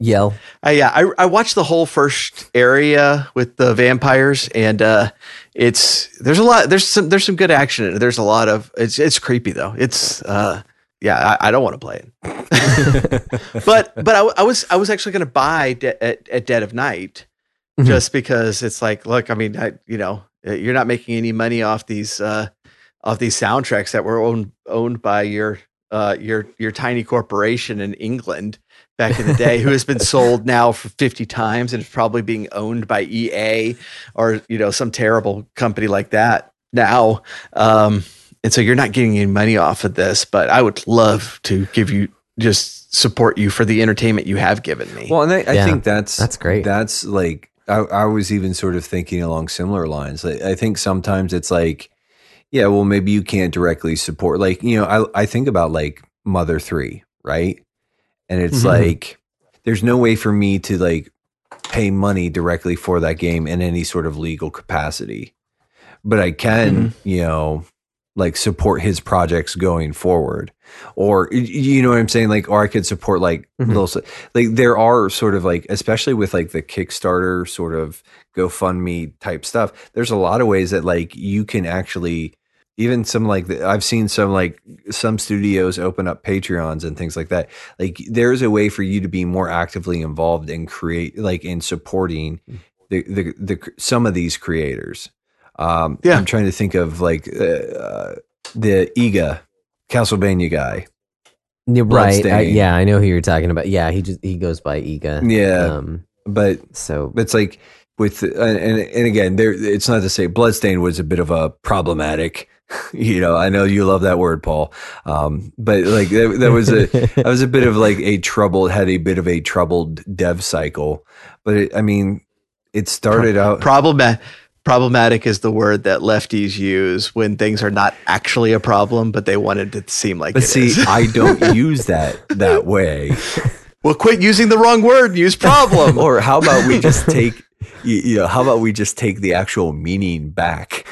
[SPEAKER 1] yell.
[SPEAKER 2] Uh, yeah, I, I watched the whole first area with the vampires, and uh, it's there's a lot there's some there's some good action in it. There's a lot of it's it's creepy though. It's uh, yeah, I, I don't want to play it, but but I, I was I was actually going to buy De- at, at Dead of Night
[SPEAKER 1] Mhm.
[SPEAKER 2] just because it's like look, I mean, I, you know, you're not making any money off these uh, off these soundtracks that were owned owned by your uh, your your tiny corporation in England back in the day, who has been sold now for fifty times and is probably being owned by EA or you know some terrible company like that now. Um, and so you're not getting any money off of this, but I would love to give you just support you for the entertainment you have given me.
[SPEAKER 3] Well, and I, I
[SPEAKER 1] Yeah,
[SPEAKER 3] think that's
[SPEAKER 1] that's great.
[SPEAKER 3] That's like I, I was even sort of thinking along similar lines. Like, I think sometimes it's like, yeah, well, maybe you can't directly support. Like, you know, I I think about like Mother Three, right? And it's
[SPEAKER 1] Mhm.
[SPEAKER 3] like there's no way for me to like pay money directly for that game in any sort of legal capacity, but I can, you know, like support his projects going forward. Or you know what i'm saying? Like or i could support like
[SPEAKER 1] Mhm.
[SPEAKER 3] little like there are sort of like especially with like the kickstarter sort of gofundme type stuff there's a lot of ways that like you can actually even some like the, i've seen some like some studios open up patreons and things like that. Like there's a way for you to be more actively involved and create like in supporting the the, the some of these creators um
[SPEAKER 2] Yeah.
[SPEAKER 3] i'm trying to think of like uh, uh the iga castlevania guy
[SPEAKER 1] You're right. I, yeah, I know who you're talking about. Yeah, he just he goes by Iga.
[SPEAKER 3] Yeah.
[SPEAKER 1] Um,
[SPEAKER 3] but
[SPEAKER 1] so
[SPEAKER 3] it's like with and and, and again there it's not to say bloodstain was a bit of a problematic you know i know you love that word paul um but like that, that was a that was a bit of like a troubled had a bit of a troubled dev cycle but it, i mean it started out
[SPEAKER 2] Problema- problematic is the word that lefties use when things are not actually a problem, but they wanted it to seem like
[SPEAKER 3] but
[SPEAKER 2] it
[SPEAKER 3] see i don't use that that way
[SPEAKER 2] well, quit using the wrong word. Use problem.
[SPEAKER 3] or how about we just take you, you know how about we just take the actual meaning back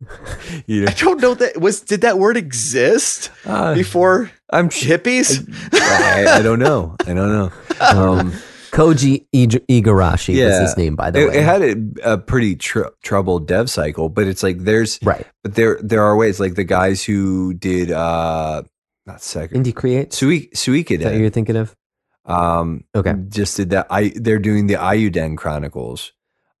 [SPEAKER 3] you know
[SPEAKER 2] I don't know that was did that word exist
[SPEAKER 3] uh,
[SPEAKER 2] before
[SPEAKER 3] i'm
[SPEAKER 2] hippies?
[SPEAKER 3] I, I don't know. I don't know. Um,
[SPEAKER 1] Koji Ig- Igarashi was his name, by the
[SPEAKER 3] it,
[SPEAKER 1] way.
[SPEAKER 3] it had a, a pretty tr- troubled dev cycle, but it's like there's,
[SPEAKER 1] right.
[SPEAKER 3] but there there are ways like the guys who did uh not second
[SPEAKER 1] Indie Create. Is
[SPEAKER 3] Sui Suika
[SPEAKER 1] that what you're thinking of?
[SPEAKER 3] um
[SPEAKER 1] Okay.
[SPEAKER 3] just did that. I they're doing the Eiyuden Chronicles.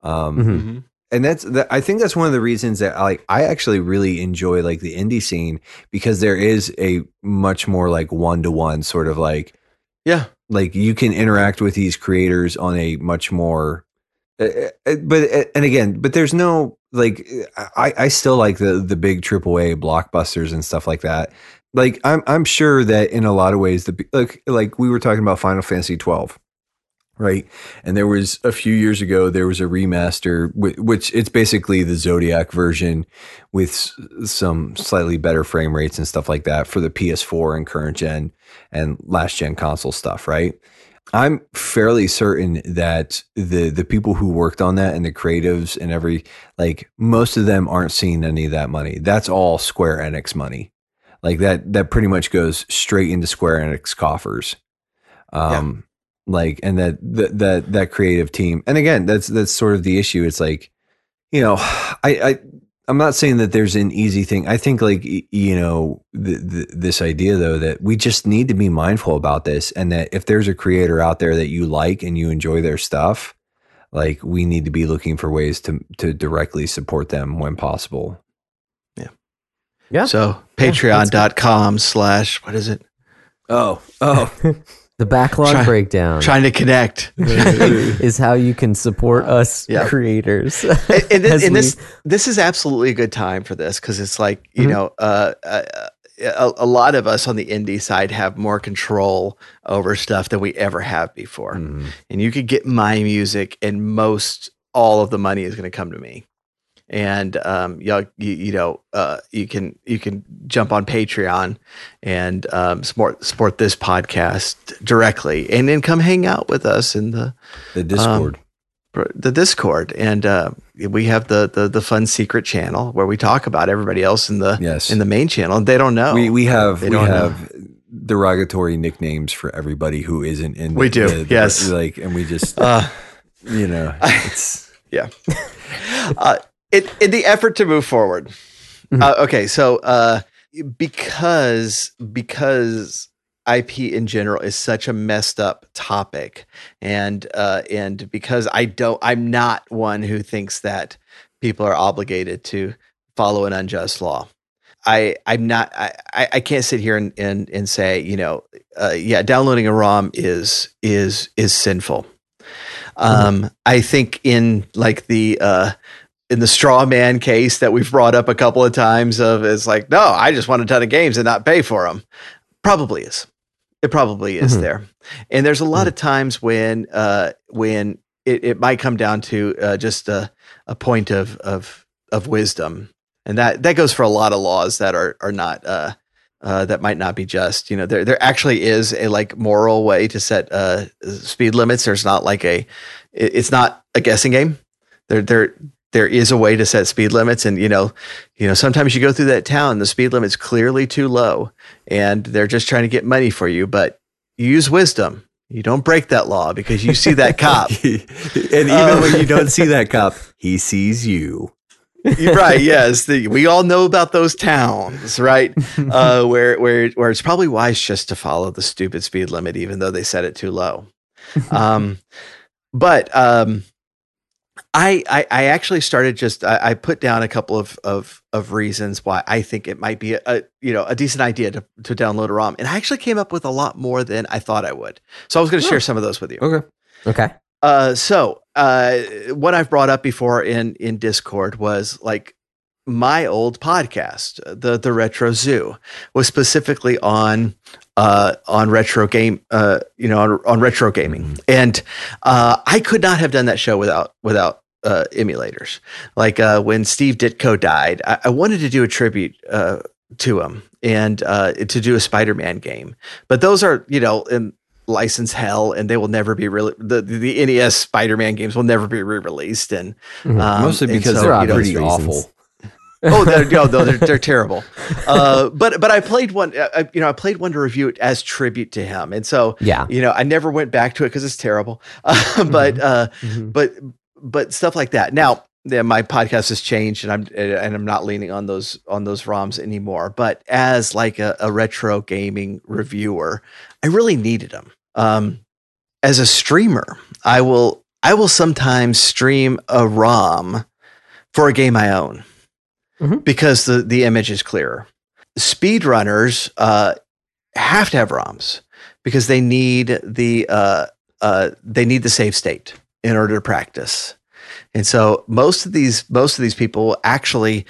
[SPEAKER 3] Um,
[SPEAKER 1] Mhm.
[SPEAKER 2] Mhm.
[SPEAKER 3] and that's that i think that's one of the reasons that I, like i actually really enjoy like the indie scene because there is a much more like one-to-one sort of like
[SPEAKER 2] Yeah.
[SPEAKER 3] Like you can interact with these creators on a much more uh, uh, but uh, and again but there's no like i i still like the the big aaa blockbusters and stuff like that. Like i'm i'm sure that in a lot of ways the like like we were talking about final fantasy 12 right? And there was a few years ago there was a remaster which it's basically the zodiac version with some slightly better frame rates and stuff like that for the ps4 and current gen and last gen console stuff right? I'm fairly certain that the the people who worked on that and the creatives and every like most of them aren't seeing any of that money. That's all square enix money. Like that that pretty much goes straight into square enix coffers. Um like and that that that that creative team and again that's that's sort of the issue it's like you know i i i'm not saying that there's an easy thing i think like you know the, the, this idea though that we just need to be mindful about this and that if there's a creator out there that you like and you enjoy their stuff like we need to be looking for ways to to directly support them when possible
[SPEAKER 1] Yeah. Yeah.
[SPEAKER 2] So patreon.com slash what is it?
[SPEAKER 3] oh oh
[SPEAKER 1] The backlog
[SPEAKER 2] Try-
[SPEAKER 1] breakdown
[SPEAKER 2] Trying to connect.
[SPEAKER 1] is how you can support us
[SPEAKER 2] Yeah.
[SPEAKER 1] creators.
[SPEAKER 2] and, and, this
[SPEAKER 1] we-
[SPEAKER 2] this is absolutely a good time for this because it's like you
[SPEAKER 1] Mhm.
[SPEAKER 2] know uh, uh a, a lot of us on the indie side have more control over stuff than we ever have before.
[SPEAKER 3] Mhm.
[SPEAKER 2] And you could get my music, and most all of the money is going to come to me. And um, you, you, you know, uh, you can you can jump on Patreon and um, support support this podcast directly, and then come hang out with us in the
[SPEAKER 3] The Discord.
[SPEAKER 2] the Discord, and uh, we have the, the the fun secret channel where we talk about everybody else in the
[SPEAKER 3] yes.
[SPEAKER 2] in the main channel. They don't know.
[SPEAKER 3] we we have
[SPEAKER 2] They
[SPEAKER 3] we
[SPEAKER 2] don't know.
[SPEAKER 3] have derogatory nicknames for everybody who isn't in.
[SPEAKER 2] We
[SPEAKER 3] the-
[SPEAKER 2] do,
[SPEAKER 3] the- the-
[SPEAKER 2] yes.
[SPEAKER 3] Like, and we just
[SPEAKER 2] uh,
[SPEAKER 3] you know, it's
[SPEAKER 2] yeah. uh, it, in the effort to move forward.
[SPEAKER 1] Mhm.
[SPEAKER 2] Uh, okay, so uh, because because IP in general is such a messed up topic, and uh, and because I don't, I'm not one who thinks that people are obligated to follow an unjust law. I I'm not I, I can't sit here and, and and say you know uh, yeah downloading a ROM is is is sinful. Um, I think in like the uh, in the straw man case that we've brought up a couple of times of is like no I just want a ton of games and not pay for them. Probably is. It probably is
[SPEAKER 1] Mhm.
[SPEAKER 2] there. And there's a lot of times when uh, when it, it might come down to uh, just a, a point of of of wisdom and that that goes for a lot of laws that are are not uh, uh, that might not be just. You know, there there actually is a like moral way to set uh, speed limits. There's not like a it- it's not a guessing game. There there there is a way to set speed limits, and you know, you know sometimes you go through that town, the speed limit's clearly too low, and they're just trying to get money for you, but you use wisdom. You don't break that law because you see that cop.
[SPEAKER 3] and even when you don't see that cop, he sees you.
[SPEAKER 2] Right. Yes, the, we all know about those towns, right? Uh, where where where it's probably wise just to follow the stupid speed limit, even though they set it too low. Um, but um, I, I I actually started just I, I put down a couple of of of reasons why I think it might be a, a you know a decent idea to to download a ROM, and I actually came up with a lot more than I thought I would. So I was going to share some of those with you.
[SPEAKER 3] Okay.
[SPEAKER 1] Okay.
[SPEAKER 2] Uh, so uh, what I've brought up before in in Discord was like my old podcast, the the Retro Zoo, was specifically on uh on retro game uh you know on, on retro gaming and uh i could not have done that show without without uh emulators like uh when steve ditko died i, I wanted to do a tribute uh to him and uh to do a spider-man game but those are you know in license hell and they will never be really the the nes spider-man games will never be re-released and
[SPEAKER 1] Mhm.
[SPEAKER 2] um,
[SPEAKER 3] Mostly
[SPEAKER 2] and
[SPEAKER 3] because
[SPEAKER 2] so,
[SPEAKER 3] they're
[SPEAKER 2] you know,
[SPEAKER 3] pretty awful.
[SPEAKER 2] oh, they're, no, no, they're, they're terrible. Uh, but but I played one. uh, I, you know, I played one to review it as tribute to him, and so
[SPEAKER 1] Yeah.
[SPEAKER 2] you know, I never went back to it because it's terrible. Uh, but uh,
[SPEAKER 1] Mhm.
[SPEAKER 2] but but stuff like that. Now, yeah, my podcast has changed, and I'm and I'm not leaning on those on those ROMs anymore. But as like a, a retro gaming reviewer, I really needed them. Um, as a streamer, I will I will sometimes stream a ROM for a game I own
[SPEAKER 1] Mhm.
[SPEAKER 2] because the the image is clearer. Speedrunners uh, have to have ROMs because they need the uh, uh, they need the save state in order to practice. And so most of these most of these people actually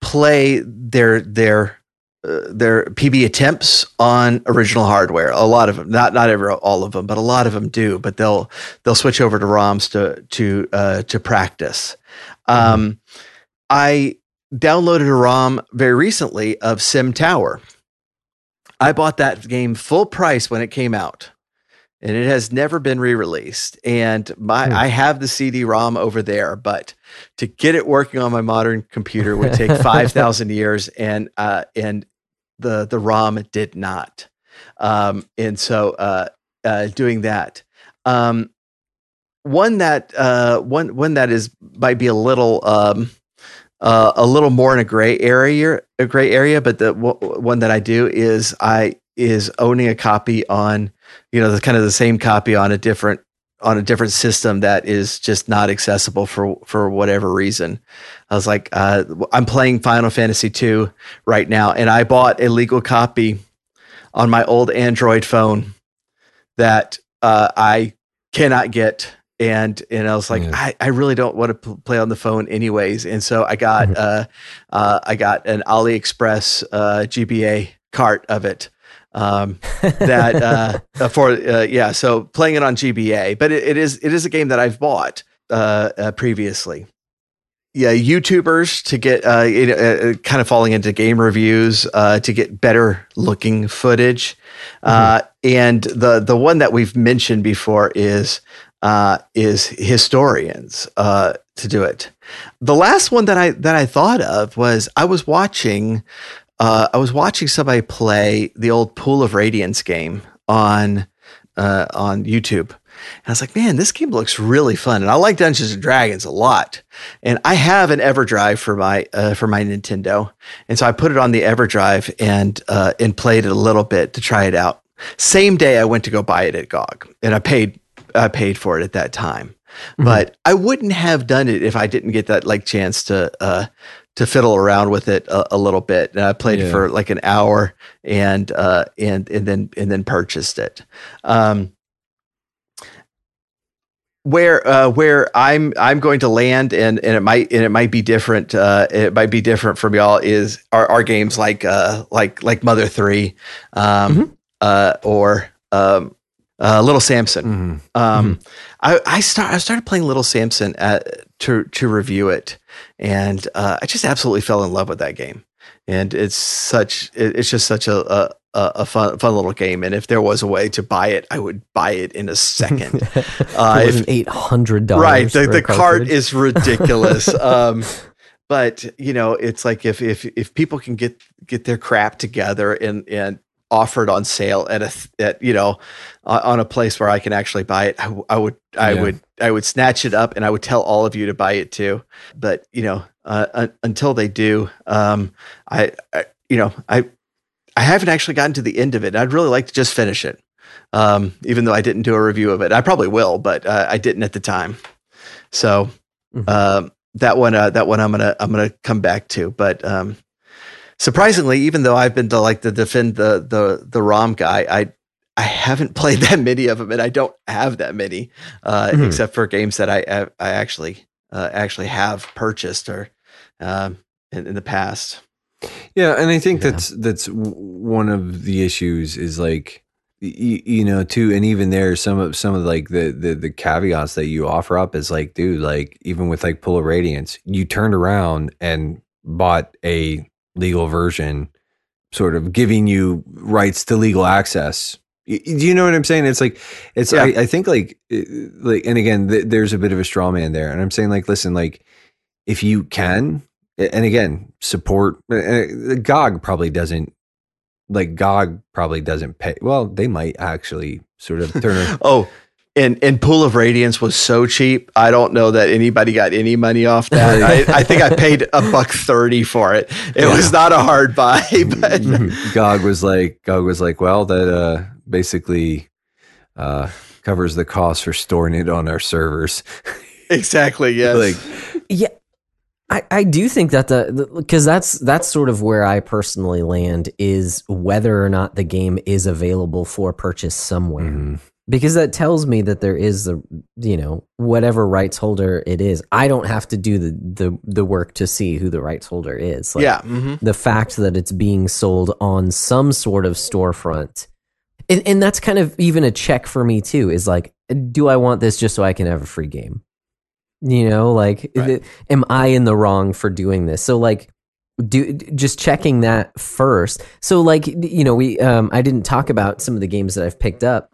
[SPEAKER 2] play their their uh, their PB attempts on original hardware. A lot of them, not not every all of them, but a lot of them do. But they'll they'll switch over to ROMs to to uh, to practice. Um, I downloaded a ROM very recently of Sim Tower. I bought that game full price when it came out, and it has never been re-released. And my
[SPEAKER 1] Hmm.
[SPEAKER 2] I have the CD-ROM over there, but to get it working on my modern computer would take five thousand years, and uh, and the the ROM did not. Um, and so uh, uh, doing that. Um, one that uh, one one that is might be a little um, uh, a little more in a gray area, a gray area. But the w- one that I do is I is owning a copy on, you know, the kind of the same copy on a different on a different system that is just not accessible for for whatever reason. I was like, uh, I'm playing Final Fantasy II right now, and I bought a legal copy on my old Android phone that uh, I cannot get. And and I was like,
[SPEAKER 3] Yeah.
[SPEAKER 2] I, I really don't want to p- play on the phone anyways. And so I got
[SPEAKER 1] Mhm.
[SPEAKER 2] uh, uh, I got an AliExpress uh, GBA cart of it. Um, that uh, for uh, yeah, so playing it on GBA, but it, it is it is a game that I've bought uh, uh previously. Yeah, YouTubers to get uh, it, uh, kind of falling into game reviews uh, to get better looking footage, uh, and the the one that we've mentioned before is uh, is historians uh, to do it. The last one that I that I thought of was I was watching uh, I was watching somebody play the old Pool of Radiance game on uh, on YouTube. And I was like, man, this game looks really fun, and I like Dungeons and Dragons a lot. And I have an EverDrive for my uh, for my Nintendo, and so I put it on the EverDrive and uh, and played it a little bit to try it out. Same day, I went to go buy it at GOG, and I paid I paid for it at that time. But I wouldn't have done it if I didn't get that like chance to uh, to fiddle around with it a, a little bit. And I played
[SPEAKER 3] Yeah.
[SPEAKER 2] for like an hour and uh, and and then and then purchased it. Um, where uh, where I'm I'm going to land and and it might and it might be different uh, it might be different from y'all is our, our games like uh, like like Mother Three um, uh, or um, uh, Little Samson.
[SPEAKER 3] Mhm.
[SPEAKER 2] Um, I I start I started playing Little Samson at, to to review it, and uh, I just absolutely fell in love with that game. And it's such it, it's just such a, a a fun fun little game. And if there was a way to buy it, I would buy it in a second. Uh,
[SPEAKER 1] it was eight hundred dollars.
[SPEAKER 2] right, the, the cart is ridiculous. um, but you know, it's like if if if people can get get their crap together and and offer it on sale at a th- at you know uh, on a place where I can actually buy it, I would I
[SPEAKER 3] Yeah.
[SPEAKER 2] would I would snatch it up and I would tell all of you to buy it too. But you know, uh, un- until they do, um, I, I you know I I haven't actually gotten to the end of it. I'd really like to just finish it. Um, even though I didn't do a review of it, I probably will, but uh, I didn't at the time. So
[SPEAKER 1] Mhm.
[SPEAKER 2] um, that one, uh, that one, I'm gonna I'm gonna come back to. But um, surprisingly, even though I've been to like to defend the the the ROM guy, I I haven't played that many of them, and I don't have that many, uh,
[SPEAKER 1] Mhm.
[SPEAKER 2] except for games that I I, I actually uh, actually have purchased or um, in, in the past.
[SPEAKER 3] Yeah, and I think
[SPEAKER 1] Yeah.
[SPEAKER 3] that's that's one of the issues is like you, you know too, and even there some of some of like the, the the caveats that you offer up is like, dude, like even with like Pool of Radiance, you turned around and bought a legal version, sort of giving you rights to legal access. Do you know what I'm saying? It's like it's
[SPEAKER 2] Yeah.
[SPEAKER 3] I, I think like like and again th- there's a bit of a straw man there, and I'm saying like listen like if you can and again support uh, gog probably doesn't like gog probably doesn't pay well they might actually sort of turn
[SPEAKER 2] Oh, and and Pool of Radiance was so cheap. I don't know that anybody got any money off that. I, I think I paid a buck thirty for it. It was not a hard buy, but
[SPEAKER 3] gog was like gog was like well that uh basically uh covers the cost for storing it on our servers
[SPEAKER 2] exactly yes.
[SPEAKER 3] like
[SPEAKER 1] Yeah, I, I do think that the because that's that's sort of where I personally land is whether or not the game is available for purchase somewhere
[SPEAKER 3] mhm.
[SPEAKER 1] Because that tells me that there is the you know whatever rights holder it is. I don't have to do the the the work to see who the rights holder is. Like,
[SPEAKER 2] yeah. hmm
[SPEAKER 1] the fact that it's being sold on some sort of storefront and, and that's kind of even a check for me too is like do i want this just so i can have a free game you know like
[SPEAKER 2] Right.
[SPEAKER 1] th- am i in the wrong for doing this so like do just checking that first so like you know we um i didn't talk about some of the games that i've picked up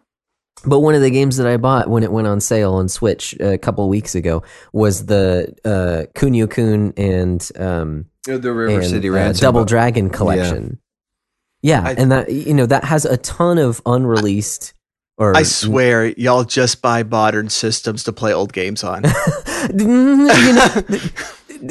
[SPEAKER 1] but one of the games that I bought when it went on sale on Switch a couple weeks ago was the uh, Kunio Kun and um,
[SPEAKER 3] the river
[SPEAKER 1] and,
[SPEAKER 3] city
[SPEAKER 1] uh, Double
[SPEAKER 3] but-
[SPEAKER 1] Dragon collection. Yeah,
[SPEAKER 2] I-
[SPEAKER 1] and that you know that has a ton of unreleased. Or
[SPEAKER 2] I swear, y'all just buy modern systems to play old games on.
[SPEAKER 1] you know,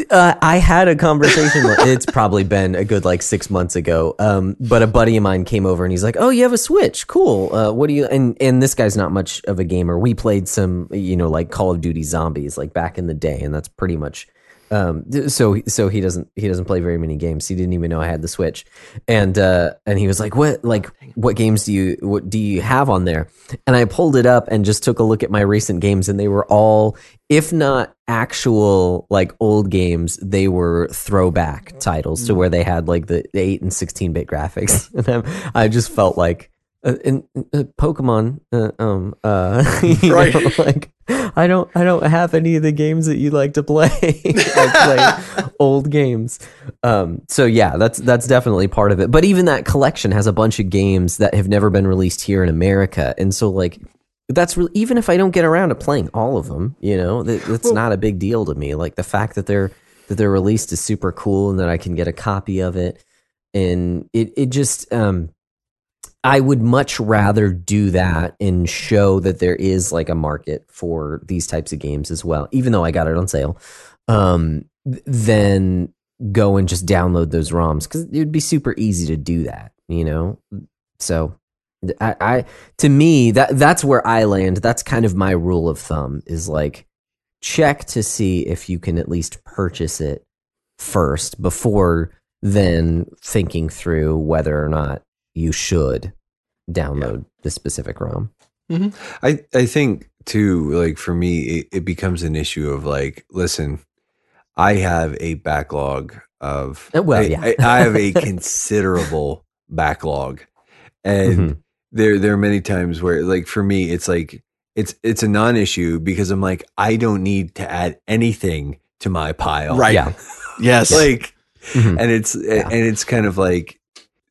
[SPEAKER 1] uh, I had a conversation. it's probably been a good like six months ago. Um, but a buddy of mine came over and he's like, "Oh, you have a Switch? Cool. Uh, what do you?" And and this guy's not much of a gamer. We played some, you know, like Call of Duty Zombies like back in the day, and that's pretty much Um, so so he doesn't he doesn't play very many games. He didn't even know I had the Switch, and uh, and he was like, "What like what games do you what do you have on there?" And I pulled it up and just took a look at my recent games, and they were all, if not actual like old games, they were throwback titles to where they had like the, the eight and sixteen bit graphics, and I, I just felt like. Uh, in, uh, Pokemon, uh, um, uh,
[SPEAKER 2] Right.
[SPEAKER 1] know, like I don't, I don't have any of the games that you like to play. I play old games. Um, so yeah, that's that's definitely part of it. But even that collection has a bunch of games that have never been released here in America, and so like that's really even if I don't get around to playing all of them, you know, that, that's not a big deal to me. Like the fact that they're that they're released is super cool, and that I can get a copy of it, and it it just um. I would much rather do that and show that there is like a market for these types of games as well, even though I got it on sale, um, than go and just download those ROMs because it would be super easy to do that, you know? So I, I to me that that's where I land. That's kind of my rule of thumb is like check to see if you can at least purchase it first before then thinking through whether or not you should download the specific ROM.
[SPEAKER 3] I, I think too, like for me, it, it becomes an issue of like, listen, I have a backlog of,
[SPEAKER 1] Uh, well,
[SPEAKER 3] I-
[SPEAKER 1] yeah.
[SPEAKER 3] I, I have a considerable backlog, and
[SPEAKER 1] Mhm.
[SPEAKER 3] there there are many times where, like for me, it's like it's it's a non-issue because I'm like, I don't need to add anything to my pile,
[SPEAKER 2] Right.
[SPEAKER 1] Yeah.
[SPEAKER 2] Yes.
[SPEAKER 3] Like,
[SPEAKER 1] Mhm.
[SPEAKER 3] and it's
[SPEAKER 1] Yeah.
[SPEAKER 3] and it's kind of like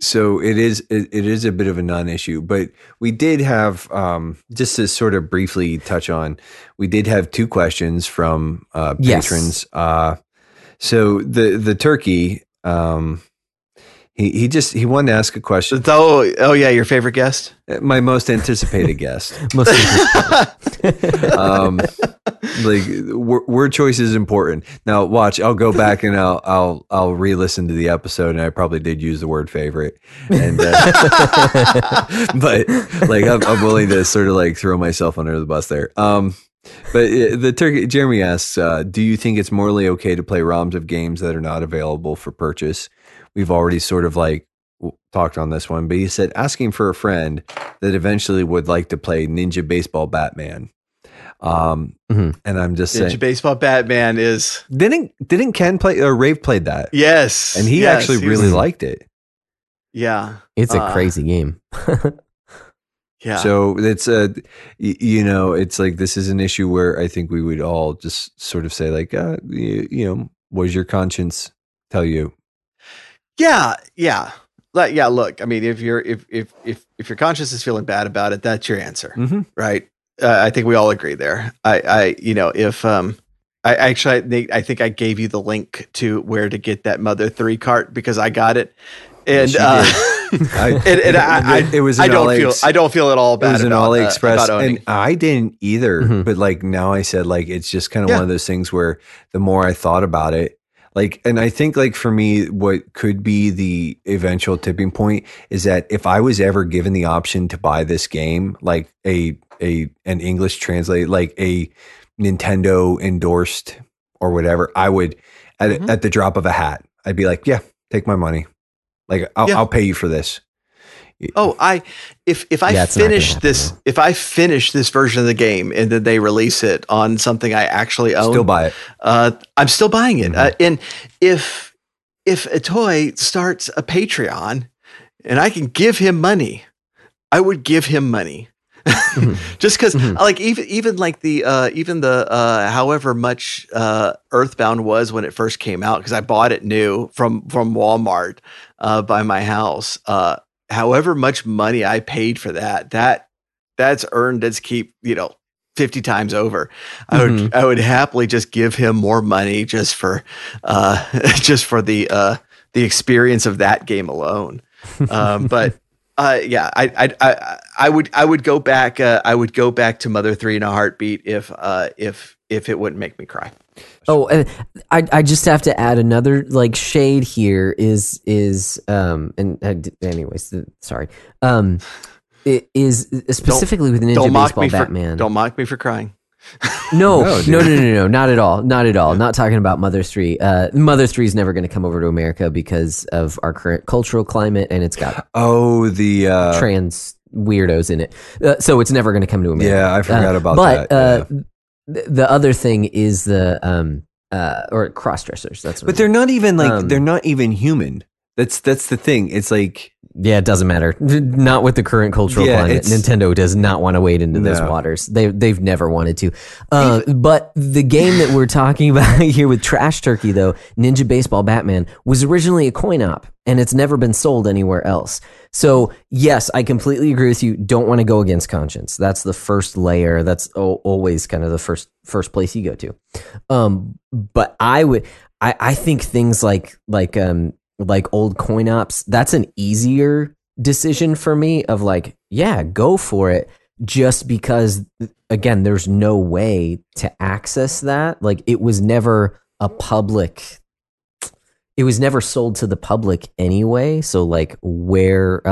[SPEAKER 3] so it is it, it is a bit of a non-issue but we did have um just to sort of briefly touch on we did have two questions from uh
[SPEAKER 1] Yes.
[SPEAKER 3] patrons uh so the the turkey um he he just he wanted to ask a question.
[SPEAKER 2] Oh, oh yeah, your favorite guest.
[SPEAKER 3] my most anticipated guest.
[SPEAKER 1] Most
[SPEAKER 3] um like word, word choice is important. Now watch i'll go back and i'll i'll i'll re-listen to the episode and i probably did use the word favorite. And uh, but like I'm, I'm willing to sort of like throw myself under the bus there. Um but uh, the turkey jeremy asks uh, do you think it's morally okay to play roms of games that are not available for purchase we've already sort of like talked on this one but he said asking for a friend that eventually would like to play ninja baseball batman um
[SPEAKER 1] Mhm.
[SPEAKER 3] and i'm just
[SPEAKER 2] Ninja
[SPEAKER 3] saying
[SPEAKER 2] Baseball Batman is
[SPEAKER 3] didn't didn't ken play or rave played that
[SPEAKER 2] yes,
[SPEAKER 3] and he
[SPEAKER 2] yes,
[SPEAKER 3] actually
[SPEAKER 2] he was-
[SPEAKER 3] really liked it
[SPEAKER 2] yeah,
[SPEAKER 1] It's a
[SPEAKER 2] Uh,
[SPEAKER 1] crazy game.
[SPEAKER 2] yeah.
[SPEAKER 3] So it's a you know, it's like this is an issue where I think we would all just sort of say like, uh, you, you know, what does your conscience tell you?
[SPEAKER 2] Yeah, yeah. Like, yeah, look, I mean, if you're if if if if your conscience is feeling bad about it, that's your answer,
[SPEAKER 3] Mm-hmm.
[SPEAKER 2] right? Uh, I think we all agree there. I, I, you know, if um, I actually, I think, I think I gave you the link to where to get that Mother Three cart because I got it, and
[SPEAKER 3] Yes,
[SPEAKER 2] uh,
[SPEAKER 3] I,
[SPEAKER 2] and, and I, I,
[SPEAKER 3] it was
[SPEAKER 2] I don't
[SPEAKER 3] Ali
[SPEAKER 2] feel,
[SPEAKER 3] Ex-
[SPEAKER 2] I don't feel at all bad.
[SPEAKER 3] it was an
[SPEAKER 2] about, uh,
[SPEAKER 3] AliExpress, and I didn't either.
[SPEAKER 1] Mhm.
[SPEAKER 3] But like now, I said like it's just kind of
[SPEAKER 2] Yeah.
[SPEAKER 3] one of those things where the more I thought about it, like, and I think like for me, what could be the eventual tipping point is that if I was ever given the option to buy this game, like a a an English translate, like a Nintendo endorsed or whatever, I would at
[SPEAKER 2] Mhm.
[SPEAKER 3] at the drop of a hat, I'd be like, yeah, take my money, like I'll,
[SPEAKER 2] Yeah.
[SPEAKER 3] I'll pay you for this.
[SPEAKER 2] Oh, I if if I
[SPEAKER 1] Yeah, it's not gonna
[SPEAKER 2] finish this if I finish this version of the game and then they release it on something I actually own,
[SPEAKER 3] Still buy it.
[SPEAKER 2] uh, I'm still buying it.
[SPEAKER 3] Mhm.
[SPEAKER 2] Uh, and if if a toy starts a Patreon and I can give him money, I would give him money.
[SPEAKER 1] Mhm.
[SPEAKER 2] Just because,
[SPEAKER 1] Mhm.
[SPEAKER 2] like, even even like the uh, even the uh, however much uh, Earthbound was when it first came out, because I bought it new from from Walmart uh, by my house. However much money I paid for that, that that's earned its keep. You know, fifty times over. I would I would happily just give him more money just for uh, just for the uh, the experience of that game alone. Um, but uh, yeah, I, I I I would I would go back. Uh, I would go back to Mother Three in a heartbeat if uh, if if it wouldn't make me cry.
[SPEAKER 1] Oh, and I I just have to add another like shade here is is um and uh, anyways uh, sorry um it is specifically with Ninja
[SPEAKER 2] don't mock
[SPEAKER 1] Baseball
[SPEAKER 2] me for
[SPEAKER 1] Batman.
[SPEAKER 2] don't mock me for crying.
[SPEAKER 1] No,
[SPEAKER 3] No,
[SPEAKER 1] no, no, no, no, no, not at all. Not at all. Not talking about Mother 3. Uh, Mother 3 is never going to come over to America because of our current cultural climate and it's got
[SPEAKER 3] Oh, the uh,
[SPEAKER 1] trans weirdos in it. Uh, so it's never going to come to America.
[SPEAKER 3] yeah, I forgot
[SPEAKER 1] Uh,
[SPEAKER 3] about
[SPEAKER 1] but,
[SPEAKER 3] that.
[SPEAKER 1] uh,
[SPEAKER 3] yeah.
[SPEAKER 1] Th- the other thing is the, um, uh, or cross dressers. That's what
[SPEAKER 3] But they're not even like
[SPEAKER 1] um,
[SPEAKER 3] they're not even human. That's that's the thing. It's like
[SPEAKER 1] Yeah, it doesn't matter. Not with the current cultural
[SPEAKER 3] Yeah,
[SPEAKER 1] climate.
[SPEAKER 3] it's-
[SPEAKER 1] Nintendo does not want to wade into those
[SPEAKER 3] No.
[SPEAKER 1] waters. They they've never wanted to. Uh, but the game that we're talking about here with Trash Turkey, though, Ninja Baseball Batman, was originally a coin op, and it's never been sold anywhere else. So yes, I completely agree with you. Don't want to go against conscience. That's the first layer. That's al- always kind of the first first place you go to. Um, but I would, I, I think things like like um like old coin ops. That's an easier decision for me. Of like, yeah, go for it. Just because, again, there's no way to access that. Like, it was never a public. It was never sold to the public anyway. So, like, where?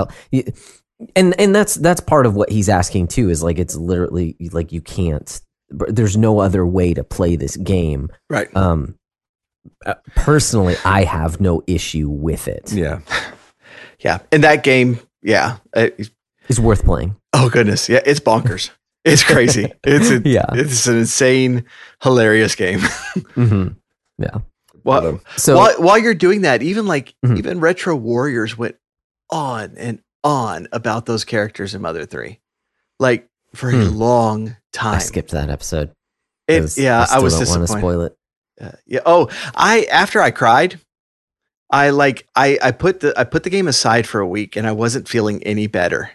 [SPEAKER 1] and and that's that's part of what he's asking too. Is like, it's literally like you can't. There's no other way to play this game.
[SPEAKER 2] Right.
[SPEAKER 1] Um, uh, personally, I have no issue with it.
[SPEAKER 3] yeah.
[SPEAKER 2] Yeah. In that game, yeah. Uh,
[SPEAKER 1] It's worth playing.
[SPEAKER 2] oh goodness. Yeah. It's bonkers. It's crazy. It's a,
[SPEAKER 1] Yeah.
[SPEAKER 2] It's an insane, hilarious game.
[SPEAKER 1] hmm Yeah.
[SPEAKER 2] While,
[SPEAKER 1] So
[SPEAKER 2] while, while you're doing that, even like
[SPEAKER 1] Mhm.
[SPEAKER 2] even Retro Warriors went on and on about those characters in Mother Three, like for a
[SPEAKER 1] Hmm.
[SPEAKER 2] long time.
[SPEAKER 1] I skipped that episode.
[SPEAKER 2] It, yeah, I,
[SPEAKER 1] still
[SPEAKER 2] was
[SPEAKER 1] don't want to
[SPEAKER 2] disappointed.
[SPEAKER 1] spoil it.
[SPEAKER 2] Uh, yeah. Oh, I after I cried, I like I I put the I put the game aside for a week, and I wasn't feeling any better.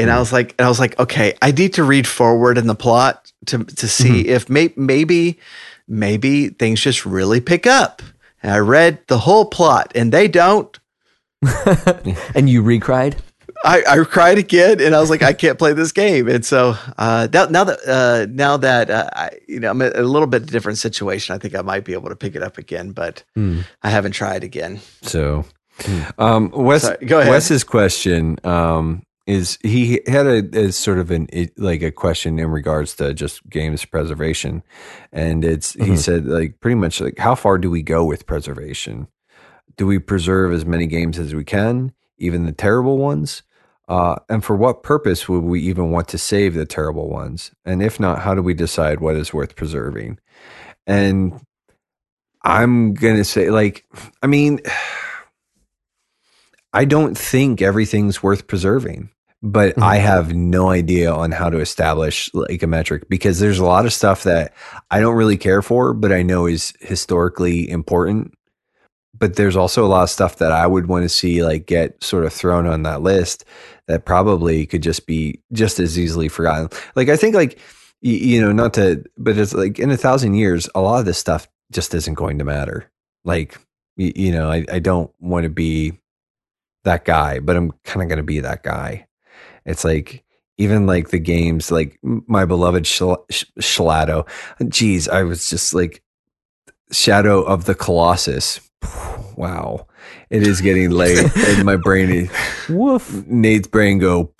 [SPEAKER 2] And I
[SPEAKER 1] Mm.
[SPEAKER 2] was like, and I was like, okay, I need to read forward in the plot to to see
[SPEAKER 1] Mm-hmm.
[SPEAKER 2] if may, maybe maybe things just really pick up. And I read the whole plot, and they don't.
[SPEAKER 1] and you recried?
[SPEAKER 2] I, I cried again, and I was like, I can't play this game. And so uh, now, now that uh, now that uh, I, you know, I'm in a little bit different situation. I think I might be able to pick it up again, but
[SPEAKER 1] Hmm.
[SPEAKER 2] I haven't tried again.
[SPEAKER 3] So, um, Wes,
[SPEAKER 2] Sorry, go ahead.
[SPEAKER 3] Wes's question um, is he had a, a sort of an it, like a question in regards to just games preservation, and it's he
[SPEAKER 1] Mhm.
[SPEAKER 3] said like pretty much like how far do we go with preservation? Do we preserve as many games as we can, even the terrible ones? Uh, and for what purpose would we even want to save the terrible ones? And if not, how do we decide what is worth preserving? And I'm gonna say, like, I mean, I don't think everything's worth preserving, but
[SPEAKER 1] Mhm.
[SPEAKER 3] I have no idea on how to establish like a metric because there's a lot of stuff that I don't really care for, but I know is historically important. But there's also a lot of stuff that I would want to see like get sort of thrown on that list that probably could just be just as easily forgotten. Like I think like you know not to but it's like in a thousand years a lot of this stuff just isn't going to matter. Like you know I, I don't want to be that guy, but I'm kind of going to be that guy. It's like even like the games, like my beloved Shal-. Geez, I was just like Shadow of the Colossus. Wow, it is getting late, and my brain is
[SPEAKER 1] Woof.
[SPEAKER 3] Nate's brain go.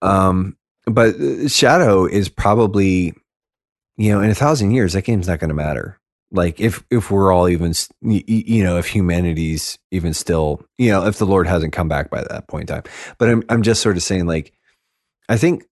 [SPEAKER 3] Um, but uh, Shadow is probably, you know, in a thousand years, that game's not going to matter. Like if if we're all even, s- y- y- you know, if humanity's even still, you know, if the Lord hasn't come back by that point in time. But I'm I'm just sort of saying, like, I think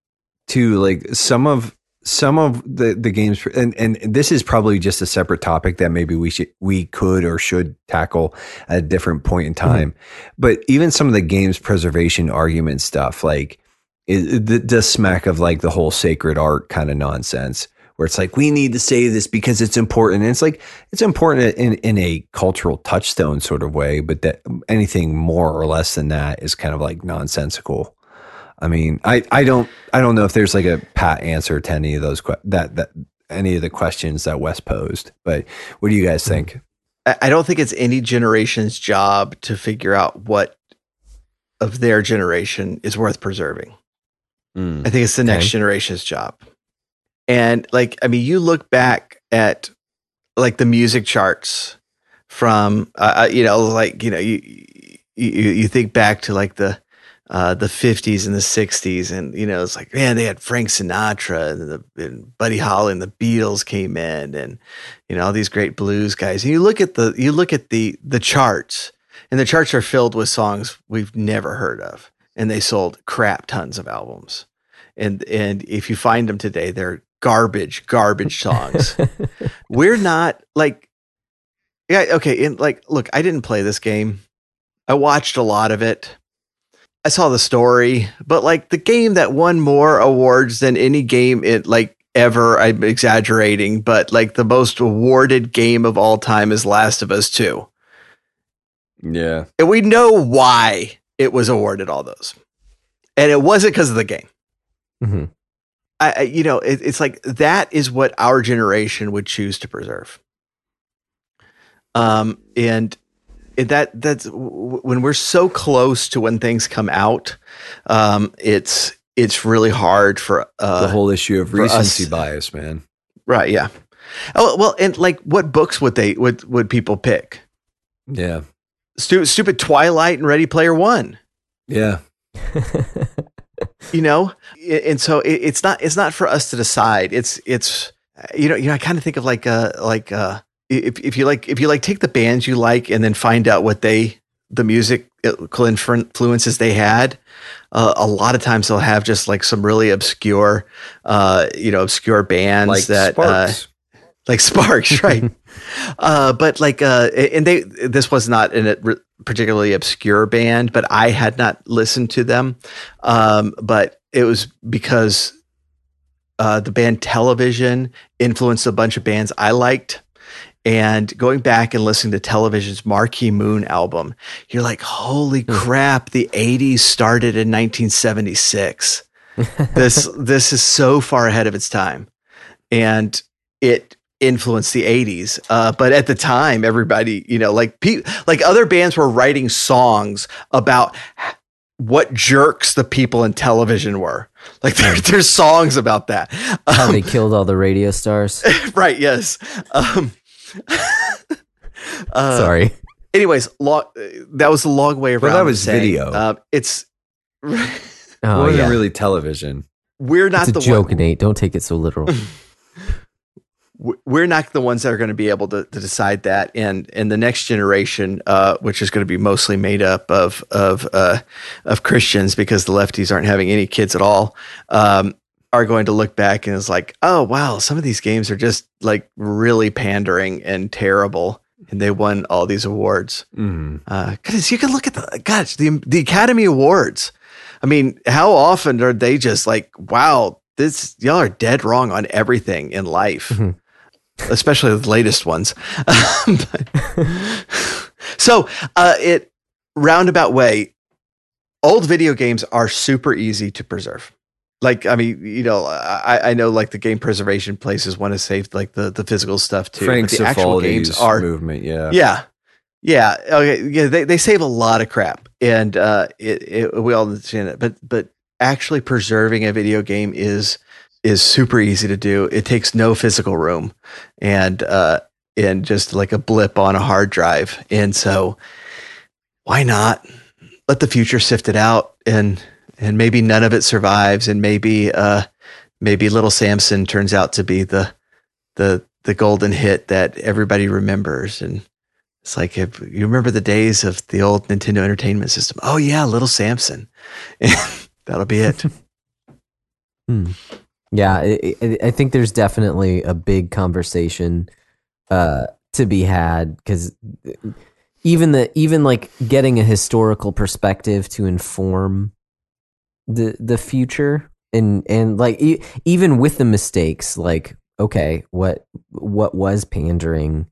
[SPEAKER 3] too, like some of some of the the games, and and this is probably just a separate topic that maybe we should we could or should tackle at a different point in mm-hmm. time. But even some of the games preservation argument stuff, like it, it does smack of like the whole sacred art kind of nonsense, where it's like we need to say this because it's important. And it's like it's important in in a cultural touchstone sort of way, but that anything more or less than that is kind of like nonsensical. I mean, I, I don't I don't know if there's like a pat answer to any of those que- that that any of the questions that Wes posed, but what do you guys think?
[SPEAKER 2] I don't think it's any generation's job to figure out what of their generation is worth preserving. I think it's the next
[SPEAKER 1] Okay.
[SPEAKER 2] generation's job. And like, I mean, you look back at like the music charts from, uh, uh, you know, like you know, you you you think back to like the uh, the 50s and the 60s. And, you know, it's like, man, they had Frank Sinatra and, the, and Buddy Holly and the Beatles came in and, you know, all these great blues guys. And you look at the, you look at the, the charts and the charts are filled with songs we've never heard of. And they sold crap tons of albums. And, and if you find them today, they're garbage, garbage songs. We're not like, yeah, okay. And like, look, I didn't play this game. I watched a lot of it. I saw the story, but like the game that won more awards than any game it like ever, I'm exaggerating, but like the most awarded game of all time is Last of Us 2.
[SPEAKER 3] Yeah.
[SPEAKER 2] And we know why it was awarded all those. And it wasn't because of the game.
[SPEAKER 1] hmm
[SPEAKER 2] I, I you know, it, it's like that is what our generation would choose to preserve. Um, and that that's when we're so close to when things come out, um, it's it's really hard for uh,
[SPEAKER 3] the whole issue of
[SPEAKER 2] for us-
[SPEAKER 3] recency bias, man.
[SPEAKER 2] right, yeah. Oh well, and like, what books would they would would people pick?
[SPEAKER 3] Yeah.
[SPEAKER 2] Stu- stupid Twilight and Ready Player One.
[SPEAKER 3] Yeah.
[SPEAKER 2] you know and so it, it's not it's not for us to decide it's it's you know you know i kind of think of like uh like uh if, if you like if you like take the bands you like and then find out what they the music influences they had uh, a lot of times they'll have just like some really obscure uh you know obscure bands
[SPEAKER 3] Like
[SPEAKER 2] that uh
[SPEAKER 3] Sparks.
[SPEAKER 2] like Sparks, right? uh, but like, uh, and they, this was not in a particularly obscure band, but I had not listened to them. Um, but it was because uh, the band Television influenced a bunch of bands I liked. And going back and listening to Television's Marquee Moon album, you're like, holy crap, the 80s started in 1976 this this is so far ahead of its time. And it influenced the 80s uh, but at the time everybody you know like pe- like other bands were writing songs about what jerks the people in television were. Like there, there's songs about that.
[SPEAKER 1] How
[SPEAKER 2] Um,
[SPEAKER 1] they killed all the radio stars.
[SPEAKER 2] right yes. Um uh,
[SPEAKER 1] Sorry.
[SPEAKER 2] anyways long, that was a long way around
[SPEAKER 3] Well, that was
[SPEAKER 2] saying,
[SPEAKER 3] video.
[SPEAKER 2] uh, it's
[SPEAKER 1] Oh
[SPEAKER 3] wasn't
[SPEAKER 1] yeah.
[SPEAKER 3] really television.
[SPEAKER 2] we're not the
[SPEAKER 1] joke,
[SPEAKER 2] one
[SPEAKER 1] Nate. Don't take it so literal.
[SPEAKER 2] we're not the ones that are going to be able to, to decide that and and the next generation uh, which is going to be mostly made up of of uh, of Christians because the lefties aren't having any kids at all um, are going to look back and is like oh wow some of these games are just like really pandering and terrible and they won all these awards
[SPEAKER 3] Mm.
[SPEAKER 2] uh, goodness, you can look at the gosh the the Academy Awards. I mean, how often are they just like, wow, this y'all are dead wrong on everything in life,
[SPEAKER 1] Mhm.
[SPEAKER 2] especially the latest ones. But- so, uh, it roundabout way, old video games are super easy to preserve. Like, I mean, you know, I, I know like the game preservation places want to save like the, the physical stuff too.
[SPEAKER 3] Frank
[SPEAKER 2] but the actual games are
[SPEAKER 3] movement. Yeah.
[SPEAKER 2] yeah. Yeah. Okay. Yeah. They, they save a lot of crap and, uh, it, it, we all understand it, but, but actually preserving a video game is, is super easy to do. It takes no physical room and, uh, and just like a blip on a hard drive. And so why not let the future sift it out and, and maybe none of it survives and maybe, uh, maybe little Samson turns out to be the, the, the golden hit that everybody remembers. And, it's like if you remember the days of the old Nintendo Entertainment System. Oh yeah, Little Samson. That'll be it.
[SPEAKER 1] Hmm. Yeah, I, I- I think there's definitely a big conversation uh, to be had because even the even like getting a historical perspective to inform the the future and and like e- even with the mistakes, like okay, what what was pandering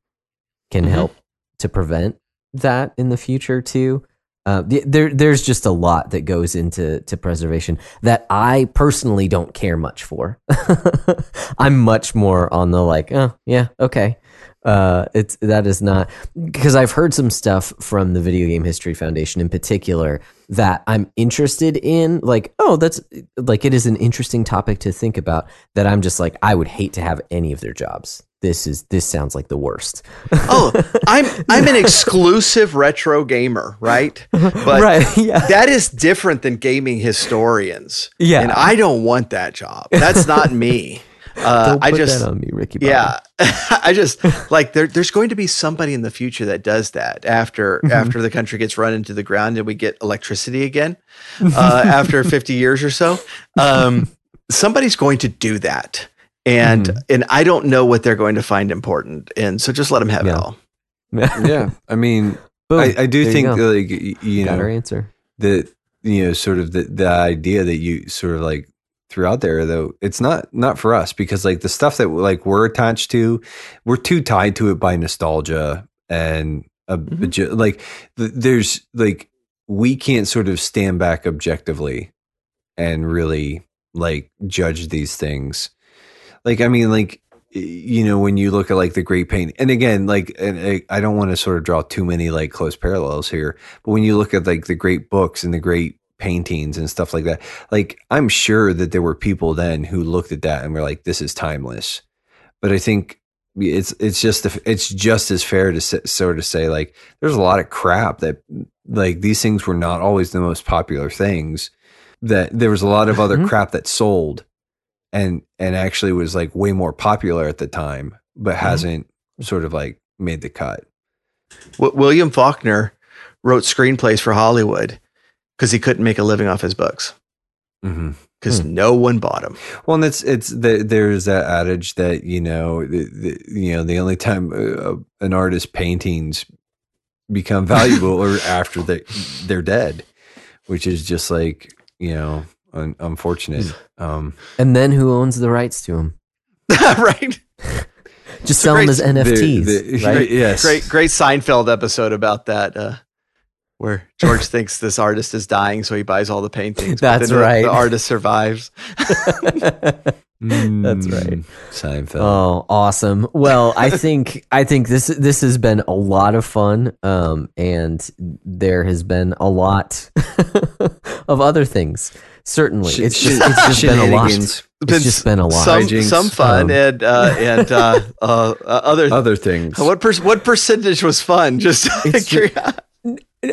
[SPEAKER 1] can
[SPEAKER 2] Mhm.
[SPEAKER 1] help to prevent that in the future too. Uh, the- there, there's just a lot that goes into to preservation that I personally don't care much for. I'm much more on the like, oh yeah, okay. Uh, it's that is not because I've heard some stuff from the Video Game History Foundation in particular that I'm interested in. Like, oh, that's like it is an interesting topic to think about. That I'm just like, I would hate to have any of their jobs this is this sounds like the worst.
[SPEAKER 2] oh, I'm I'm an exclusive retro gamer, right? But
[SPEAKER 1] right, yeah.
[SPEAKER 2] that is different than gaming historians.
[SPEAKER 1] Yeah.
[SPEAKER 2] and I don't want that job. That's not me. Uh,
[SPEAKER 1] Don't
[SPEAKER 2] I just
[SPEAKER 1] that on me, Ricky. Bobby.
[SPEAKER 2] yeah, I just like there, there's going to be somebody in the future that does that after
[SPEAKER 1] Mm-hmm.
[SPEAKER 2] after the country gets run into the ground and we get electricity again uh, after 50 years or so. Um, somebody's going to do that, and
[SPEAKER 1] Mm-hmm.
[SPEAKER 2] and I don't know what they're going to find important, and so just let them have it all.
[SPEAKER 3] yeah, I mean,
[SPEAKER 1] Boom.
[SPEAKER 3] I, I do
[SPEAKER 1] There
[SPEAKER 3] think
[SPEAKER 1] go.
[SPEAKER 3] like y- you
[SPEAKER 1] got
[SPEAKER 3] know
[SPEAKER 1] our answer.
[SPEAKER 3] that you know sort of the the idea that you sort of like threw out there though it's not not for us because like the stuff that like we're attached to we're too tied to it by nostalgia and a,
[SPEAKER 1] Mhm.
[SPEAKER 3] ju- like th- there's like we can't sort of stand back objectively and really like judge these things like i mean like you know when you look at like the great paint and again like and I, I don't want to sort of draw too many like close parallels here but when you look at like the great books and the great paintings and stuff like that. Like i'm sure that there were people then who looked at that and were like this is timeless. But i think it's it's just it's just as fair to sort of say like there's a lot of crap that like these things were not always the most popular things that there was a lot of other
[SPEAKER 1] Mhm.
[SPEAKER 3] crap that sold and and actually was like way more popular at the time but hasn't sort of like made the cut.
[SPEAKER 2] W- William Faulkner wrote screenplays for Hollywood because he couldn't make a living off his books
[SPEAKER 3] mm-hmm.
[SPEAKER 2] because no one bought them.
[SPEAKER 3] Well, and it's it's the, there's that adage that you know the, the you know the only time uh, an artist's paintings become valuable are after they they're dead, which is just like you know un- unfortunate. Um,
[SPEAKER 1] And then who owns the rights to them?
[SPEAKER 2] right?
[SPEAKER 1] Just sell them
[SPEAKER 2] great-
[SPEAKER 1] as NFTs,
[SPEAKER 3] the- the-
[SPEAKER 1] right?
[SPEAKER 3] Yes,
[SPEAKER 2] Great, great Seinfeld episode about that, uh, where George thinks this artist is dying, so he buys all the paintings. but
[SPEAKER 1] That's
[SPEAKER 2] then the-
[SPEAKER 1] right.
[SPEAKER 2] The artist survives.
[SPEAKER 1] That's right.
[SPEAKER 3] Mm, Seinfeld.
[SPEAKER 1] Oh, awesome. Well, I think I think this this has been a lot of fun, um, and there has been a lot of other things. Certainly,
[SPEAKER 3] Sh-
[SPEAKER 1] it's just it's just been a lot.
[SPEAKER 3] shenanigans.
[SPEAKER 1] It's just been a lot.
[SPEAKER 2] Some, some fun
[SPEAKER 1] Um,
[SPEAKER 2] and uh, and uh, uh, uh, other.
[SPEAKER 3] Other things.
[SPEAKER 2] what per- what percentage was fun? Just
[SPEAKER 1] It's ju-
[SPEAKER 2] curious.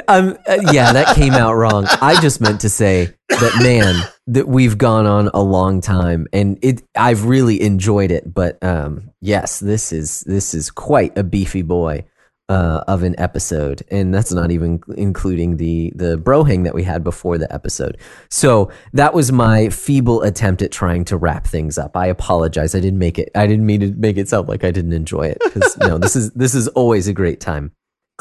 [SPEAKER 1] Um, uh, yeah, that came out wrong. I just meant to say that man, that we've gone on a long time, and it. I've really enjoyed it. But um, yes, this is this is quite a beefy boy uh, of an episode, and that's not even including the the brohang that we had before the episode. So that was my feeble attempt at trying to wrap things up. I apologize. I didn't make it. I didn't mean to make it sound like I didn't enjoy it because no, this is this is always a great time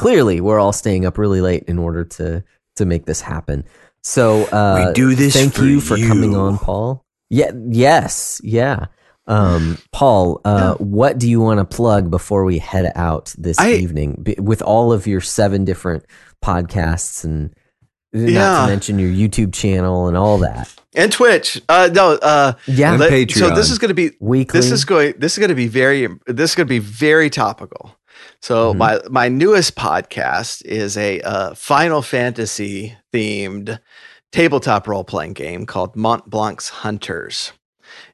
[SPEAKER 1] clearly we're all staying up really late in order to to make this happen. So uh,
[SPEAKER 3] We do this
[SPEAKER 1] Thank
[SPEAKER 3] for
[SPEAKER 1] you for coming on, Paul. Yeah. Yes. Yeah. Um, Paul, uh, what do you want to plug before we head out this
[SPEAKER 2] I-
[SPEAKER 1] evening B- with all of your seven different podcasts and not
[SPEAKER 2] Yeah.
[SPEAKER 1] to mention your YouTube channel and all that?
[SPEAKER 2] and Twitch. Uh, no, uh,
[SPEAKER 1] Yeah.
[SPEAKER 3] And
[SPEAKER 2] let-
[SPEAKER 3] Patreon.
[SPEAKER 2] so this is going to be
[SPEAKER 1] Weekly.
[SPEAKER 2] this is going this is going to be very this is going to be very topical. So
[SPEAKER 1] Mhm.
[SPEAKER 2] my my newest podcast is a uh, Final Fantasy themed tabletop role playing game called Montblanc's Hunters.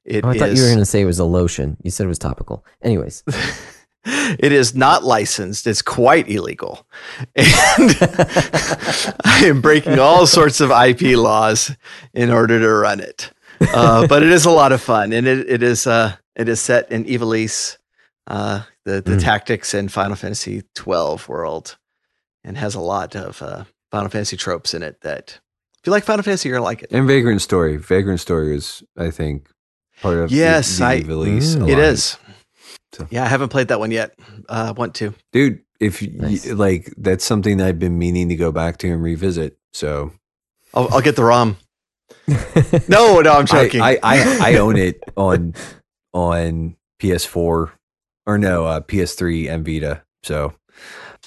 [SPEAKER 2] It
[SPEAKER 1] Oh, I thought you were going to say it was a lotion. You said it was topical. Anyways.
[SPEAKER 2] it is not licensed. It's quite illegal. And I am breaking all sorts of IP laws in order to run it. Uh, but it is a lot of fun. And it, it is uh, it is set in Ivalice, uh, the, the
[SPEAKER 1] Mm.
[SPEAKER 2] tactics in Final Fantasy twelve world, and has a lot of uh, Final Fantasy tropes in it that if you like Final Fantasy, you're gonna like it.
[SPEAKER 3] and Vagrant Story. Vagrant Story is, I think, part of
[SPEAKER 2] Yes,
[SPEAKER 3] the, the
[SPEAKER 2] I-
[SPEAKER 3] Ivalice
[SPEAKER 1] Mm.
[SPEAKER 2] It
[SPEAKER 3] alliance.
[SPEAKER 2] is.
[SPEAKER 3] So-
[SPEAKER 2] Yeah, I haven't played that one yet. Uh, I want to.
[SPEAKER 3] dude. If y
[SPEAKER 1] Nice.
[SPEAKER 3] like that's something that I've been meaning to go back to and revisit. So
[SPEAKER 2] I'll, I'll get the ROM. No, no, I'm joking.
[SPEAKER 3] I, I, I, I own it on on PS4 or no uh, PS3 and Vita. So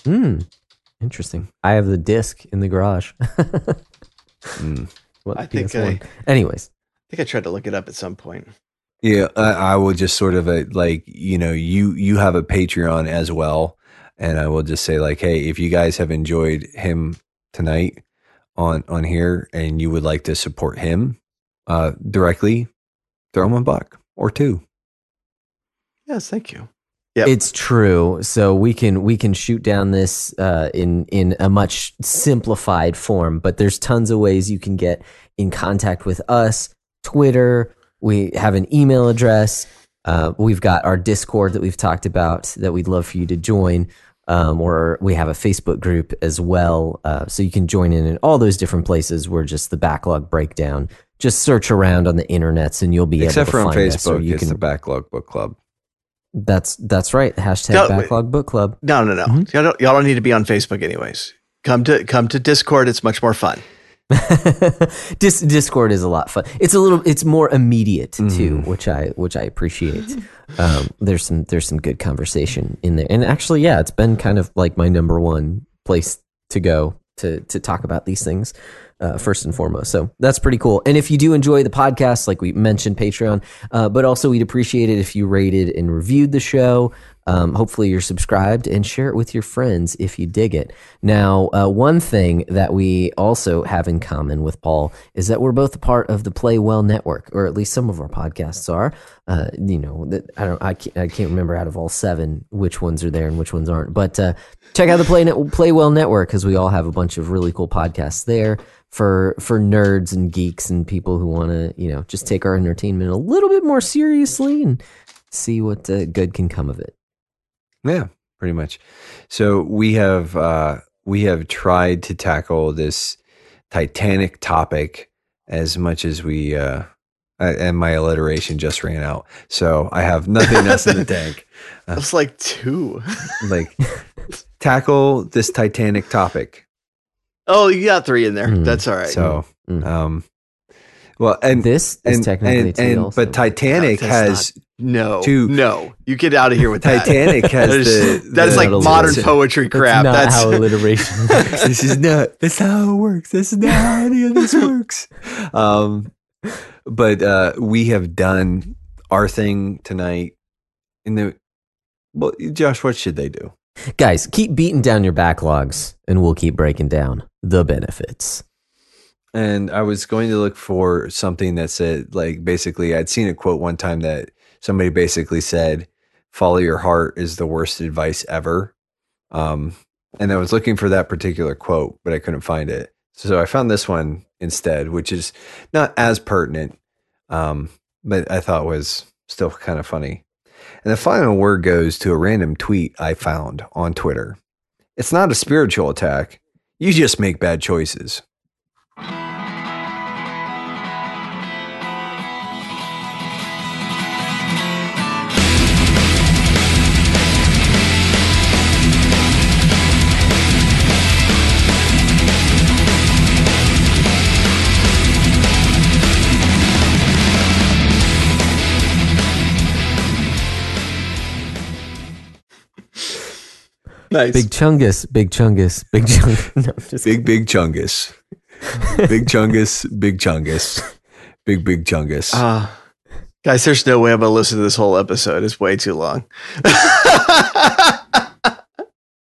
[SPEAKER 1] Hmm. Interesting. I have the disc in the garage.
[SPEAKER 3] mm.
[SPEAKER 1] what,
[SPEAKER 2] I think
[SPEAKER 1] PS1? Anyways.
[SPEAKER 2] I think I tried to look it up at some point.
[SPEAKER 3] yeah, I, I will just sort of uh, like you know you you have a Patreon as well, and I will just say like, hey, if you guys have enjoyed him tonight on on here and you would like to support him uh directly, throw him a buck or two.
[SPEAKER 2] Yes, thank you. Yep.
[SPEAKER 1] It's true. So we can we can shoot down this uh, in in a much simplified form, but there's tons of ways you can get in contact with us. Twitter. We have an email address. Uh, we've got our Discord that we've talked about that we'd love for you to join. Um, or we have a Facebook group as well, uh, so you can join in in all those different places. We're just the backlog breakdown. Just search around on the internets, and you'll be
[SPEAKER 3] Except
[SPEAKER 1] able
[SPEAKER 3] for
[SPEAKER 1] to
[SPEAKER 3] on
[SPEAKER 1] find us. Or
[SPEAKER 3] Facebook,
[SPEAKER 1] you
[SPEAKER 3] it's
[SPEAKER 1] can
[SPEAKER 3] the Backlog Book Club.
[SPEAKER 1] That's that's right. Hashtag
[SPEAKER 2] No,
[SPEAKER 1] backlog book club.
[SPEAKER 2] No, no, no.
[SPEAKER 1] Mhm.
[SPEAKER 2] Y'all, don't, y'all don't need to be on Facebook anyways. Come to come to Discord. It's much more fun.
[SPEAKER 1] Dis- Discord is a lot fun. It's a little. It's more immediate too,
[SPEAKER 3] Mhm.
[SPEAKER 1] which I which I appreciate. Um, there's some there's some good conversation in there, and actually, yeah, it's been kind of like my number one place to go to to talk about these things. Uh, first and foremost, so that's pretty cool. And if you do enjoy the podcast, like we mentioned, Patreon, uh, but also we'd appreciate it if you rated and reviewed the show. Um, hopefully, you're subscribed and share it with your friends if you dig it. Now, uh, one thing that we also have in common with Paul is that we're both a part of the Play Well Network, or at least some of our podcasts are. Uh, you know, I don't, I can't, I can't remember out of all seven which ones are there and which ones aren't. But uh, check out the Play Net, Play Well Network because we all have a bunch of really cool podcasts there for for nerds and geeks and people who want to, you know, just take our entertainment a little bit more seriously and see what uh, good can come of it.
[SPEAKER 3] Yeah, pretty much. So we have uh, we have tried to tackle this Titanic topic as much as we uh, I- and my alliteration just ran out. So I have nothing else in the tank.
[SPEAKER 2] It's like two.
[SPEAKER 3] Like tackle this Titanic topic.
[SPEAKER 2] Oh, you got three in there.
[SPEAKER 1] Mm.
[SPEAKER 2] That's all right.
[SPEAKER 3] So
[SPEAKER 1] Mm.
[SPEAKER 3] um, well, and
[SPEAKER 1] this is
[SPEAKER 3] and
[SPEAKER 1] technically
[SPEAKER 3] and,
[SPEAKER 1] two
[SPEAKER 3] and
[SPEAKER 1] also.
[SPEAKER 3] but Titanic
[SPEAKER 2] No, that's
[SPEAKER 3] has
[SPEAKER 2] no,
[SPEAKER 3] two-
[SPEAKER 2] no. You get out of here with that.
[SPEAKER 3] Titanic has
[SPEAKER 2] That is,
[SPEAKER 3] the
[SPEAKER 2] that is like modern poetry crap.
[SPEAKER 1] That's not
[SPEAKER 2] That's,
[SPEAKER 1] how alliteration works.
[SPEAKER 3] this is not that's not how it works this is not how any of this works um but uh we have done our thing tonight in the well josh what should they do
[SPEAKER 1] Guys, keep beating down your backlogs and we'll keep breaking down the benefits.
[SPEAKER 3] and i was going to look for something that said like basically i'd seen a quote one time that somebody basically said follow your heart is the worst advice ever. Um and i was looking for that particular quote but i couldn't find it. So i found this one instead which is not as pertinent um but i thought was still kind of funny and the final word goes to a random tweet i found on twitter. It's not a spiritual attack. You just make bad choices
[SPEAKER 2] nice.
[SPEAKER 1] Big Chungus, Big Chungus, Big Chungus. No, I'm just
[SPEAKER 3] Big big chungus. big chungus, big chungus. Big big chungus.
[SPEAKER 2] Uh, guys, there's no way I'm gonna listen to this whole episode. It's way too long.